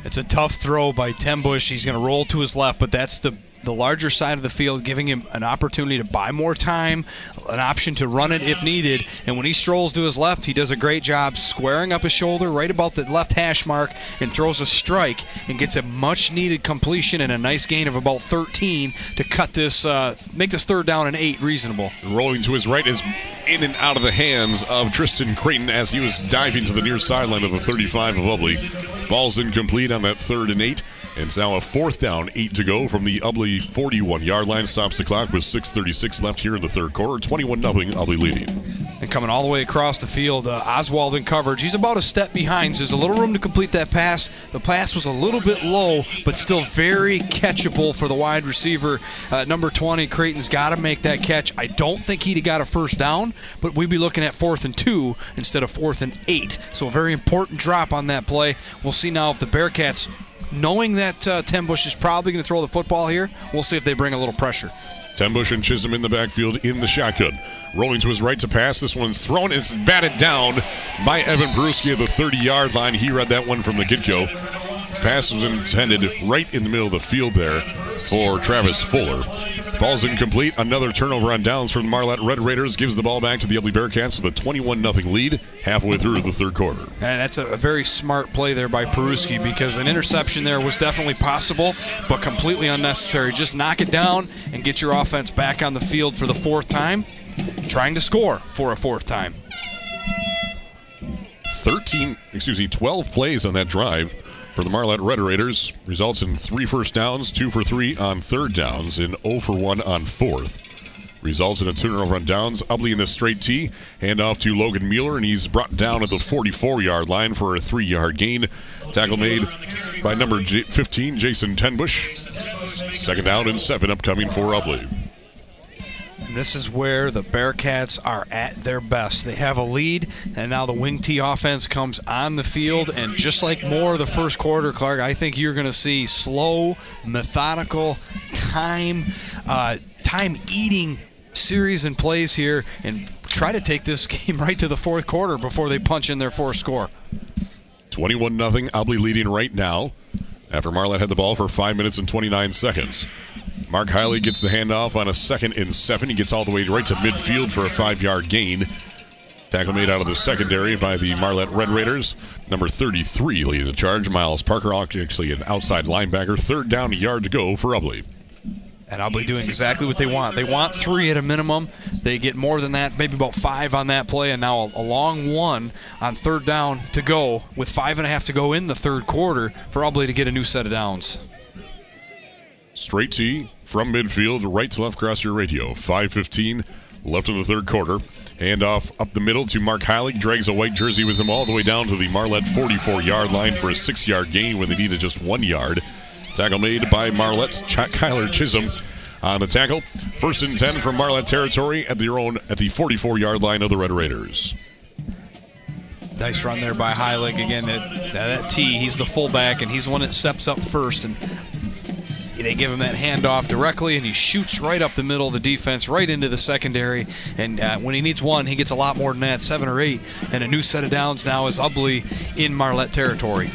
It's a tough throw by Tenbush. He's going to roll to his left, but that's the the larger side of the field, giving him an opportunity to buy more time, an option to run it if needed. And when he strolls to his left, he does a great job squaring up his shoulder right about the left hash mark and throws a strike and gets a much needed completion and a nice gain of about 13 to cut this, uh, make this third down and eight reasonable. Rolling to his right is in and out of the hands of Tristan Creighton as he was diving to the near sideline of the 35 of Ubly. Falls incomplete on that third and eight. It's now a fourth down, eight to go from the Ubly 41 yard line. Stops the clock with 6.36 left here in the third quarter. 21 0 Ubly leading. And coming all the way across the field, uh, Oswald in coverage. He's about a step behind, so there's a little room to complete that pass. The pass was a little bit low, but still very catchable for the wide receiver. Uh, number 20, Creighton's got to make that catch. I don't think he'd have got a first down, but we'd be looking at fourth and two instead of fourth and eight. So a very important drop on that play. We'll see now if the Bearcats knowing that uh, Tenbush is probably going to throw the football here, we'll see if they bring a little pressure. Tenbush and Chisholm in the backfield in the shotgun. Rolling to his right to pass. This one's thrown. It's batted down by Evan Peruski at the 30 yard line. He read that one from the get go. Pass was intended right in the middle of the field there for Travis Fuller. Falls incomplete. Another turnover on downs from the Marlette Red Raiders gives the ball back to the Ubly Bearcats with a 21 0 lead halfway through the third quarter. And that's a very smart play there by Peruski because an interception there was definitely possible, but completely unnecessary. Just knock it down and get your offense back on the field for the fourth time, trying to score for a fourth time. 13, excuse me, 12 plays on that drive for the Marlette Red Raiders. Results in three first downs, two for three on third downs, and 0 for 1 on fourth. Results in a turnover on downs. Ubly in the straight tee. Hand off to Logan Mueller, and he's brought down at the 44 yard line for a three yard gain. Tackle made by number 15, Jason Tenbush. Second down and seven upcoming for Ubly. And this is where the Bearcats are at their best. They have a lead, and now the wing T offense comes on the field. And just like more of the first quarter, Clark, I think you're going to see slow, methodical, time, uh, time eating series and plays here, and try to take this (laughs) game right to the fourth quarter before they punch in their fourth score. 21 0 Ubly leading right now after Marlette had the ball for 5 minutes and 29 seconds. Mark Heilig gets the handoff on a second and seven. He gets all the way right to midfield for a five yard gain. Tackle made out of the secondary by the Marlette Red Raiders. Number 33 leading the charge. Miles Parker, actually an outside linebacker. Third down, a yard to go for Ubly. And Ubly doing exactly what they want. They want three at a minimum. They get more than that, maybe about five on that play, and now a, long one on third down to go with five and a half to go in the third quarter for Ubly to get a new set of downs. Straight tee from midfield, right to left across your radio. 5.15 left of the third quarter. Hand off up the middle to Mark Heilig. Drags a white jersey with him all the way down to the Marlette 44 yard line for a six yard gain when they needed just one yard. Tackle made by Marlette's Ch- Kyler Chisholm on the tackle. First and 10 from Marlette territory at their own at the 44 yard line of the Red Raiders. Nice run there by Heilig again. That, that T, he's the fullback, and he's the one that steps up first and They give him that handoff directly, and he shoots right up the middle of the defense, right into the secondary. And uh, when he needs one, he gets a lot more than that, seven or eight. And a new set of downs now is Ubly in Marlette territory.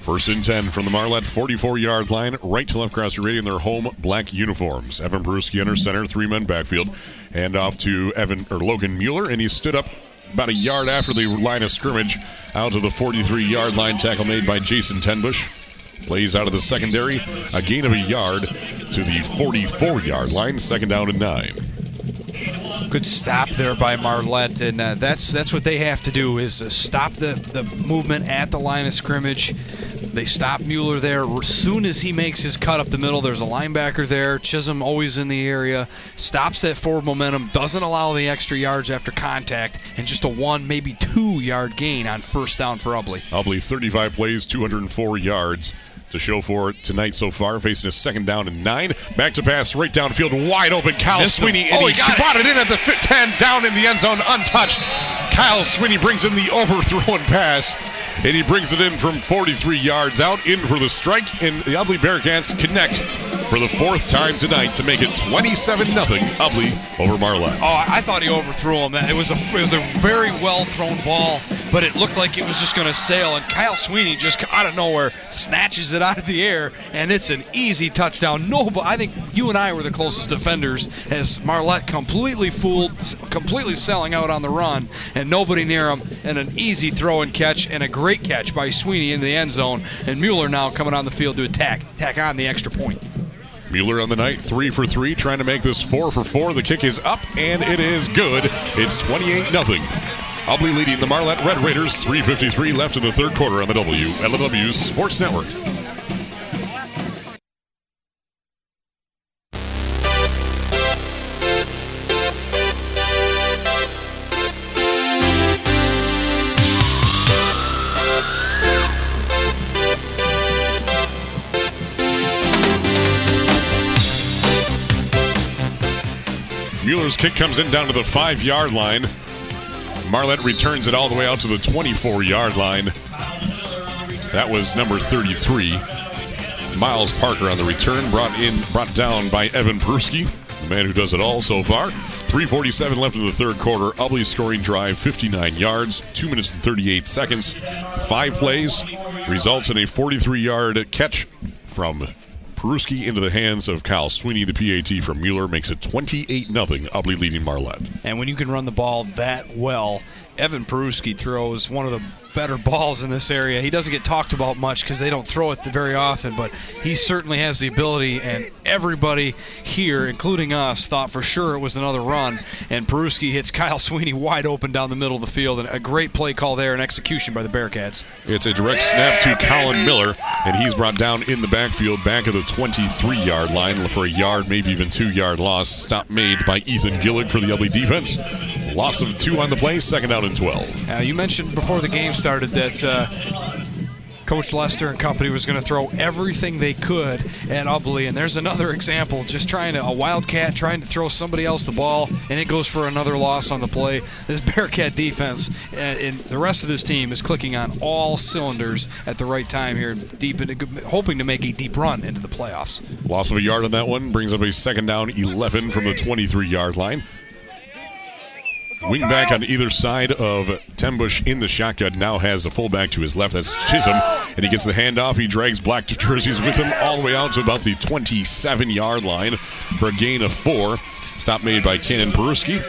First and 10 from the Marlette 44 yard line, right to left across the radio in their home black uniforms. Evan Peruski under center, three men backfield. Hand off to Evan or Logan Mueller, and he stood up about a yard after the line of scrimmage out to the 43 yard line tackle made by Jason Tenbush. Plays out of the secondary, a gain of a yard to the 44 yard line, second down and nine. Good stop there by Marlette, and uh, that's that's what they have to do is uh, stop the, the movement at the line of scrimmage. They stop Mueller there. As soon as he makes his cut up the middle, there's a linebacker there. Chisholm always in the area. Stops that forward momentum, doesn't allow the extra yards after contact, and just a one, maybe two yard gain on first down for Ubly. Ubly 35 plays, 204 yards to show for tonight so far, facing a second down and nine. Back to pass right downfield, wide open. Kyle Missed him. Sweeney, Oh, and he got it. brought it. in at the 10, down in the end zone, untouched. Kyle Sweeney brings in the overthrown pass, and he brings it in from 43 yards out, in for the strike, and the Ubly Bearcats connect for the fourth time tonight to make it 27 0 Ubly over Marlette. Oh, I thought he overthrew him. It was a it was a very well thrown ball, but it looked like it was just going to sail. And Kyle Sweeney just out of nowhere snatches it out of the air, and it's an easy touchdown. No, but I think you and I were the closest defenders as Marlette completely fooled, completely selling out on the run, and nobody near him, and an easy throw and catch, and a great catch by Sweeney in the end zone, and Mueller now coming on the field to attack, tack on the extra point. Mueller on the night, three for three, trying to make this four for four. The kick is up, and it is good. It's 28 0. Ubly leading the Marlette Red Raiders, 3.53 left in the third quarter on the WLEW Sports Network. Mueller's kick comes in down to the five yard line. Marlette returns it all the way out to the 24 yard line. That was number 33. Miles Parker on the return, brought in, brought down by Evan Peruski, the man who does it all so far. 347 left in the third quarter. Ubly scoring drive, 59 yards, 2 minutes and 38 seconds. Five plays, results in a 43 yard catch from Peruski into the hands of Kyle Sweeney. The PAT from Mueller makes it 28 0. Ubly leading Marlette. And when you can run the ball that well, Evan Peruski throws one of the better balls in this area. He doesn't get talked about much because they don't throw it very often, but he certainly has the ability. And everybody here, including us, thought for sure it was another run. And Peruski hits Kyle Sweeney wide open down the middle of the field. And a great play call there and execution by the Bearcats. It's a direct snap to Colin Miller, and he's brought down in the backfield, back of the 23 yard line for a yard, maybe even two yard loss. Stop made by Ethan Gillig for the Ubly defense. Loss of two on the play, second out and 12. Now, you mentioned before the game started that uh, Coach Lester and company was going to throw everything they could at Ubly, and there's another example. Just trying to a wildcat trying to throw somebody else the ball, and it goes for another loss on the play. This (laughs) Bearcat defense uh, and the rest of this team is clicking on all cylinders at the right time here, deep into, hoping to make a deep run into the playoffs. Loss of a yard on that one brings up a second down 11 from the 23 yard line. Wingback on either side of Tenbush in the shotgun now has a fullback to his left. That's Chisholm. And he gets the handoff. He drags black jerseys with him all the way out to about the 27 yard line for a gain of four. Stop made by Cannon Peruski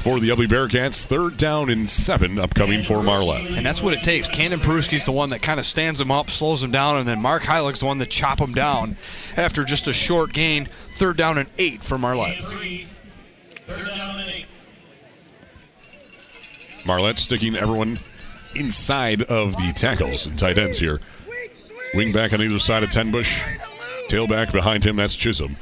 for the Ubly Bearcats. Third down and seven upcoming for Marlette. And that's what it takes. Cannon Peruski's the one that kind of stands him up, slows him down, and then Mark Heilig's the one that chop him down after just a short gain. Third down and eight for Marlette. Marlette sticking everyone inside of the tackles and tight ends here. Wing back on either side of Tenbush. Tailback behind him, that's Chisholm.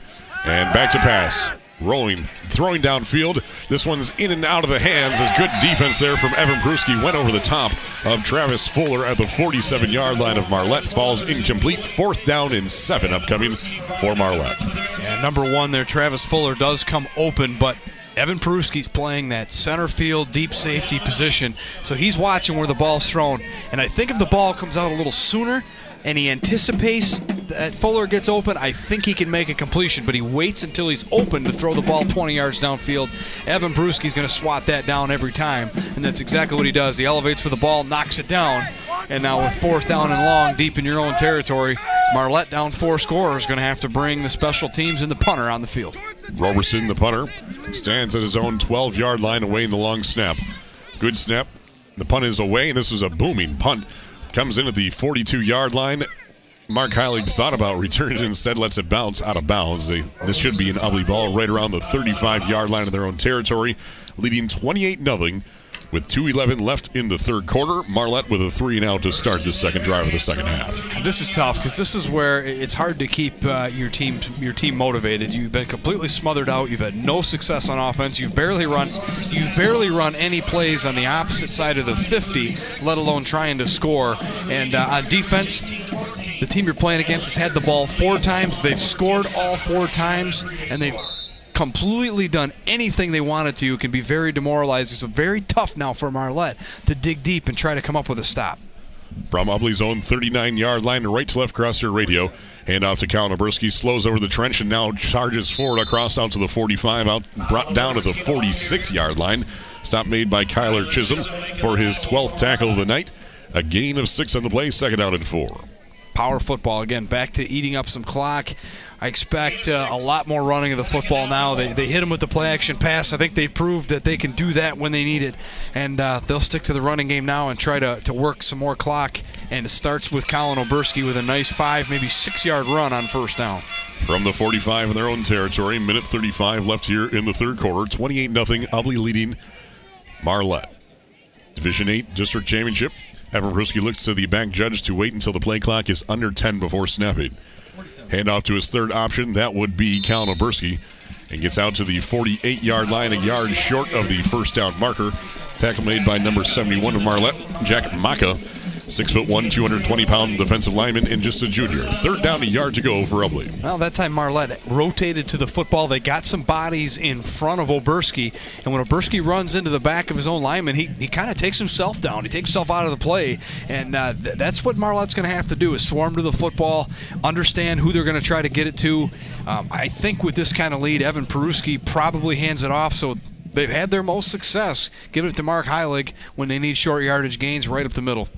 And back to pass. Rolling, throwing downfield. This one's in and out of the hands as good defense there from Evan Peruski went over the top of Travis Fuller at the 47 yard line of Marlette. Falls incomplete. Fourth down and seven upcoming for Marlette. And number one there, Travis Fuller does come open, but Evan Peruski's playing that center field deep safety position, so he's watching where the ball's thrown. And I think if the ball comes out a little sooner and he anticipates that Fuller gets open, I think he can make a completion, but he waits until he's open to throw the ball 20 yards downfield. Evan Peruski's going to swat that down every time, and that's exactly what he does. He elevates for the ball, knocks it down, and now with fourth down and long, deep in your own territory, Marlette down four scorers going to have to bring the special teams and the punter on the field. Roberson, the punter, stands at his own 12 yard line away in the long snap. Good snap. The punt is away, and this is a booming punt. Comes in at the 42 yard line. Mark Heilig thought about (laughs) returning it instead, lets it bounce out of bounds. They, this should be an ugly ball right around the 35 yard line of their own territory, leading 28 0 with 2.11 left in the third quarter. Marlette with a three out to start the second drive of the second half. This is tough because this is where it's hard to keep uh, your team your team motivated. You've been completely smothered out. You've had no success on offense. You've barely run you've barely run any plays on the opposite side of the 50, let alone trying to score. And uh, on defense, the team you're playing against has had the ball four times. They've scored all four times, and they've completely done anything they wanted to. Can be very demoralizing. So very tough now for Marlette to dig deep and try to come up with a stop. From Ubly's own 39 yard line, right to left across radio. Hand off to Cal Naberski, slows over the trench and now charges forward across out to the 45, out brought down to the 46 yard line. Stop made by Kyler Chisholm for his 12th tackle of the night. A gain of six on the play, second out and four. Power football again, back to eating up some clock. I expect uh, a lot more running of the football now. They, they hit them with the play action pass. I think they proved that they can do that when they need it. And uh, they'll stick to the running game now and try to, to work some more clock. And it starts with Colin Oberski with a nice five, maybe six yard run on first down. From the 45 in their own territory, minute 35 left here in the third quarter. 28 0 Ubly leading Marlette. Division 8 District Championship. Evan Peruski looks to the back judge to wait until the play clock is under 10 before snapping. Hand off to his third option. That would be Cal Oberski. And gets out to the 48 yard line, a yard short of the first down marker. Tackle made by number 71 of Marlette, Jack Maka. Six foot one, 220 pound defensive lineman and just a junior. Third down, a yard to go for Ubly. Well, that time Marlette rotated to the football. They got some bodies in front of Oberski. And when Oberski runs into the back of his own lineman, he, he kind of takes himself down. He takes himself out of the play. And uh, th- that's what Marlette's going to have to do is swarm to the football, understand who they're going to try to get it to. Um, I think with this kind of lead, Evan Peruski probably hands it off. So they've had their most success giving it to Mark Heilig when they need short yardage gains right up the middle.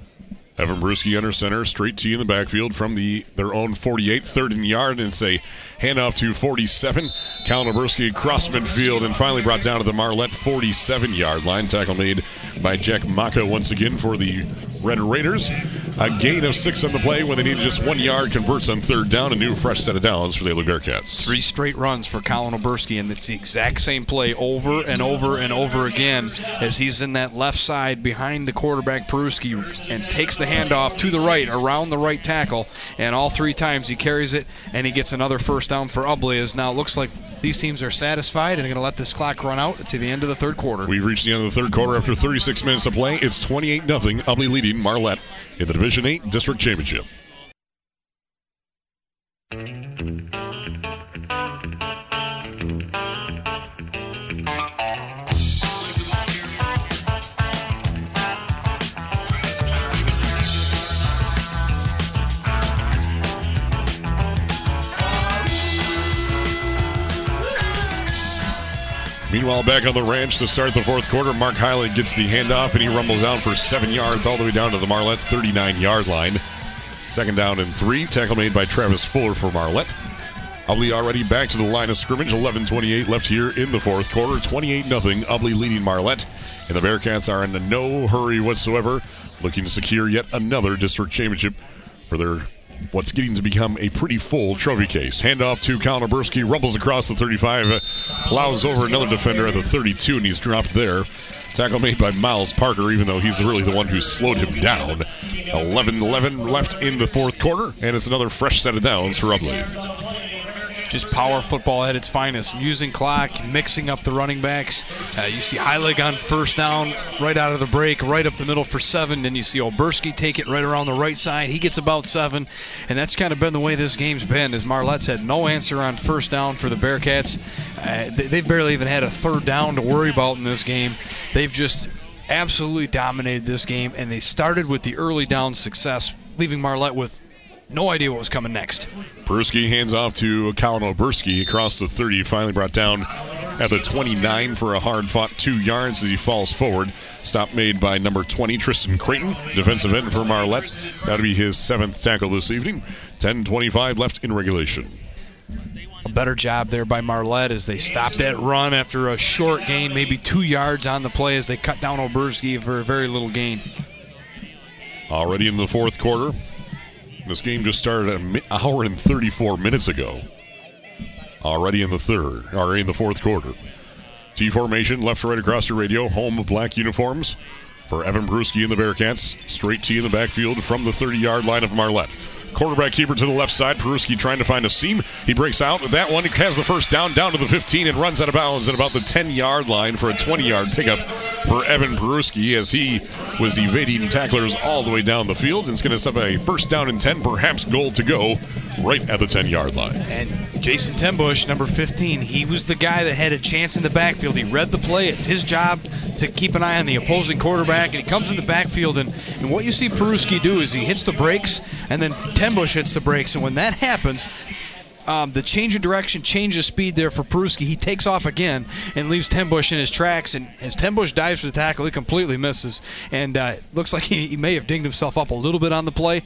Evan Peruski under center, straight to you in the backfield from the their own 48, third and yard, and say handoff to 47. Cal Oberski across midfield and finally brought down to the Marlette 47 yard line. Tackle made by Jack Maka once again for the Red Raiders. A gain of six on the play when they needed just one yard, converts on third down. A new fresh set of downs for the Ubly Bearcats. Three straight runs for Colin Oberski, and it's the exact same play over and over and over again as he's in that left side behind the quarterback Peruski and takes the handoff to the right, around the right tackle, and all three times he carries it and he gets another first down for Ubly. As now it looks like these teams are satisfied and are going to let this clock run out to the end of the third quarter. We've reached the end of the third quarter after 36 minutes of play. It's 28 0 Ubly leading Marlette in the Division 8 District Championship. Meanwhile, back on the ranch to start the fourth quarter, Mark Heilig gets the handoff and he rumbles down for seven yards all the way down to the Marlette 39 yard line. Second down and three. Tackle made by Travis Fuller for Marlette. Ubly already back to the line of scrimmage. 11 28 left here in the fourth quarter. 28 0. Ubly leading Marlette. And the Bearcats are in no hurry whatsoever, looking to secure yet another district championship for their what's getting to become a pretty full trophy case. Handoff to Colin Oberski, rumbles across the 35, uh, plows over another defender at the 32, and he's dropped there. Tackle made by Miles Parker, even though he's really the one who slowed him down. 11 11 left in the fourth quarter, and it's another fresh set of downs for Ubly just power football at its finest. Using clock, mixing up the running backs. Uh, you see Heilig on first down, right out of the break, right up the middle for seven. Then you see Oberski take it right around the right side. He gets about seven, and that's kind of been the way this game's been. As Marlette's had no answer on first down for the Bearcats. Uh, they've barely even had a third down to worry about in this game. They've just absolutely dominated this game, and they started with the early down success, leaving Marlette with no idea what was coming next. Peruski hands off to Colin Oberski across the 30. Finally brought down at the 29 for a hard fought two yards as he falls forward. Stop made by number 20, Tristan Creighton, defensive end for Marlette. That'll be his seventh tackle this evening. 10 25 left in regulation. A better job there by Marlette as they stopped that run after a short gain, maybe two yards on the play as they cut down Oberski for a very little gain. Already in the fourth quarter. This game just started an hour and 34 minutes ago. Already in the third, already in the fourth quarter. T formation, left to right across your radio, home of black uniforms. For Evan Peruski and the Bearcats, straight T in the backfield from the 30 yard line of Marlette. Quarterback keeper to the left side. Peruski trying to find a seam. He breaks out. That one He has the first down, down to the 15, and runs out of bounds at about the 10 yard line for a 20 yard pickup for Evan Peruski as he was evading tacklers all the way down the field. And it's going to set up a first down and 10, perhaps goal to go right at the 10 yard line. And Jason Tenbush, number 15, he was the guy that had a chance in the backfield. He read the play. It's his job to keep an eye on the opposing quarterback, and he comes in the backfield. And, and what you see Peruski do is he hits the brakes, and then Tenbush hits the brakes. And when that happens, um, the change of direction, change of speed there for Peruski. He takes off again and leaves Tenbush in his tracks. And as Tenbush dives for the tackle, he completely misses. And uh, looks like (laughs) he, he may have dinged himself up a little bit on the play.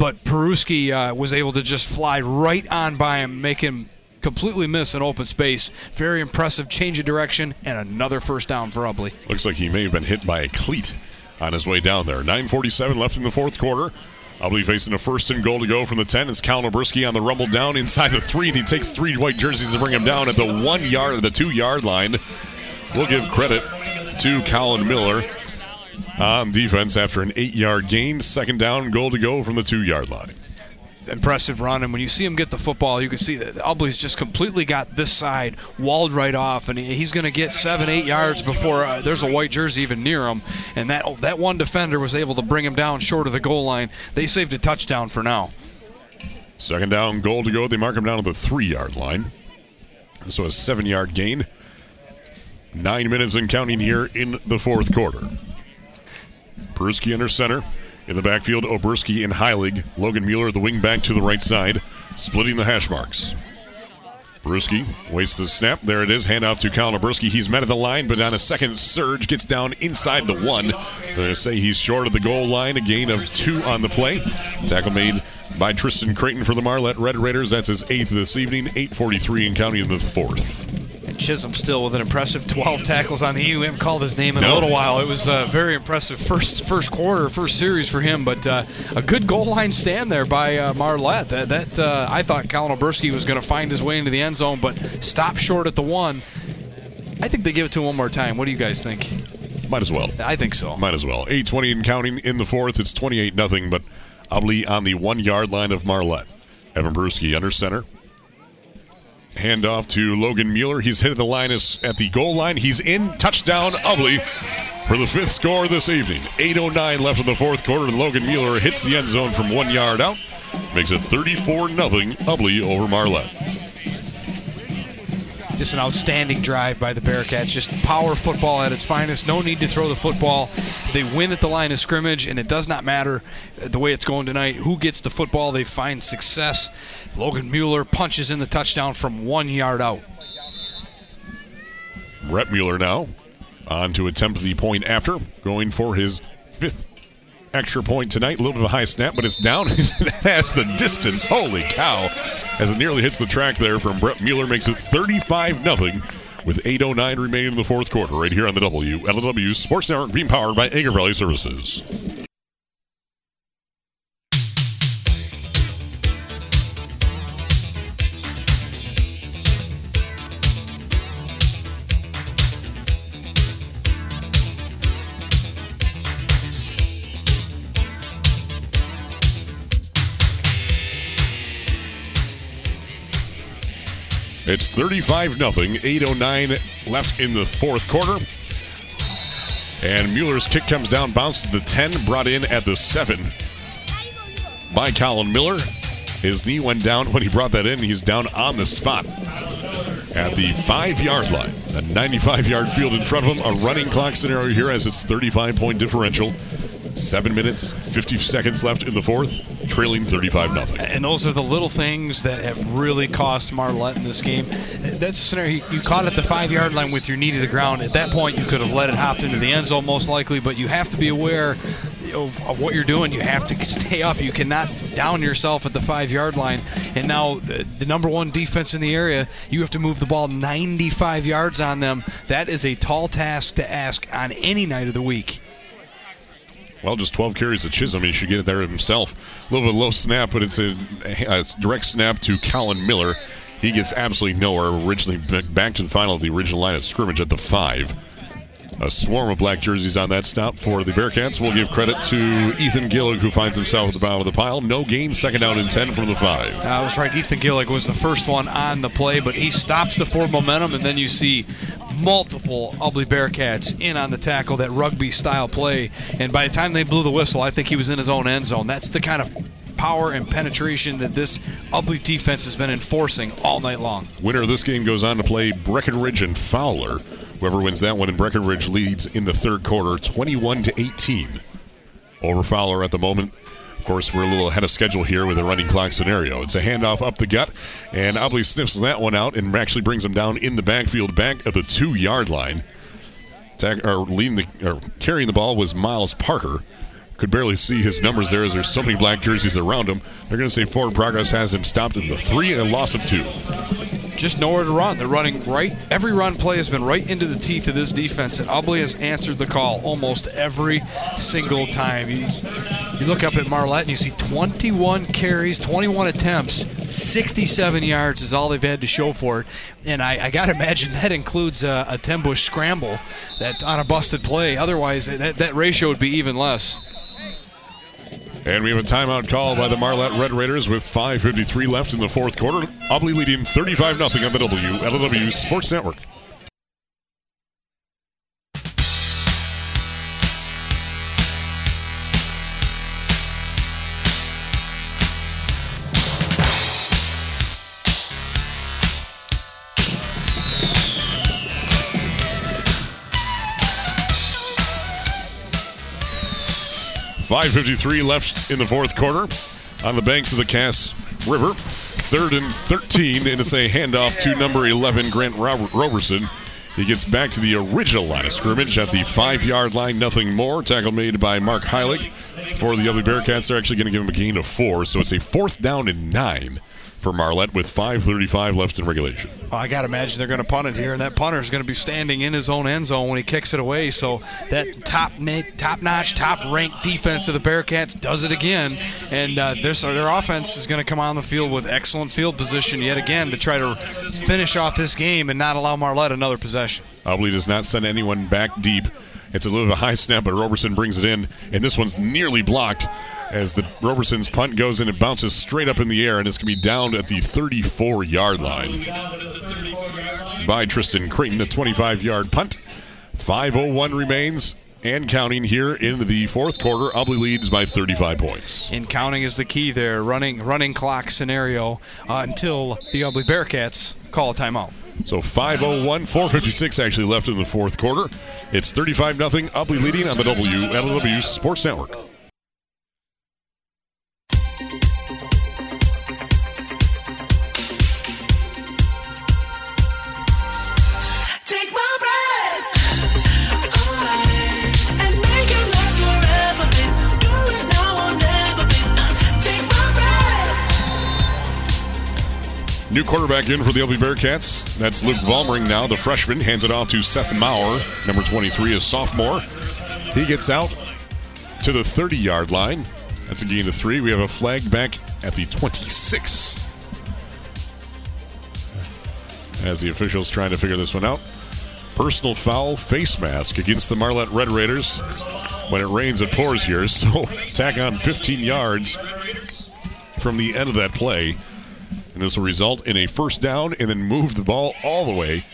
But Peruski uh, was able to just fly right on by him, make him completely miss an open space. Very impressive change of direction and another first down for Ubly. Looks like he may have been hit by a cleat on his way down there. 9.47 left in the fourth quarter. Ubly facing a first and goal to go from the 10. It's Cal Oberski on the rumble down inside the three, and he takes three white jerseys to bring him down at the one yard, the two yard line. We'll give credit to Colin Miller on defense after an eight yard gain. Second down, goal to go from the two yard line impressive run. And when you see him get the football, you can see that Ubly's just completely got this side walled right off, and he's going to get seven, eight yards before uh, there's a white jersey even near him. And that that one defender was able to bring him down short of the goal line. They saved a touchdown for now. Second down, goal to go. They mark him down to the three yard line. So a seven yard gain. Nine minutes and counting here in the fourth quarter. Peruski under center. In the backfield, Oberski and Heilig. Logan Mueller, the wing back to the right side, splitting the hash marks. Peruski wastes the snap. There it is. Hand off to Colin Oberski. He's met at the line, but on a second surge, gets down inside the one. They're going to say he's short of the goal line. A gain of two on the play. Tackle made by Tristan Creighton for the Marlette Red Raiders. That's his eighth this evening. 8.43 in counting in the fourth. And Chisholm still with an impressive 12 (laughs) tackles on the evening. We haven't called his name in no. a little while. It was a very impressive first first quarter, first series for him. But uh, a good goal line stand there by uh, Marlette. That, that uh, I thought Colin Oberski was going to find his way into the end zone, but stopped short at the one. I think they give it to him one more time. What do you guys think? Might as well. I think so. Might as well. 8:20 and counting in the fourth. It's 28 nothing, but Ubly on the one yard line of Marlette. Evan Peruski under center. Handoff to Logan Mueller. He's hit the line at the goal line. He's in. Touchdown, Ubly for the fifth score this evening. 8.09 left in the fourth quarter, and Logan Mueller hits the end zone from one yard out. Makes it 34 0 Ubly over Marlette. Just an outstanding drive by the Bearcats. Just power football at its finest. No need to throw the football. They win at the line of scrimmage, and it does not matter the way it's going tonight. Who gets the football, they find success. Logan Mueller punches in the touchdown from one yard out. Brett Mueller now on to attempt the point after, going for his fifth extra point tonight. A little bit of a high snap, but it's down. (laughs) it has the distance. Holy cow. As it nearly hits the track there from Brett Mueller, makes it 35 0 with 8.09 remaining in the fourth quarter, right here on the WLEW Sports Network, being powered by Agri Valley Services. It's 35 0. 8.09 left in the fourth quarter. And Mueller's kick comes down, bounces the 10, brought in at the 7 by Colin Miller. His knee went down when he brought that in. He's down on the spot at the five yard line. A 95 yard field in front of him. A running clock scenario here as it's 35 point differential. Seven minutes, 50 seconds left in the fourth, trailing 35 0. And those are the little things that have really cost Marlette in this game. That's a scenario. You caught at the five yard line with your knee to the ground. At that point, you could have let it hop into the end zone most likely, but you have to be aware of what you're doing. You have to (laughs) stay up. You cannot down yourself at the five yard line. And now, the number one defense in the area, you have to move the ball 95 yards on them. That is a tall task to ask on any night of the week. Well, just 12 carries to Chisholm. He should get it there himself. A little bit low snap, but it's a, a direct snap to Colin Miller. He gets absolutely nowhere. Originally back to the final of the original line of scrimmage at the five. A swarm of black jerseys on that stop for the Bearcats. We'll give credit to Ethan Gillig, who finds himself at the bottom of the pile. No gain, second down and 10 from the five. I was right. Ethan Gillig was the first one on the play, but he stops the forward momentum, and then you see multiple Ubly Bearcats in on the tackle, that rugby style play. And by the time they blew the whistle, I think he was in his own end zone. That's the kind of power and penetration that this Ubly defense has been enforcing all night long. Winner of this game goes on to play Breckenridge and Fowler. Whoever wins that one, in Breckenridge leads in the third quarter, 21 to 18. Over Fowler at the moment. Of course, we're a little ahead of schedule here with a running clock scenario. It's a handoff up the gut, and Ubly sniffs that one out and actually brings him down in the backfield, back at the two-yard line. Tag, or leading the, or carrying the ball was Miles Parker. Could barely see his numbers there as there's so many black jerseys around him. They're going to say forward progress has him stopped at the three and a loss of two just nowhere to run. They're running right. Every run play has been right into the teeth of this defense, and Ubly has answered the call almost every single time. You, you look up at Marlette and you see 21 carries, 21 attempts, 67 yards is all they've had to show for it. And I, I got to imagine that includes a, a Tenbush scramble that on a busted play. Otherwise, that, that ratio would be even less. And we have a timeout call by the Marlette Red Raiders with 5.53 left in the fourth quarter. Ubly leading 35 0 on the WLEW Sports Network. 5.53 left in the fourth quarter on the banks of the Cass River. Third and 13, and it's a handoff to number 11, Grant Roberson. He gets back to the original line of scrimmage at the five yard line, nothing more. Tackle made by Mark Heilig for the Ubly Bearcats. They're actually going to give him a gain of four, so it's a fourth down and nine for Marlette with 5.35 left in regulation. I got to imagine they're going to punt it here, and that punter is going to be standing in his own end zone when he kicks it away. So that top top notch, top ranked defense of the Bearcats does it again, and uh, their, their offense is going to come on the field with excellent field position yet again to try to finish off this game and not allow Marlette another possession. Ubly does not send anyone back deep. It's a little bit of a high snap, but Roberson brings it in, and this one's nearly blocked as the Roberson's punt goes and it bounces straight up in the air, and it's going to be down at the 34 yard line by Tristan Creighton, the 25 yard punt. 5.01 remains and counting here in the fourth quarter. Ubly leads by 35 points. And counting is the key there, running running clock scenario uh, until the Ubly Bearcats call a timeout. So 501, 456 actually left in the fourth quarter. It's 35 0 Ubly leading on the WLEW Sports Network. New quarterback in for the Ubly Bearcats. That's Luke Vollmering now, the freshman. Hands it off to Seth Maurer, number 23, a sophomore. He gets out to the 30 yard line. That's a gain of three. We have a flag back at the 26. As the officials trying to figure this one out. Personal foul face mask against the Marlette Red Raiders. When it rains, it pours here. (laughs) So tack on 15 yards from the end of that play. And this will result in a first down and then move the ball all the way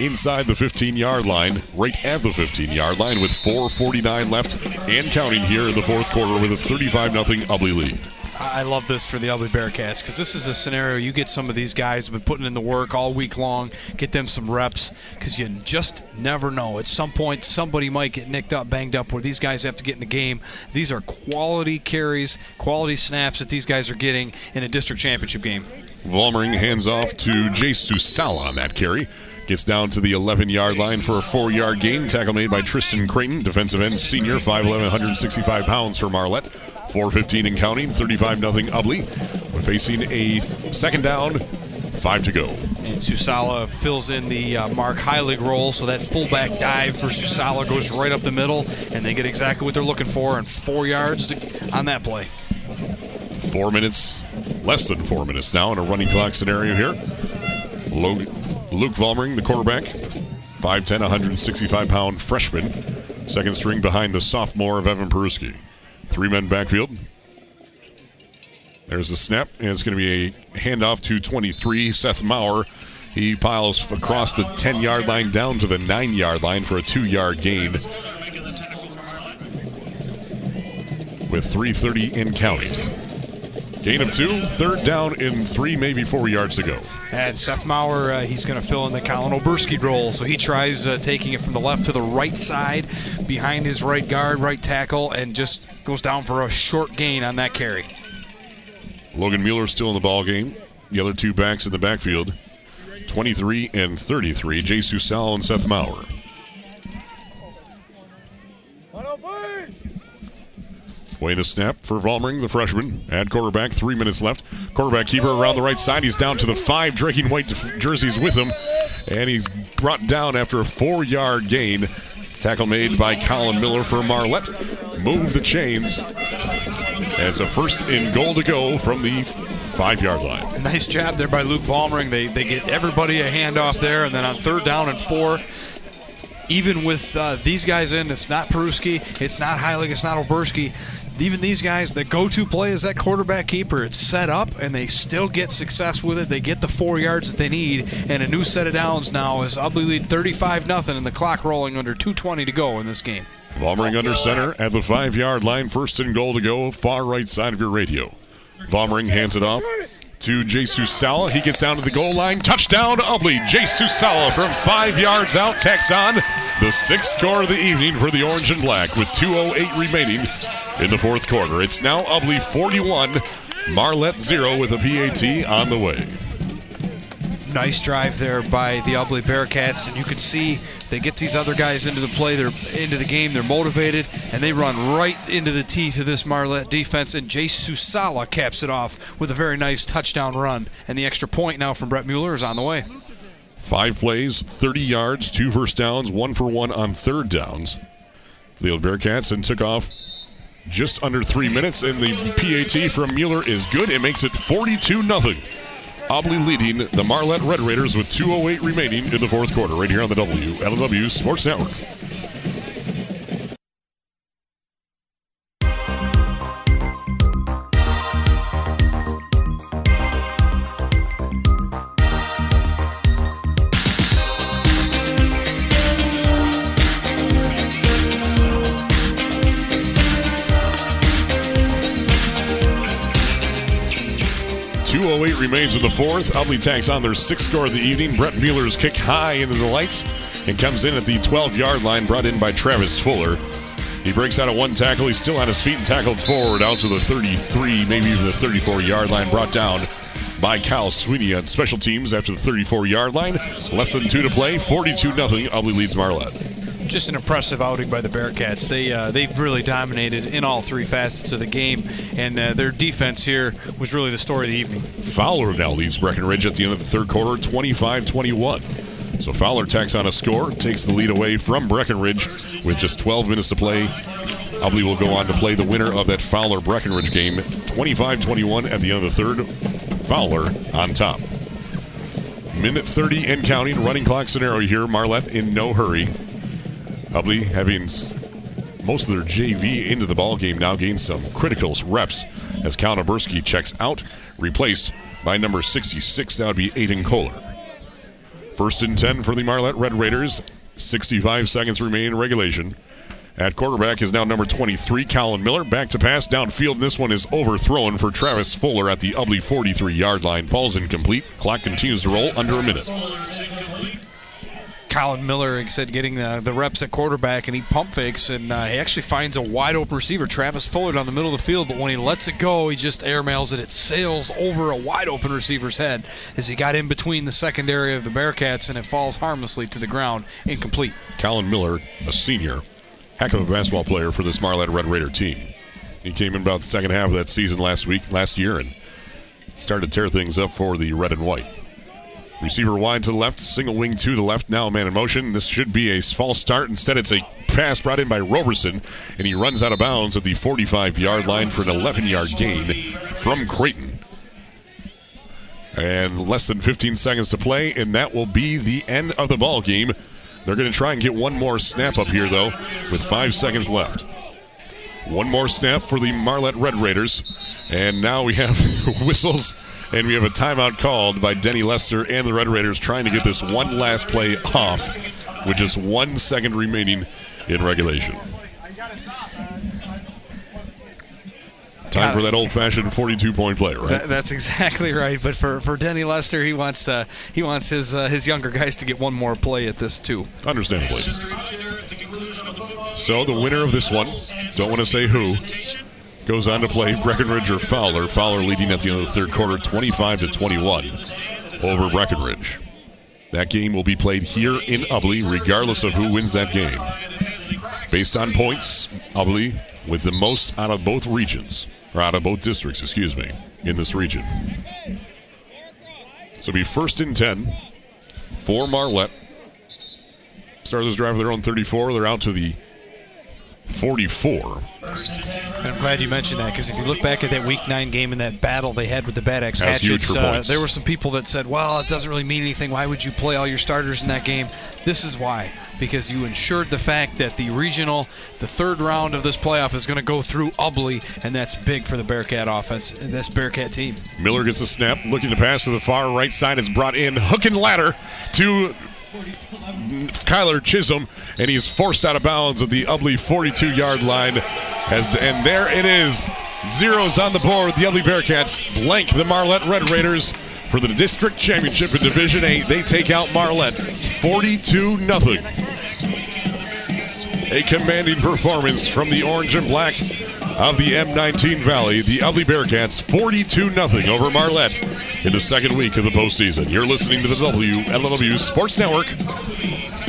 inside the 15 yard line, right at the 15 yard line, with 4.49 left and counting here in the fourth quarter with a 35 0 Ubly lead. I love this for the Ubly Bearcats because this is a scenario you get some of these guys who've been putting in the work all week long, get them some reps because you just never know. At some point, somebody might get nicked up, banged up, where these guys have to get in the game. These are quality carries, quality snaps that these guys are getting in a district championship game. Vollmering hands off to Jay Susala on that carry. Gets down to the 11 yard line for a four yard gain. Tackle made by Tristan Creighton, defensive end senior, 5'11, 165 pounds for Marlette. 415 and counting, 35 0 Ubly. We're facing a second down, five to go. And Susala fills in the uh, Mark Heilig role, so that fullback dive for Susala goes right up the middle, and they get exactly what they're looking for, and four yards to, on that play. Four minutes, less than four minutes now in a running clock scenario here. Luke, Luke Vollmering, the quarterback, 5'10, 165 pound freshman, second string behind the sophomore of Evan Peruski. Three men backfield. There's the snap, and it's going to be a handoff to 23, Seth Maurer. He piles across the 10 yard line down to the 9 yard line for a two yard gain with 3.30 in counting. Gain of two, third down in three, maybe four yards to go. And Seth Maurer, uh, he's going to fill in the Colin Oberski role. So he tries uh, taking it from the left to the right side, behind his right guard, right tackle, and just goes down for a short gain on that carry. Logan Mueller still in the ball game. The other two backs in the backfield, 23 and 33, Jay Susal and Seth Maurer. Weighing the snap for Vollmering, the freshman. At quarterback, three minutes left. Quarterback keeper around the right side. He's down to the five, dragging white jerseys with him. And he's brought down after a four yard gain. Tackle made by Colin Miller for Marlette. Move the chains. And it's a first and goal to go from the five yard line. Nice job there by Luke Vollmering. They, they get everybody a handoff there, and then on third down and four, even with uh, these guys in, it's not Peruski, it's not Heilig, it's not Oberski. Even these guys, the go-to play is that quarterback keeper. It's set up, and they still get success with it. They get the four yards that they need, and a new set of downs now is Ubly lead 35 nothing, and the clock rolling under 2:20 to go in this game. Vollmering under center at the five yard line, first and goal to go, far right side of your radio. Vollmering hands it off to Jesus Sala. He gets down to the goal line. Touchdown, Ubly. Jesus Sala from five yards out on the sixth score of the evening for the Orange and Black with 2.08 remaining in the fourth quarter. It's now Ubly 41, Marlette 0 with a PAT on the way. Nice drive there by the Ubly Bearcats, and you can see they get these other guys into the play, they're into the game, they're motivated, and they run right into the teeth of this Marlette defense. And Jay Susala caps it off with a very nice touchdown run, and the extra point now from Brett Mueller is on the way. Five plays, 30 yards, two first downs, one for one on third downs. The old Bearcats and took off just under three minutes, and the PAT from Mueller is good. It makes it 42 0. Ubly leading the Marlette Red Raiders with 2.08 remaining in the fourth quarter, right here on the WLEW Sports Network. Two oh eight remains in the fourth. Ubly tacks on their sixth score of the evening. Brett Mueller's kick high into the lights and comes in at the 12 yard line, brought in by Travis Fuller. He breaks out of one tackle. He's still on his feet and tackled forward out to the 33, maybe even the 34 yard line, brought down by Kyle Sweeney on special teams after the 34 yard line. Less than two to play. 42 0. Ubly leads Marlette. Just an impressive outing by the Bearcats. They uh, they've really dominated in all three facets of the game, and uh, their defense here was really the story of the evening. Fowler now leads Breckenridge at the end of the third quarter, 25-21. So Fowler tacks on a score, takes the lead away from Breckenridge with just 12 minutes to play. Ubly will go on to play the winner of that Fowler Breckenridge game, 25-21 at the end of the third. Fowler on top. Minute 30 and counting. Running clock scenario here. Marlette in no hurry. Ubly having most of their JV into the ball game now gains some critical reps as Cal checks out, replaced by number 66. That would be Aiden Kohler. First and 10 for the Marlette Red Raiders. 65 seconds remain in regulation. At quarterback is now number 23, Colin Miller. Back to pass downfield. This one is overthrown for Travis Fuller at the Ubly 43 yard line. Falls incomplete. Clock continues to roll under a minute. Colin Miller, like said, getting the, the reps at quarterback, and he pump fakes, and uh, he actually finds a wide open receiver, Travis Fuller, down the middle of the field. But when he lets it go, he just airmails it. It sails over a wide open receiver's head as he got in between the secondary of the Bearcats, and it falls harmlessly to the ground, incomplete. Colin Miller, a senior, heck of a basketball player for this Marlette Red Raider team. He came in about the second half of that season last week, last year, and started to tear things up for the red and white. Receiver wide to the left, single wing to the left, now man in motion. This should be a false start. Instead, it's a pass brought in by Roberson, and he runs out of bounds at the 45 yard line for an 11 yard gain from Creighton. And less than 15 seconds to play, and that will be the end of the ball game. They're going to try and get one more snap up here, though, with five seconds left. One more snap for the Marlette Red Raiders. And now we have (laughs) whistles and we have a timeout called by Denny Lester and the Red Raiders trying to get this one last play off with just one second remaining in regulation. Time for that old-fashioned 42-point play, right? That, that's exactly right. But for, for Denny Lester, he wants to he wants his uh, his younger guys to get one more play at this too. Understandably. So the winner of this one, don't want to say who, goes on to play Breckenridge or Fowler. Fowler leading at the end of the third quarter, 25 to 21 over Breckenridge. That game will be played here in Ubly, regardless of who wins that game. Based on points, Ubly with the most out of both regions, or out of both districts, excuse me, in this region. So be first and 10 for Marlette. Start this drive with their own 34. They're out to the 44. I'm glad you mentioned that because if you look back at that Week Nine game and that battle they had with the Bad Axe That was huge Hatchets, uh, there were some people that said, "Well, it doesn't really mean anything. Why would you play all your starters in that game?" This is why, because you ensured the fact that the regional, the third round of this playoff is going to go through Ubly, and that's big for the Bearcat offense and this Bearcat team. Miller gets a snap, looking to pass to the far right side. It's brought in, hook and ladder to Kyler Chisholm, and he's forced out of bounds at the Ubly 42 yard line. As and there it is, zeros on the board. The Ubly Bearcats blank the Marlette Red Raiders for the district championship in Division 8. They take out Marlette 42 0 a commanding performance from the orange and black of the M19 Valley. The Ubly Bearcats 42 0 over Marlette in the second week of the postseason. You're listening to the WLEW Sports Network.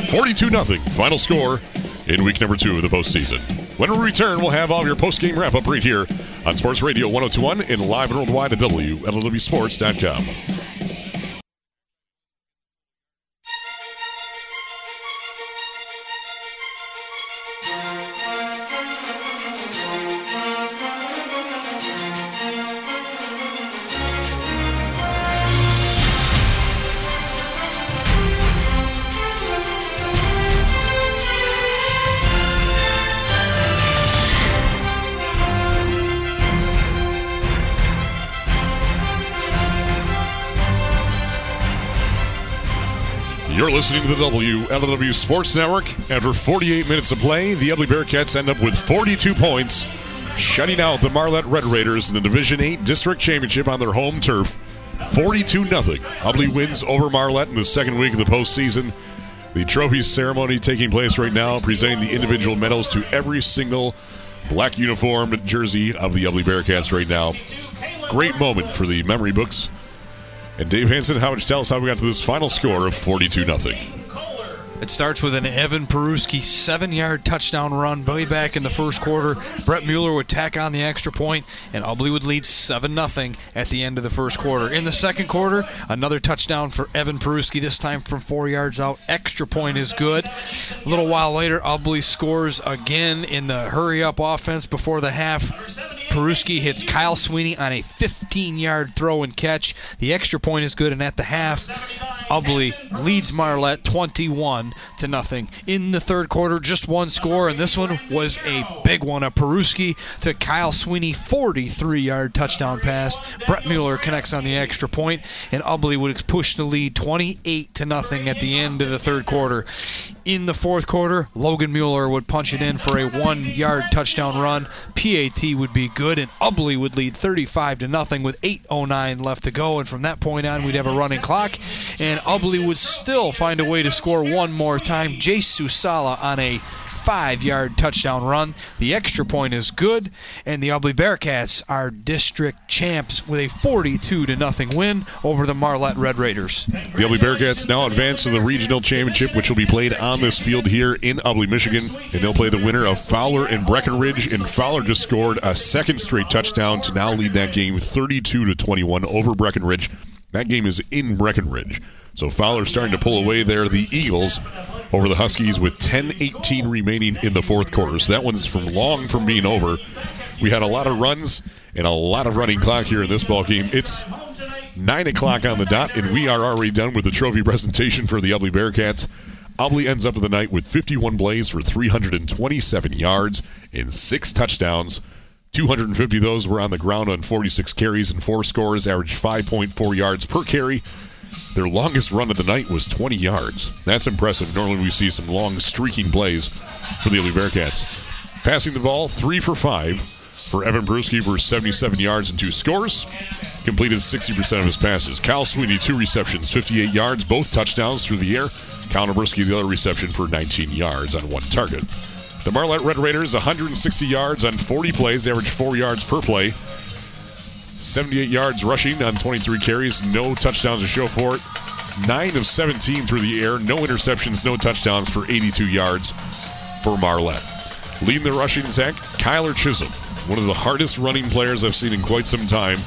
42 0 final score in week number two of the postseason. When we return, we'll have all your post-game wrap-up right here on Sports Radio 1021 and live and worldwide at WLEWSports.com. You're listening to the WLEW Sports Network. After 48 minutes of play, the Ubly Bearcats end up with 42 points, shutting out the Marlette Red Raiders in the Division 8 District Championship on their home turf. 42 0. Ubly wins over Marlette in the second week of the postseason. The trophy ceremony taking place right now, presenting the individual medals to every single black uniformed jersey of the Ubly Bearcats right now. Great moment for the memory books. And Dave Hanson, how you tell us how we got to this final score of 42 0? It starts with an Evan Peruski seven-yard touchdown run way back in the first quarter. Brett Mueller would tack on the extra point, and Ubly would lead seven 0 at the end of the first quarter. In the second quarter, another touchdown for Evan Peruski, this time from four yards out. Extra point is good. A little while later, Ubly scores again in the hurry-up offense before the half. Peruski hits Kyle Sweeney on a 15-yard throw and catch. The extra point is good, and at the half, Ubly leads Marlette 21 to nothing. In the third quarter, just one score, and this one was a big one. A Peruski to Kyle Sweeney 43-yard touchdown pass. Brett Mueller connects on the extra point, and Ubly would push the lead 28 to nothing at the end of the third quarter. In the fourth quarter, Logan Mueller would punch it in for a one-yard touchdown run. PAT would be good, and Ubly would lead 35 to nothing with 8:09 left to go. And from that point on, we'd have a running clock, and Ubly would still find a way to score one more time. Jace Susala on a five yard touchdown run. The extra point is good, and the Ubly Bearcats are district champs with a 42 to nothing win over the Marlette Red Raiders. The Ubly Bearcats now advance to the regional championship, which will be played on this field here in Ubly, Michigan. And they'll play the winner of Fowler and Breckenridge. And Fowler just scored a second straight touchdown to now lead that game 32 to 21 over Breckenridge. That game is in Breckenridge. So Fowler starting to pull away there. The Eagles over the Huskies with 10-18 remaining in the fourth quarter. So that one's from long from being over. We had a lot of runs and a lot of running clock here in this ball game. It's nine o'clock on the dot, and we are already done with the trophy (laughs) presentation for the Ubly Bearcats. Ubly ends up in the night with 51 plays for 327 yards and six touchdowns. 250 of those were on the ground on 46 carries and four scores, averaged 5.4 yards per carry. Their longest run of the night was 20 yards. That's impressive. Normally we see some long streaking plays for the Ubly Bearcats. Passing the ball, three for five for Evan Peruski for 77 yards and two scores. Completed 60% of his passes. Cal Sweeney, two receptions, 58 yards, both touchdowns through the air. Cal Oberski, the other reception for 19 yards on one target. The Marlette Red Raiders, 160 yards on 40 plays, average four yards per play. 78 yards rushing on 23 carries, no touchdowns to show for it. 9 of 17 through the air, no interceptions, no touchdowns for 82 yards for Marlette. Leading the rushing attack, Kyler Chisholm, one of the hardest running players I've seen in quite some time,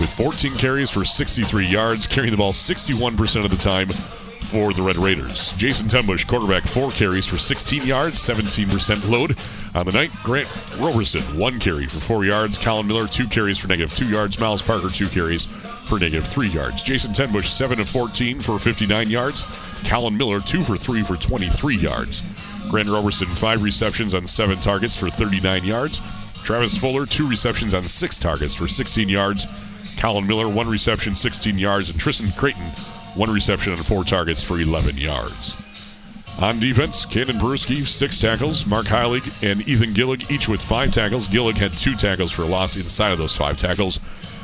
with 14 carries for 63 yards, carrying the ball 61% of the time for the Red Raiders. Jason Tenbush, quarterback, four carries for 16 yards, 17% load. On the night, Grant Roberson, one carry for four yards. Colin Miller, two carries for negative two yards. Miles Parker, two carries for negative three yards. Jason Tenbush, seven of 14 for 59 yards. Colin Miller, two for three for 23 yards. Grant Roberson, five receptions on seven targets for 39 yards. Travis Fuller, two receptions on six targets for 16 yards. Colin Miller, one reception, 16 yards. And Tristan Creighton, one reception on four targets for 11 yards. On defense, Cannon Peruski, six tackles. Mark Heilig and Ethan Gillig, each with five tackles. Gillig had two tackles for a loss inside of those five tackles.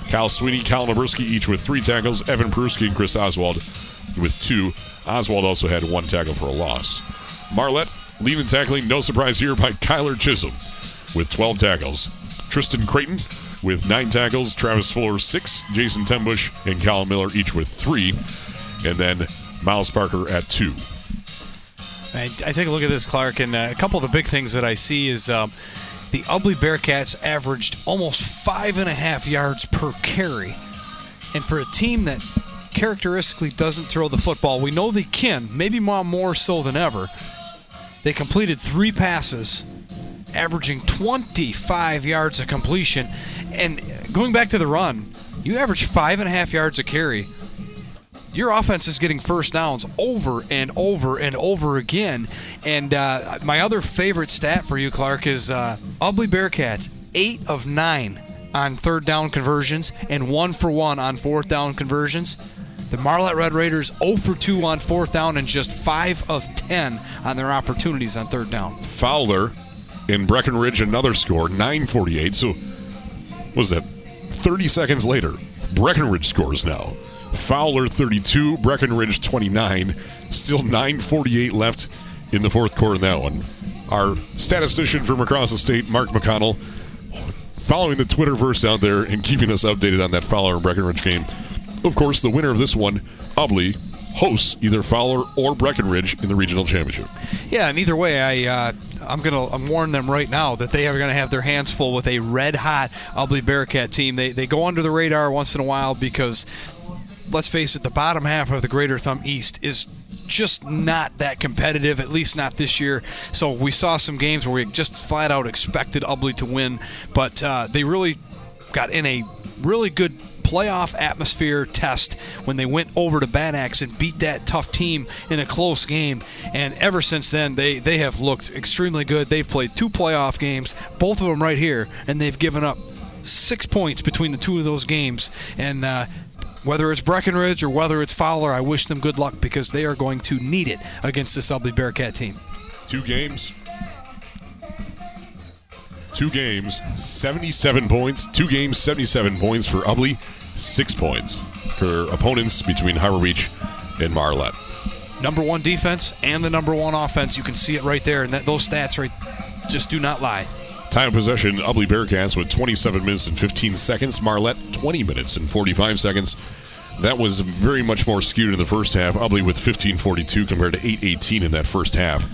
Kyle Sweeney, Cal Oberski, each with three tackles. Evan Peruski and Chris Oswald with two. Oswald also had one tackle for a loss. Marlette, lead and tackling, no surprise here by Kyler Chisholm with 12 tackles. Tristan Creighton with nine tackles. Travis Fuller, six. Jason Tenbush and Cal Miller, each with three. And then Miles Parker at two. I, I take a look at this, Clark, and uh, a couple of the big things that I see is um, the Ubly Bearcats averaged almost five and a half yards per carry. And for a team that characteristically doesn't throw the football, we know they can, maybe more, so than ever. They completed three passes, averaging 25 yards of completion. And going back to the run, you average five and a half yards a carry your offense is getting first downs over and over and over again. And uh, my other favorite stat for you, Clark, is uh, Ubly Bearcats, eight of nine on third down conversions and one for one on fourth down conversions. The Marlette Red Raiders 0 for 2 on fourth down and just 5 of 10 on their opportunities on third down. Fowler in Breckenridge, another score, 948. So, what was that? 30 seconds later, Breckenridge scores now. Fowler 32, Breckenridge 29. Still 9:48 left in the fourth quarter in that one. Our statistician from across the state, Mark McConnell, following the Twitterverse out there and keeping us updated on that Fowler and Breckenridge game. Of course, the winner of this one, Ubly, hosts either Fowler or Breckenridge in the regional championship. Yeah, and either way, I uh, I'm gonna I'm warning them right now that they are gonna have their hands full with a red hot Ubly Bearcat team. They they go under the radar once in a while because let's face it, the bottom half of the Greater Thumb East is just not that competitive, at least not this year. So we saw some games where we just flat out expected Ubly to win, but uh, they really got in a really good playoff atmosphere test when they went over to Bad Axe and beat that tough team in a close game. And ever since then, they, they have looked extremely good. They've played two playoff games, both of them right here, and they've given up six points between the two of those games. And uh, whether it's Breckenridge or whether it's Fowler, I wish them good luck because they are going to need it against this Ubly Bearcat team. Two games. Two games, 77 points. Two games, 77 points for Ubly, six points for opponents between Harbor Beach and Marlette. Number one defense and the number one offense. You can see it right there, and that, those stats right just do not lie. Time of possession, Ubly Bearcats with 27 minutes and 15 seconds. Marlette, 20 minutes and 45 seconds. That was very much more skewed in the first half. Ubly with 15:42 compared to 8:18 in that first half.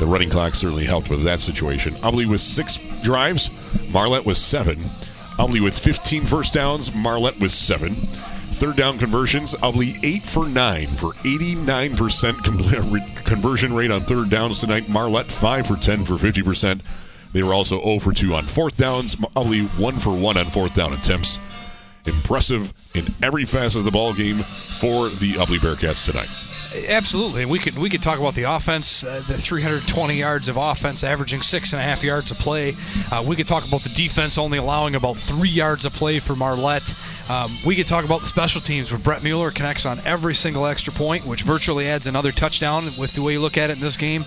The running clock certainly helped with that situation. Ubly with six drives, Marlette with seven. Ubly with 15 first downs, Marlette with seven. Third down conversions, Ubly 8 for 9 for 89% com- (laughs) conversion rate on third downs tonight. Marlette 5 for 10 for 50%. They were also 0 for 2 on fourth downs. Ubly 1 for 1 on fourth down attempts. Impressive in every facet of the ball game for the Ubly Bearcats tonight. Absolutely, we could we could talk about the offense, uh, the 320 yards of offense, averaging six and a half yards a play. Uh, we could talk about the defense only allowing about three yards a play for Marlette. Um, we could talk about the special teams where Brett Mueller connects on every single extra point, which virtually adds another touchdown with the way you look at it in this game.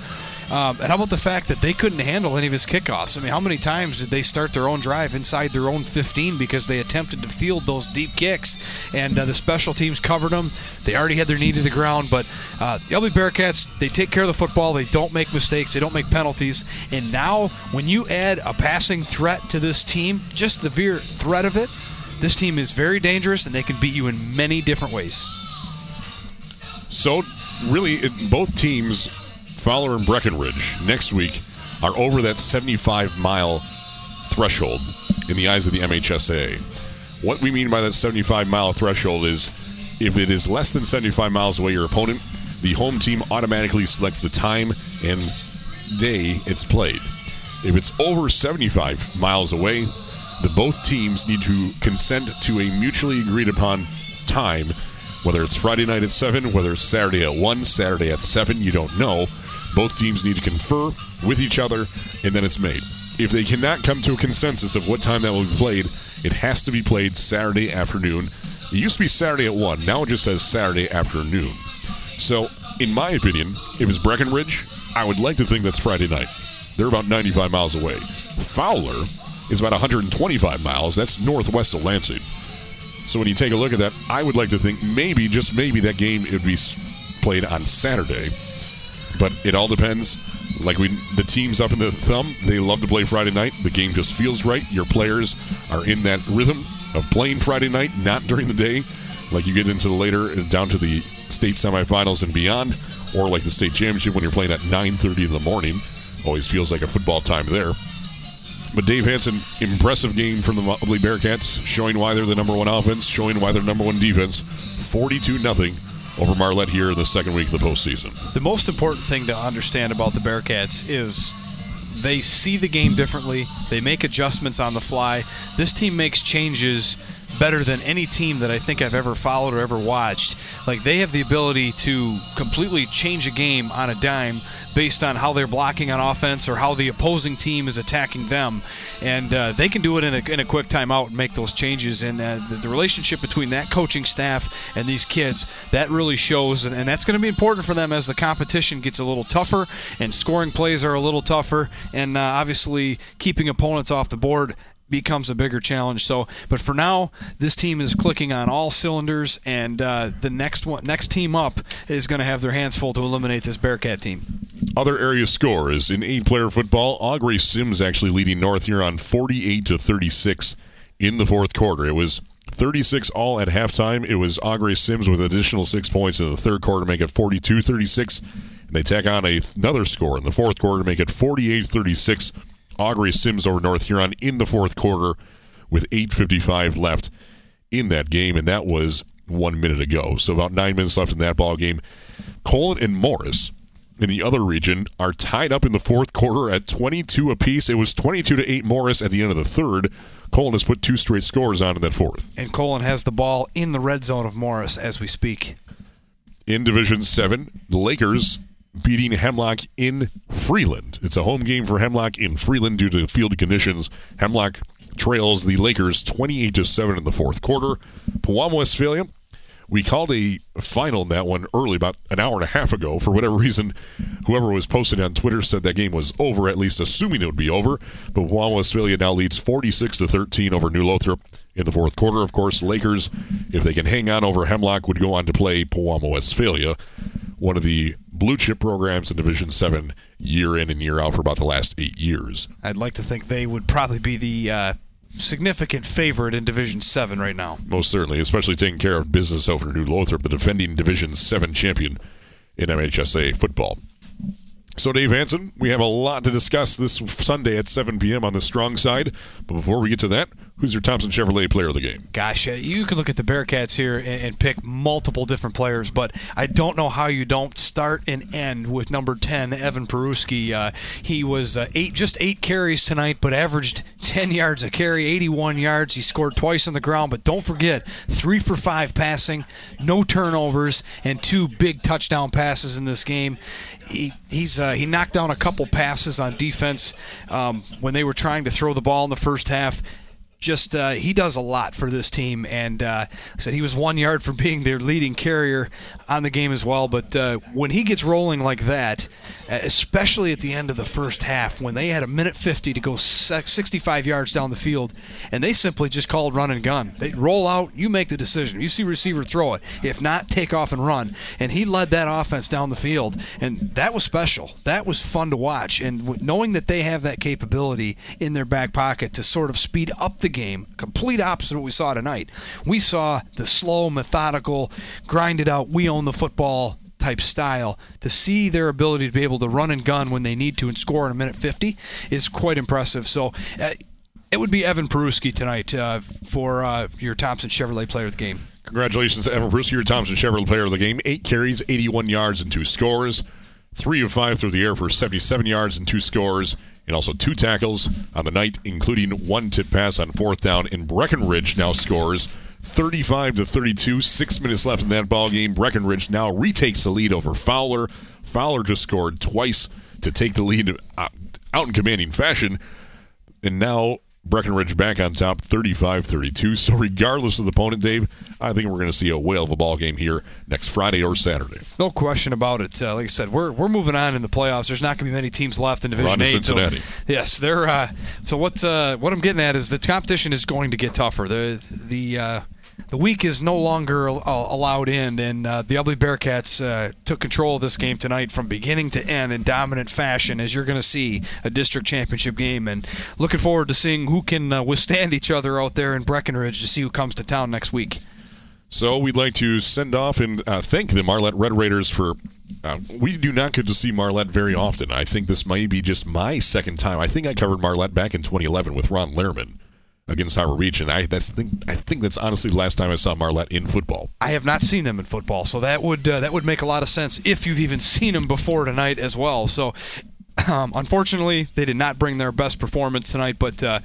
Um, and how about the fact that they couldn't handle any of his kickoffs? I mean, how many times did they start their own drive inside their own 15 because they attempted to field those deep kicks? And uh, the special teams covered them. They already had their knee to the ground, but uh, the Ubly Bearcats, they take care of the football. They don't make mistakes. They don't make penalties. And now, when you add a passing threat to this team, just the mere threat of it, this team is very dangerous and they can beat you in many different ways. So, really, both teams, Fowler and Breckenridge, next week are over that 75 mile threshold in the eyes of the MHSA. What we mean by that 75 mile threshold is if it is less than 75 miles away your opponent, the home team automatically selects the time and day it's played. If it's over 75 miles away, the both teams need to consent to a mutually agreed upon time, whether it's Friday night at 7, whether it's Saturday at 1, Saturday at 7, you don't know. Both teams need to confer with each other, and then it's made. If they cannot come to a consensus of what time that will be played, it has to be played Saturday afternoon. It used to be Saturday at 1, now it just says Saturday afternoon. So, in my opinion, if it's Breckenridge, I would like to think that's Friday night. They're about 95 miles away. Fowler is about 125 miles. That's northwest of Lansing. So when you take a look at that, I would like to think maybe, just maybe, that game would be played on Saturday. But it all depends. Like we, the teams up in the thumb, they love to play Friday night. The game just feels right. Your players are in that rhythm of playing Friday night, not during the day. Like you get into the later, uh, down to the state semifinals and beyond, or like the state championship when you're playing at 9:30 in the morning. Always feels like a football time there. But Dave Hanson, impressive game from the Motley Bearcats, showing why they're the number one offense, showing why they're number one defense. 42 nothing over Marlette here in the second week of the postseason. The most important thing to understand about the Bearcats is they see the game differently. They make adjustments on the fly. This team makes changes better than any team that I think I've ever followed or ever watched. Like they have the ability to completely change a game on a dime based on how they're blocking on offense or how the opposing team is attacking them, and uh, they can do it in a, in a quick timeout and make those changes. And uh, the, the relationship between that coaching staff and these kids that really shows, and, and that's going to be important for them as the competition gets a little tougher and scoring plays are a little tougher, and uh, obviously keeping opponents off the board becomes a bigger challenge. So, but for now, this team is clicking on all cylinders, and uh, the next one, next team up, is going to have their hands full to eliminate this Bearcat team. Other area scores in eight-player football. Au Gres-Sims actually leading North here on 48 to 36 in the fourth quarter. It was 36 all at halftime. It was Au Gres-Sims with additional six points in the third quarter to make it 42-36. And they tack on a, another score in the fourth quarter to make it 48-36. Au Gres-Sims over North Huron in the fourth quarter with 8.55 left in that game, and that was one minute ago. So about nine minutes left in that ball game. Colon and Morrice in the other region are tied up in the fourth quarter at 22 apiece. It was 22 to 8 Morrice at the end of the third. Colon has put two straight scores on in that fourth. And Colon has the ball in the red zone of Morrice as we speak. In Division 7, the Lakers beating Hemlock in Freeland. It's a home game for Hemlock in Freeland due to field conditions. Hemlock trails the Lakers 28 to 7 in the fourth quarter. Pewamo Westphalia We called a final in that one early, about an hour and a half ago. For whatever reason, whoever was posting on Twitter said that game was over, at least assuming it would be over. But Pewamo Westphalia now leads 46 to 13 over New Lothrop in the fourth quarter. Of course, Lakers, if they can hang on over Hemlock, would go on to play Pewamo Westphalia, one of the blue chip programs in Division 7 year in and year out for about the last eight years. I'd like to think they would probably be the uh, significant favorite in Division 7 right now. Most certainly, especially taking care of business over New Lothrop, the defending Division 7 champion in MHSA football. So, Dave Hanson, we have a lot to discuss this Sunday at 7 p.m. on the strong side. But before we get to that, who's your Thompson Chevrolet player of the game? Gosh, uh, you could look at the Bearcats here and, and, pick multiple different players, but I don't know how you don't start and end with number 10, Evan Peruski. Uh, he was uh, eight, just eight carries tonight, but averaged 10 yards a carry, 81 yards. He scored twice on the ground, but don't forget, three for five passing, no turnovers, and two big touchdown passes in this game he he's uh, he knocked down a couple passes on defense um, when they were trying to throw the ball in the first half just uh, he does a lot for this team, and uh, said he was one yard from being their leading carrier on the game as well. But uh, when he gets rolling like that, especially at the end of the first half, when they had a minute 50 to go 65 yards down the field, and they simply just called run and gun. They roll out, you make the decision. You see receiver, throw it. If not, take off and run. And he led that offense down the field, and that was special. That was fun to watch. And knowing that they have that capability in their back pocket to sort of speed up the game, complete opposite what we saw tonight. We saw the slow, methodical, grind it out, we own the football type style. To see their ability to be able to run and gun when they need to and score in a minute 50 is quite impressive. So, uh, it would be Evan Peruski tonight uh, for uh, your Thompson Chevrolet player of the game. Congratulations to Evan Peruski, your Thompson Chevrolet player of the game. Eight carries, 81 yards, and two scores. Three of five through the air for 77 yards and two scores and also two tackles on the night, including one tip pass on fourth down. And Breckenridge now scores 35 to 32. Six minutes left in that ball game. Breckenridge now retakes the lead over Fowler. Fowler just scored twice to take the lead uh, out in commanding fashion, and now Breckenridge back on top 35 32. So, regardless of the opponent, Dave, I think we're going to see a whale of a ball game here next Friday or Saturday. No question about it. Uh, like I said, we're, we're moving on in the playoffs. There's not going to be many teams left in Division Eight. Cincinnati. So, yes, they're. Uh, so what uh, what I'm getting at is the competition is going to get tougher. The the uh, the week is no longer uh, allowed in, and uh, the Ubly Bearcats uh, took control of this game tonight from beginning to end in dominant fashion, as you're going to see a district championship game. And looking forward to seeing who can uh, withstand each other out there in Breckenridge to see who comes to town next week. So we'd like to send off and uh, thank the Marlette Red Raiders for. Uh, we do not get to see Marlette very often. I think this might be just my second time. I think I covered Marlette back in 2011 with Ron Lehrman against Harbor and I that's think I think that's honestly the last time I saw Marlette in football. I have not seen them in football, so that would uh, that would make a lot of sense if you've even seen them before tonight as well. So, (clears throat) um, unfortunately, they did not bring their best performance tonight, but uh,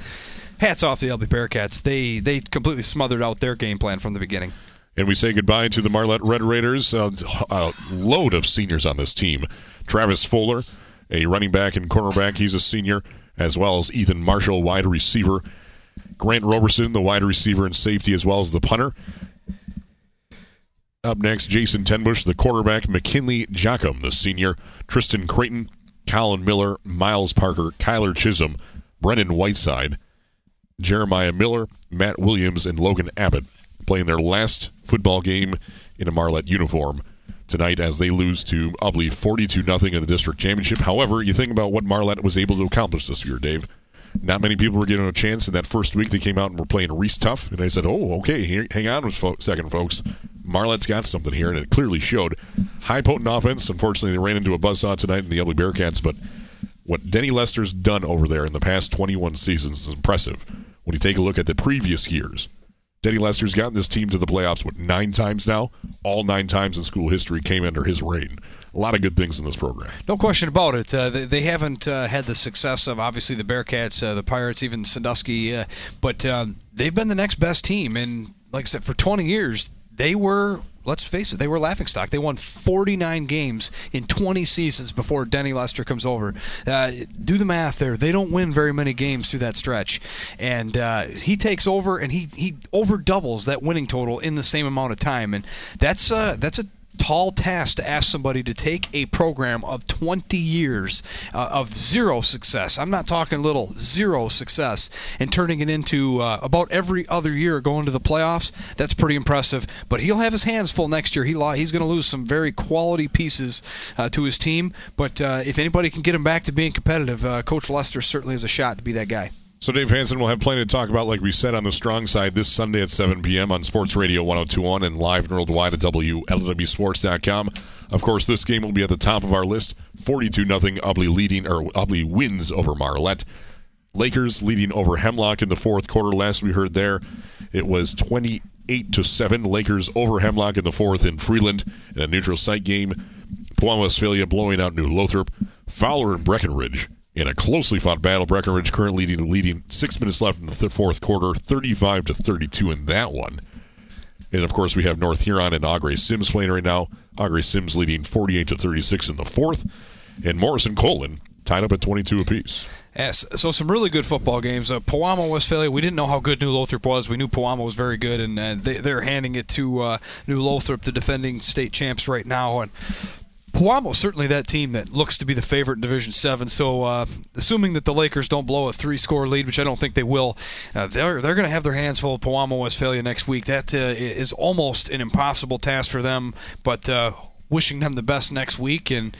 hats off to the Ubly Bearcats. They they completely smothered out their game plan from the beginning. And we say goodbye to the Marlette Red Raiders. Uh, a load of seniors on this team. Travis Fuller, a running back and cornerback, he's a senior, as well as Ethan Marshall, wide receiver. Grant Roberson, the wide receiver and safety, as well as the punter. Up next, Jason Tenbush, the quarterback, McKinley Jockum, the senior, Tristan Creighton, Colin Miller, Miles Parker, Kyler Chisholm, Brennan Whiteside, Jeremiah Miller, Matt Williams, and Logan Abbott playing their last football game in a Marlette uniform tonight as they lose to Ubly 42 0 in the district championship. However, you think about what Marlette was able to accomplish this year, Dave. Not many people were getting a chance in that first week. They came out and were playing Reese Tough, and I said, "Oh, okay, here, hang on a fo- second, folks. Marlette's got something here," and it clearly showed. High potent offense. Unfortunately, they ran into a buzzsaw tonight in the Ubly Bearcats, but what Denny Lester's done over there in the past 21 seasons is impressive. When you take a look at the previous years, Denny Lester's gotten this team to the playoffs, what, nine times now? All nine times in school history came under his reign. A lot of good things in this program. No question about it. Uh, they, they, haven't uh, had the success of, obviously, the Bearcats, uh, the Pirates, even Sandusky, uh, but um, they've been the next best team. And like I said, for 20 years, they were let's face it, they were laughing stock. They won 49 games in 20 seasons before Denny Lester comes over. Uh, do the math there. They don't win very many games through that stretch, and uh, he takes over and he he over doubles that winning total in the same amount of time, and that's uh, that's a tall task to ask somebody to take a program of 20 years uh, of zero success. I'm not talking little, zero success, and turning it into uh, about every other year going to the playoffs. That's pretty impressive. But he'll have his hands full next year. He he's going to lose some very quality pieces uh, to his team. But uh, if anybody can get him back to being competitive, uh, Coach Lester certainly has a shot to be that guy. So Dave Hanson will have plenty to talk about, like we said, on the strong side this Sunday at 7 p.m. on Sports Radio 1021 and live worldwide at WLEWSports.com. Of course, this game will be at the top of our list. 42 nothing Ubly leading or Ubly wins over Marlette. Lakers leading over Hemlock in the fourth quarter. Last we heard there, it was 28 to 7. Lakers over Hemlock in the fourth in Freeland in a neutral site game. Pewamo Westphalia blowing out New Lothrop. Fowler and Breckenridge in a closely fought battle. Breckenridge currently leading, leading six minutes left in the th- fourth quarter, 35 to 32 in that one. And of course, we have North Huron and Au Gres-Sims playing right now. Au Gres-Sims leading 48 to 36 in the fourth, and Morrison Colon tied up at 22 apiece. Yes, so some really good football games. Uh, Pewamo, Westphalia, we didn't know how good New Lothrop was. We knew Pewamo was very good, and uh, they, are handing it to uh, New Lothrop, the defending state champs right now. And Pewamo certainly that team that looks to be the favorite in Division Seven. So, uh, assuming that the Lakers don't blow a three-score lead, which I don't think they will, uh, they're they're going to have their hands full of Pewamo Westphalia next week. That uh, is almost an impossible task for them. But uh, wishing them the best next week, and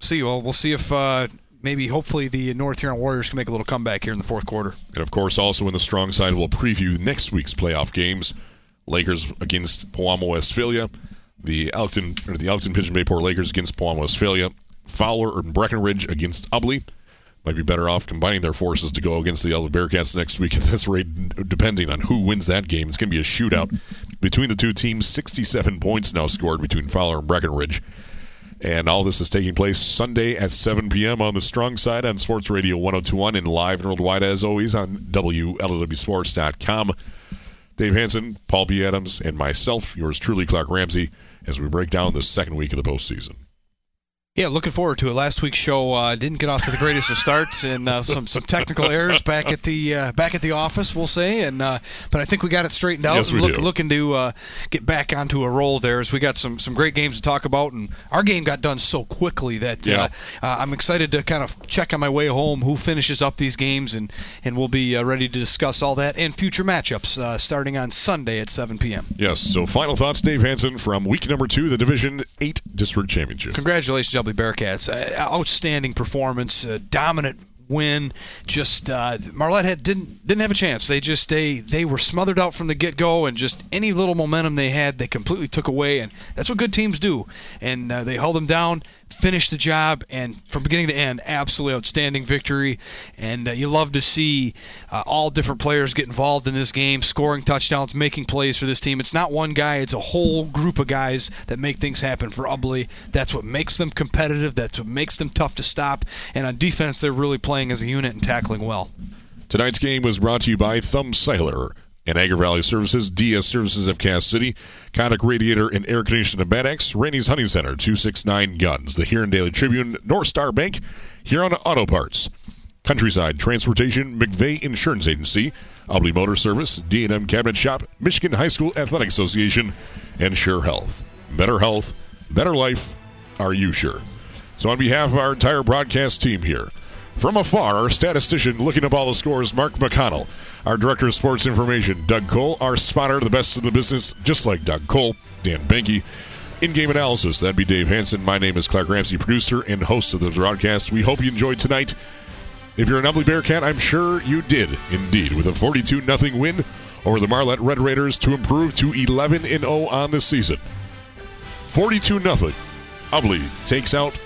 see. Well, we'll see if uh, maybe hopefully the North Huron Warriors can make a little comeback here in the fourth quarter. And of course, also in the strong side, we'll preview next week's playoff games. Lakers against Pewamo Westphalia the Elkton or the Elkton Pigeon Bay Port Lakers against Pewamo Westphalia. Fowler and Breckenridge against Ubly. Might be better off combining their forces to go against the Elder Bearcats next week at this rate, depending on who wins that game. It's going to be a shootout between the two teams. 67 points now scored between Fowler and Breckenridge. And all this is taking place Sunday at 7 p.m. on the strong side on Sports Radio 1021 and live worldwide, as always, on WLEWSports.com. Dave Hanson, Paul B. Adams, and myself, yours truly, Clark Ramsey as we break down the second week of the postseason. Yeah, looking forward to it. Last week's show uh, didn't get off to the greatest of starts, and uh, some some technical errors back at the uh, back at the office, we'll say. And uh, but I think we got it straightened out. Yes, we look, do. Looking to uh, get back onto a roll there, as we got some some great games to talk about, and our game got done so quickly that Yeah. uh, I'm excited to kind of check on my way home who finishes up these games, and and we'll be uh, ready to discuss all that and future matchups uh, starting on Sunday at 7 p.m. Yes, so final thoughts, Dave Hanson, from week number two, the Division 8 District Championship. Congratulations, W Bearcats! Uh, outstanding performance, dominant win. Just uh, Marlette had didn't didn't have a chance. They just they they were smothered out from the get go, and just any little momentum they had, they completely took away. And that's what good teams do. And uh, they held them down, finished the job, and from beginning to end, absolutely outstanding victory. And uh, you love to see uh, all different players get involved in this game, scoring touchdowns, making plays for this team. It's not one guy; it's a whole group of guys that make things happen for Ubly. That's what makes them competitive. That's what makes them tough to stop. And on defense, they're really playing as a unit and tackling well. Tonight's game was brought to you by Thumb Cellular and Agri Valley Services, DS Services of Cass City, Conic Radiator and Air Conditioning of Bad Axe, Rainey's Hunting Center, 269 Guns, the Huron Daily Tribune, North Star Bank, Huron Auto Parts, Countryside Transportation, McVeigh Insurance Agency, Albany Motor Service, D&M Cabinet Shop, Michigan High School Athletic Association, and Sure Health. Better health, better life. Are you sure? So on behalf of our entire broadcast team here, from afar, our statistician looking up all the scores, Mark McConnell. Our director of sports information, Doug Cole. Our spotter, the best in the business, just like Doug Cole, Dan Banky. In game analysis, that'd be Dave Hanson. My name is Clark Ramsey, producer and host of the broadcast. We hope you enjoyed tonight. If you're an Ubly Bearcat, I'm sure you did indeed, with a 42 0 win over the Marlette Red Raiders to improve to 11 0 on the season. 42 0. Ubly takes out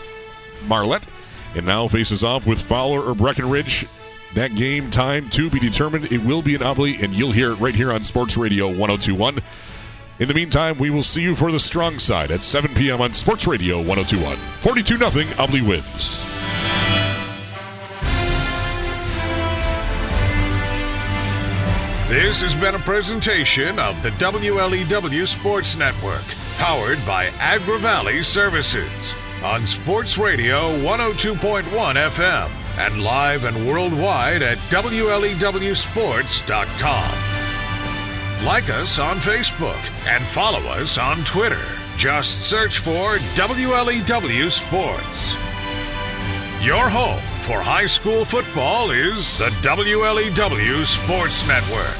Marlette and now faces off with Fowler or Breckenridge. That game time to be determined. It will be an Ubly, and you'll hear it right here on Sports Radio 1021. In the meantime, we will see you for the strong side at 7 p.m. on Sports Radio 1021. 42 0 Ubly wins. This has been a presentation of the WLEW Sports Network. Powered by Agri Valley Services on Sports Radio 102.1 FM and live and worldwide at WLEWSports.com. Like us on Facebook and follow us on Twitter. Just search for WLEW Sports. Your home for high school football is the WLEW Sports Network.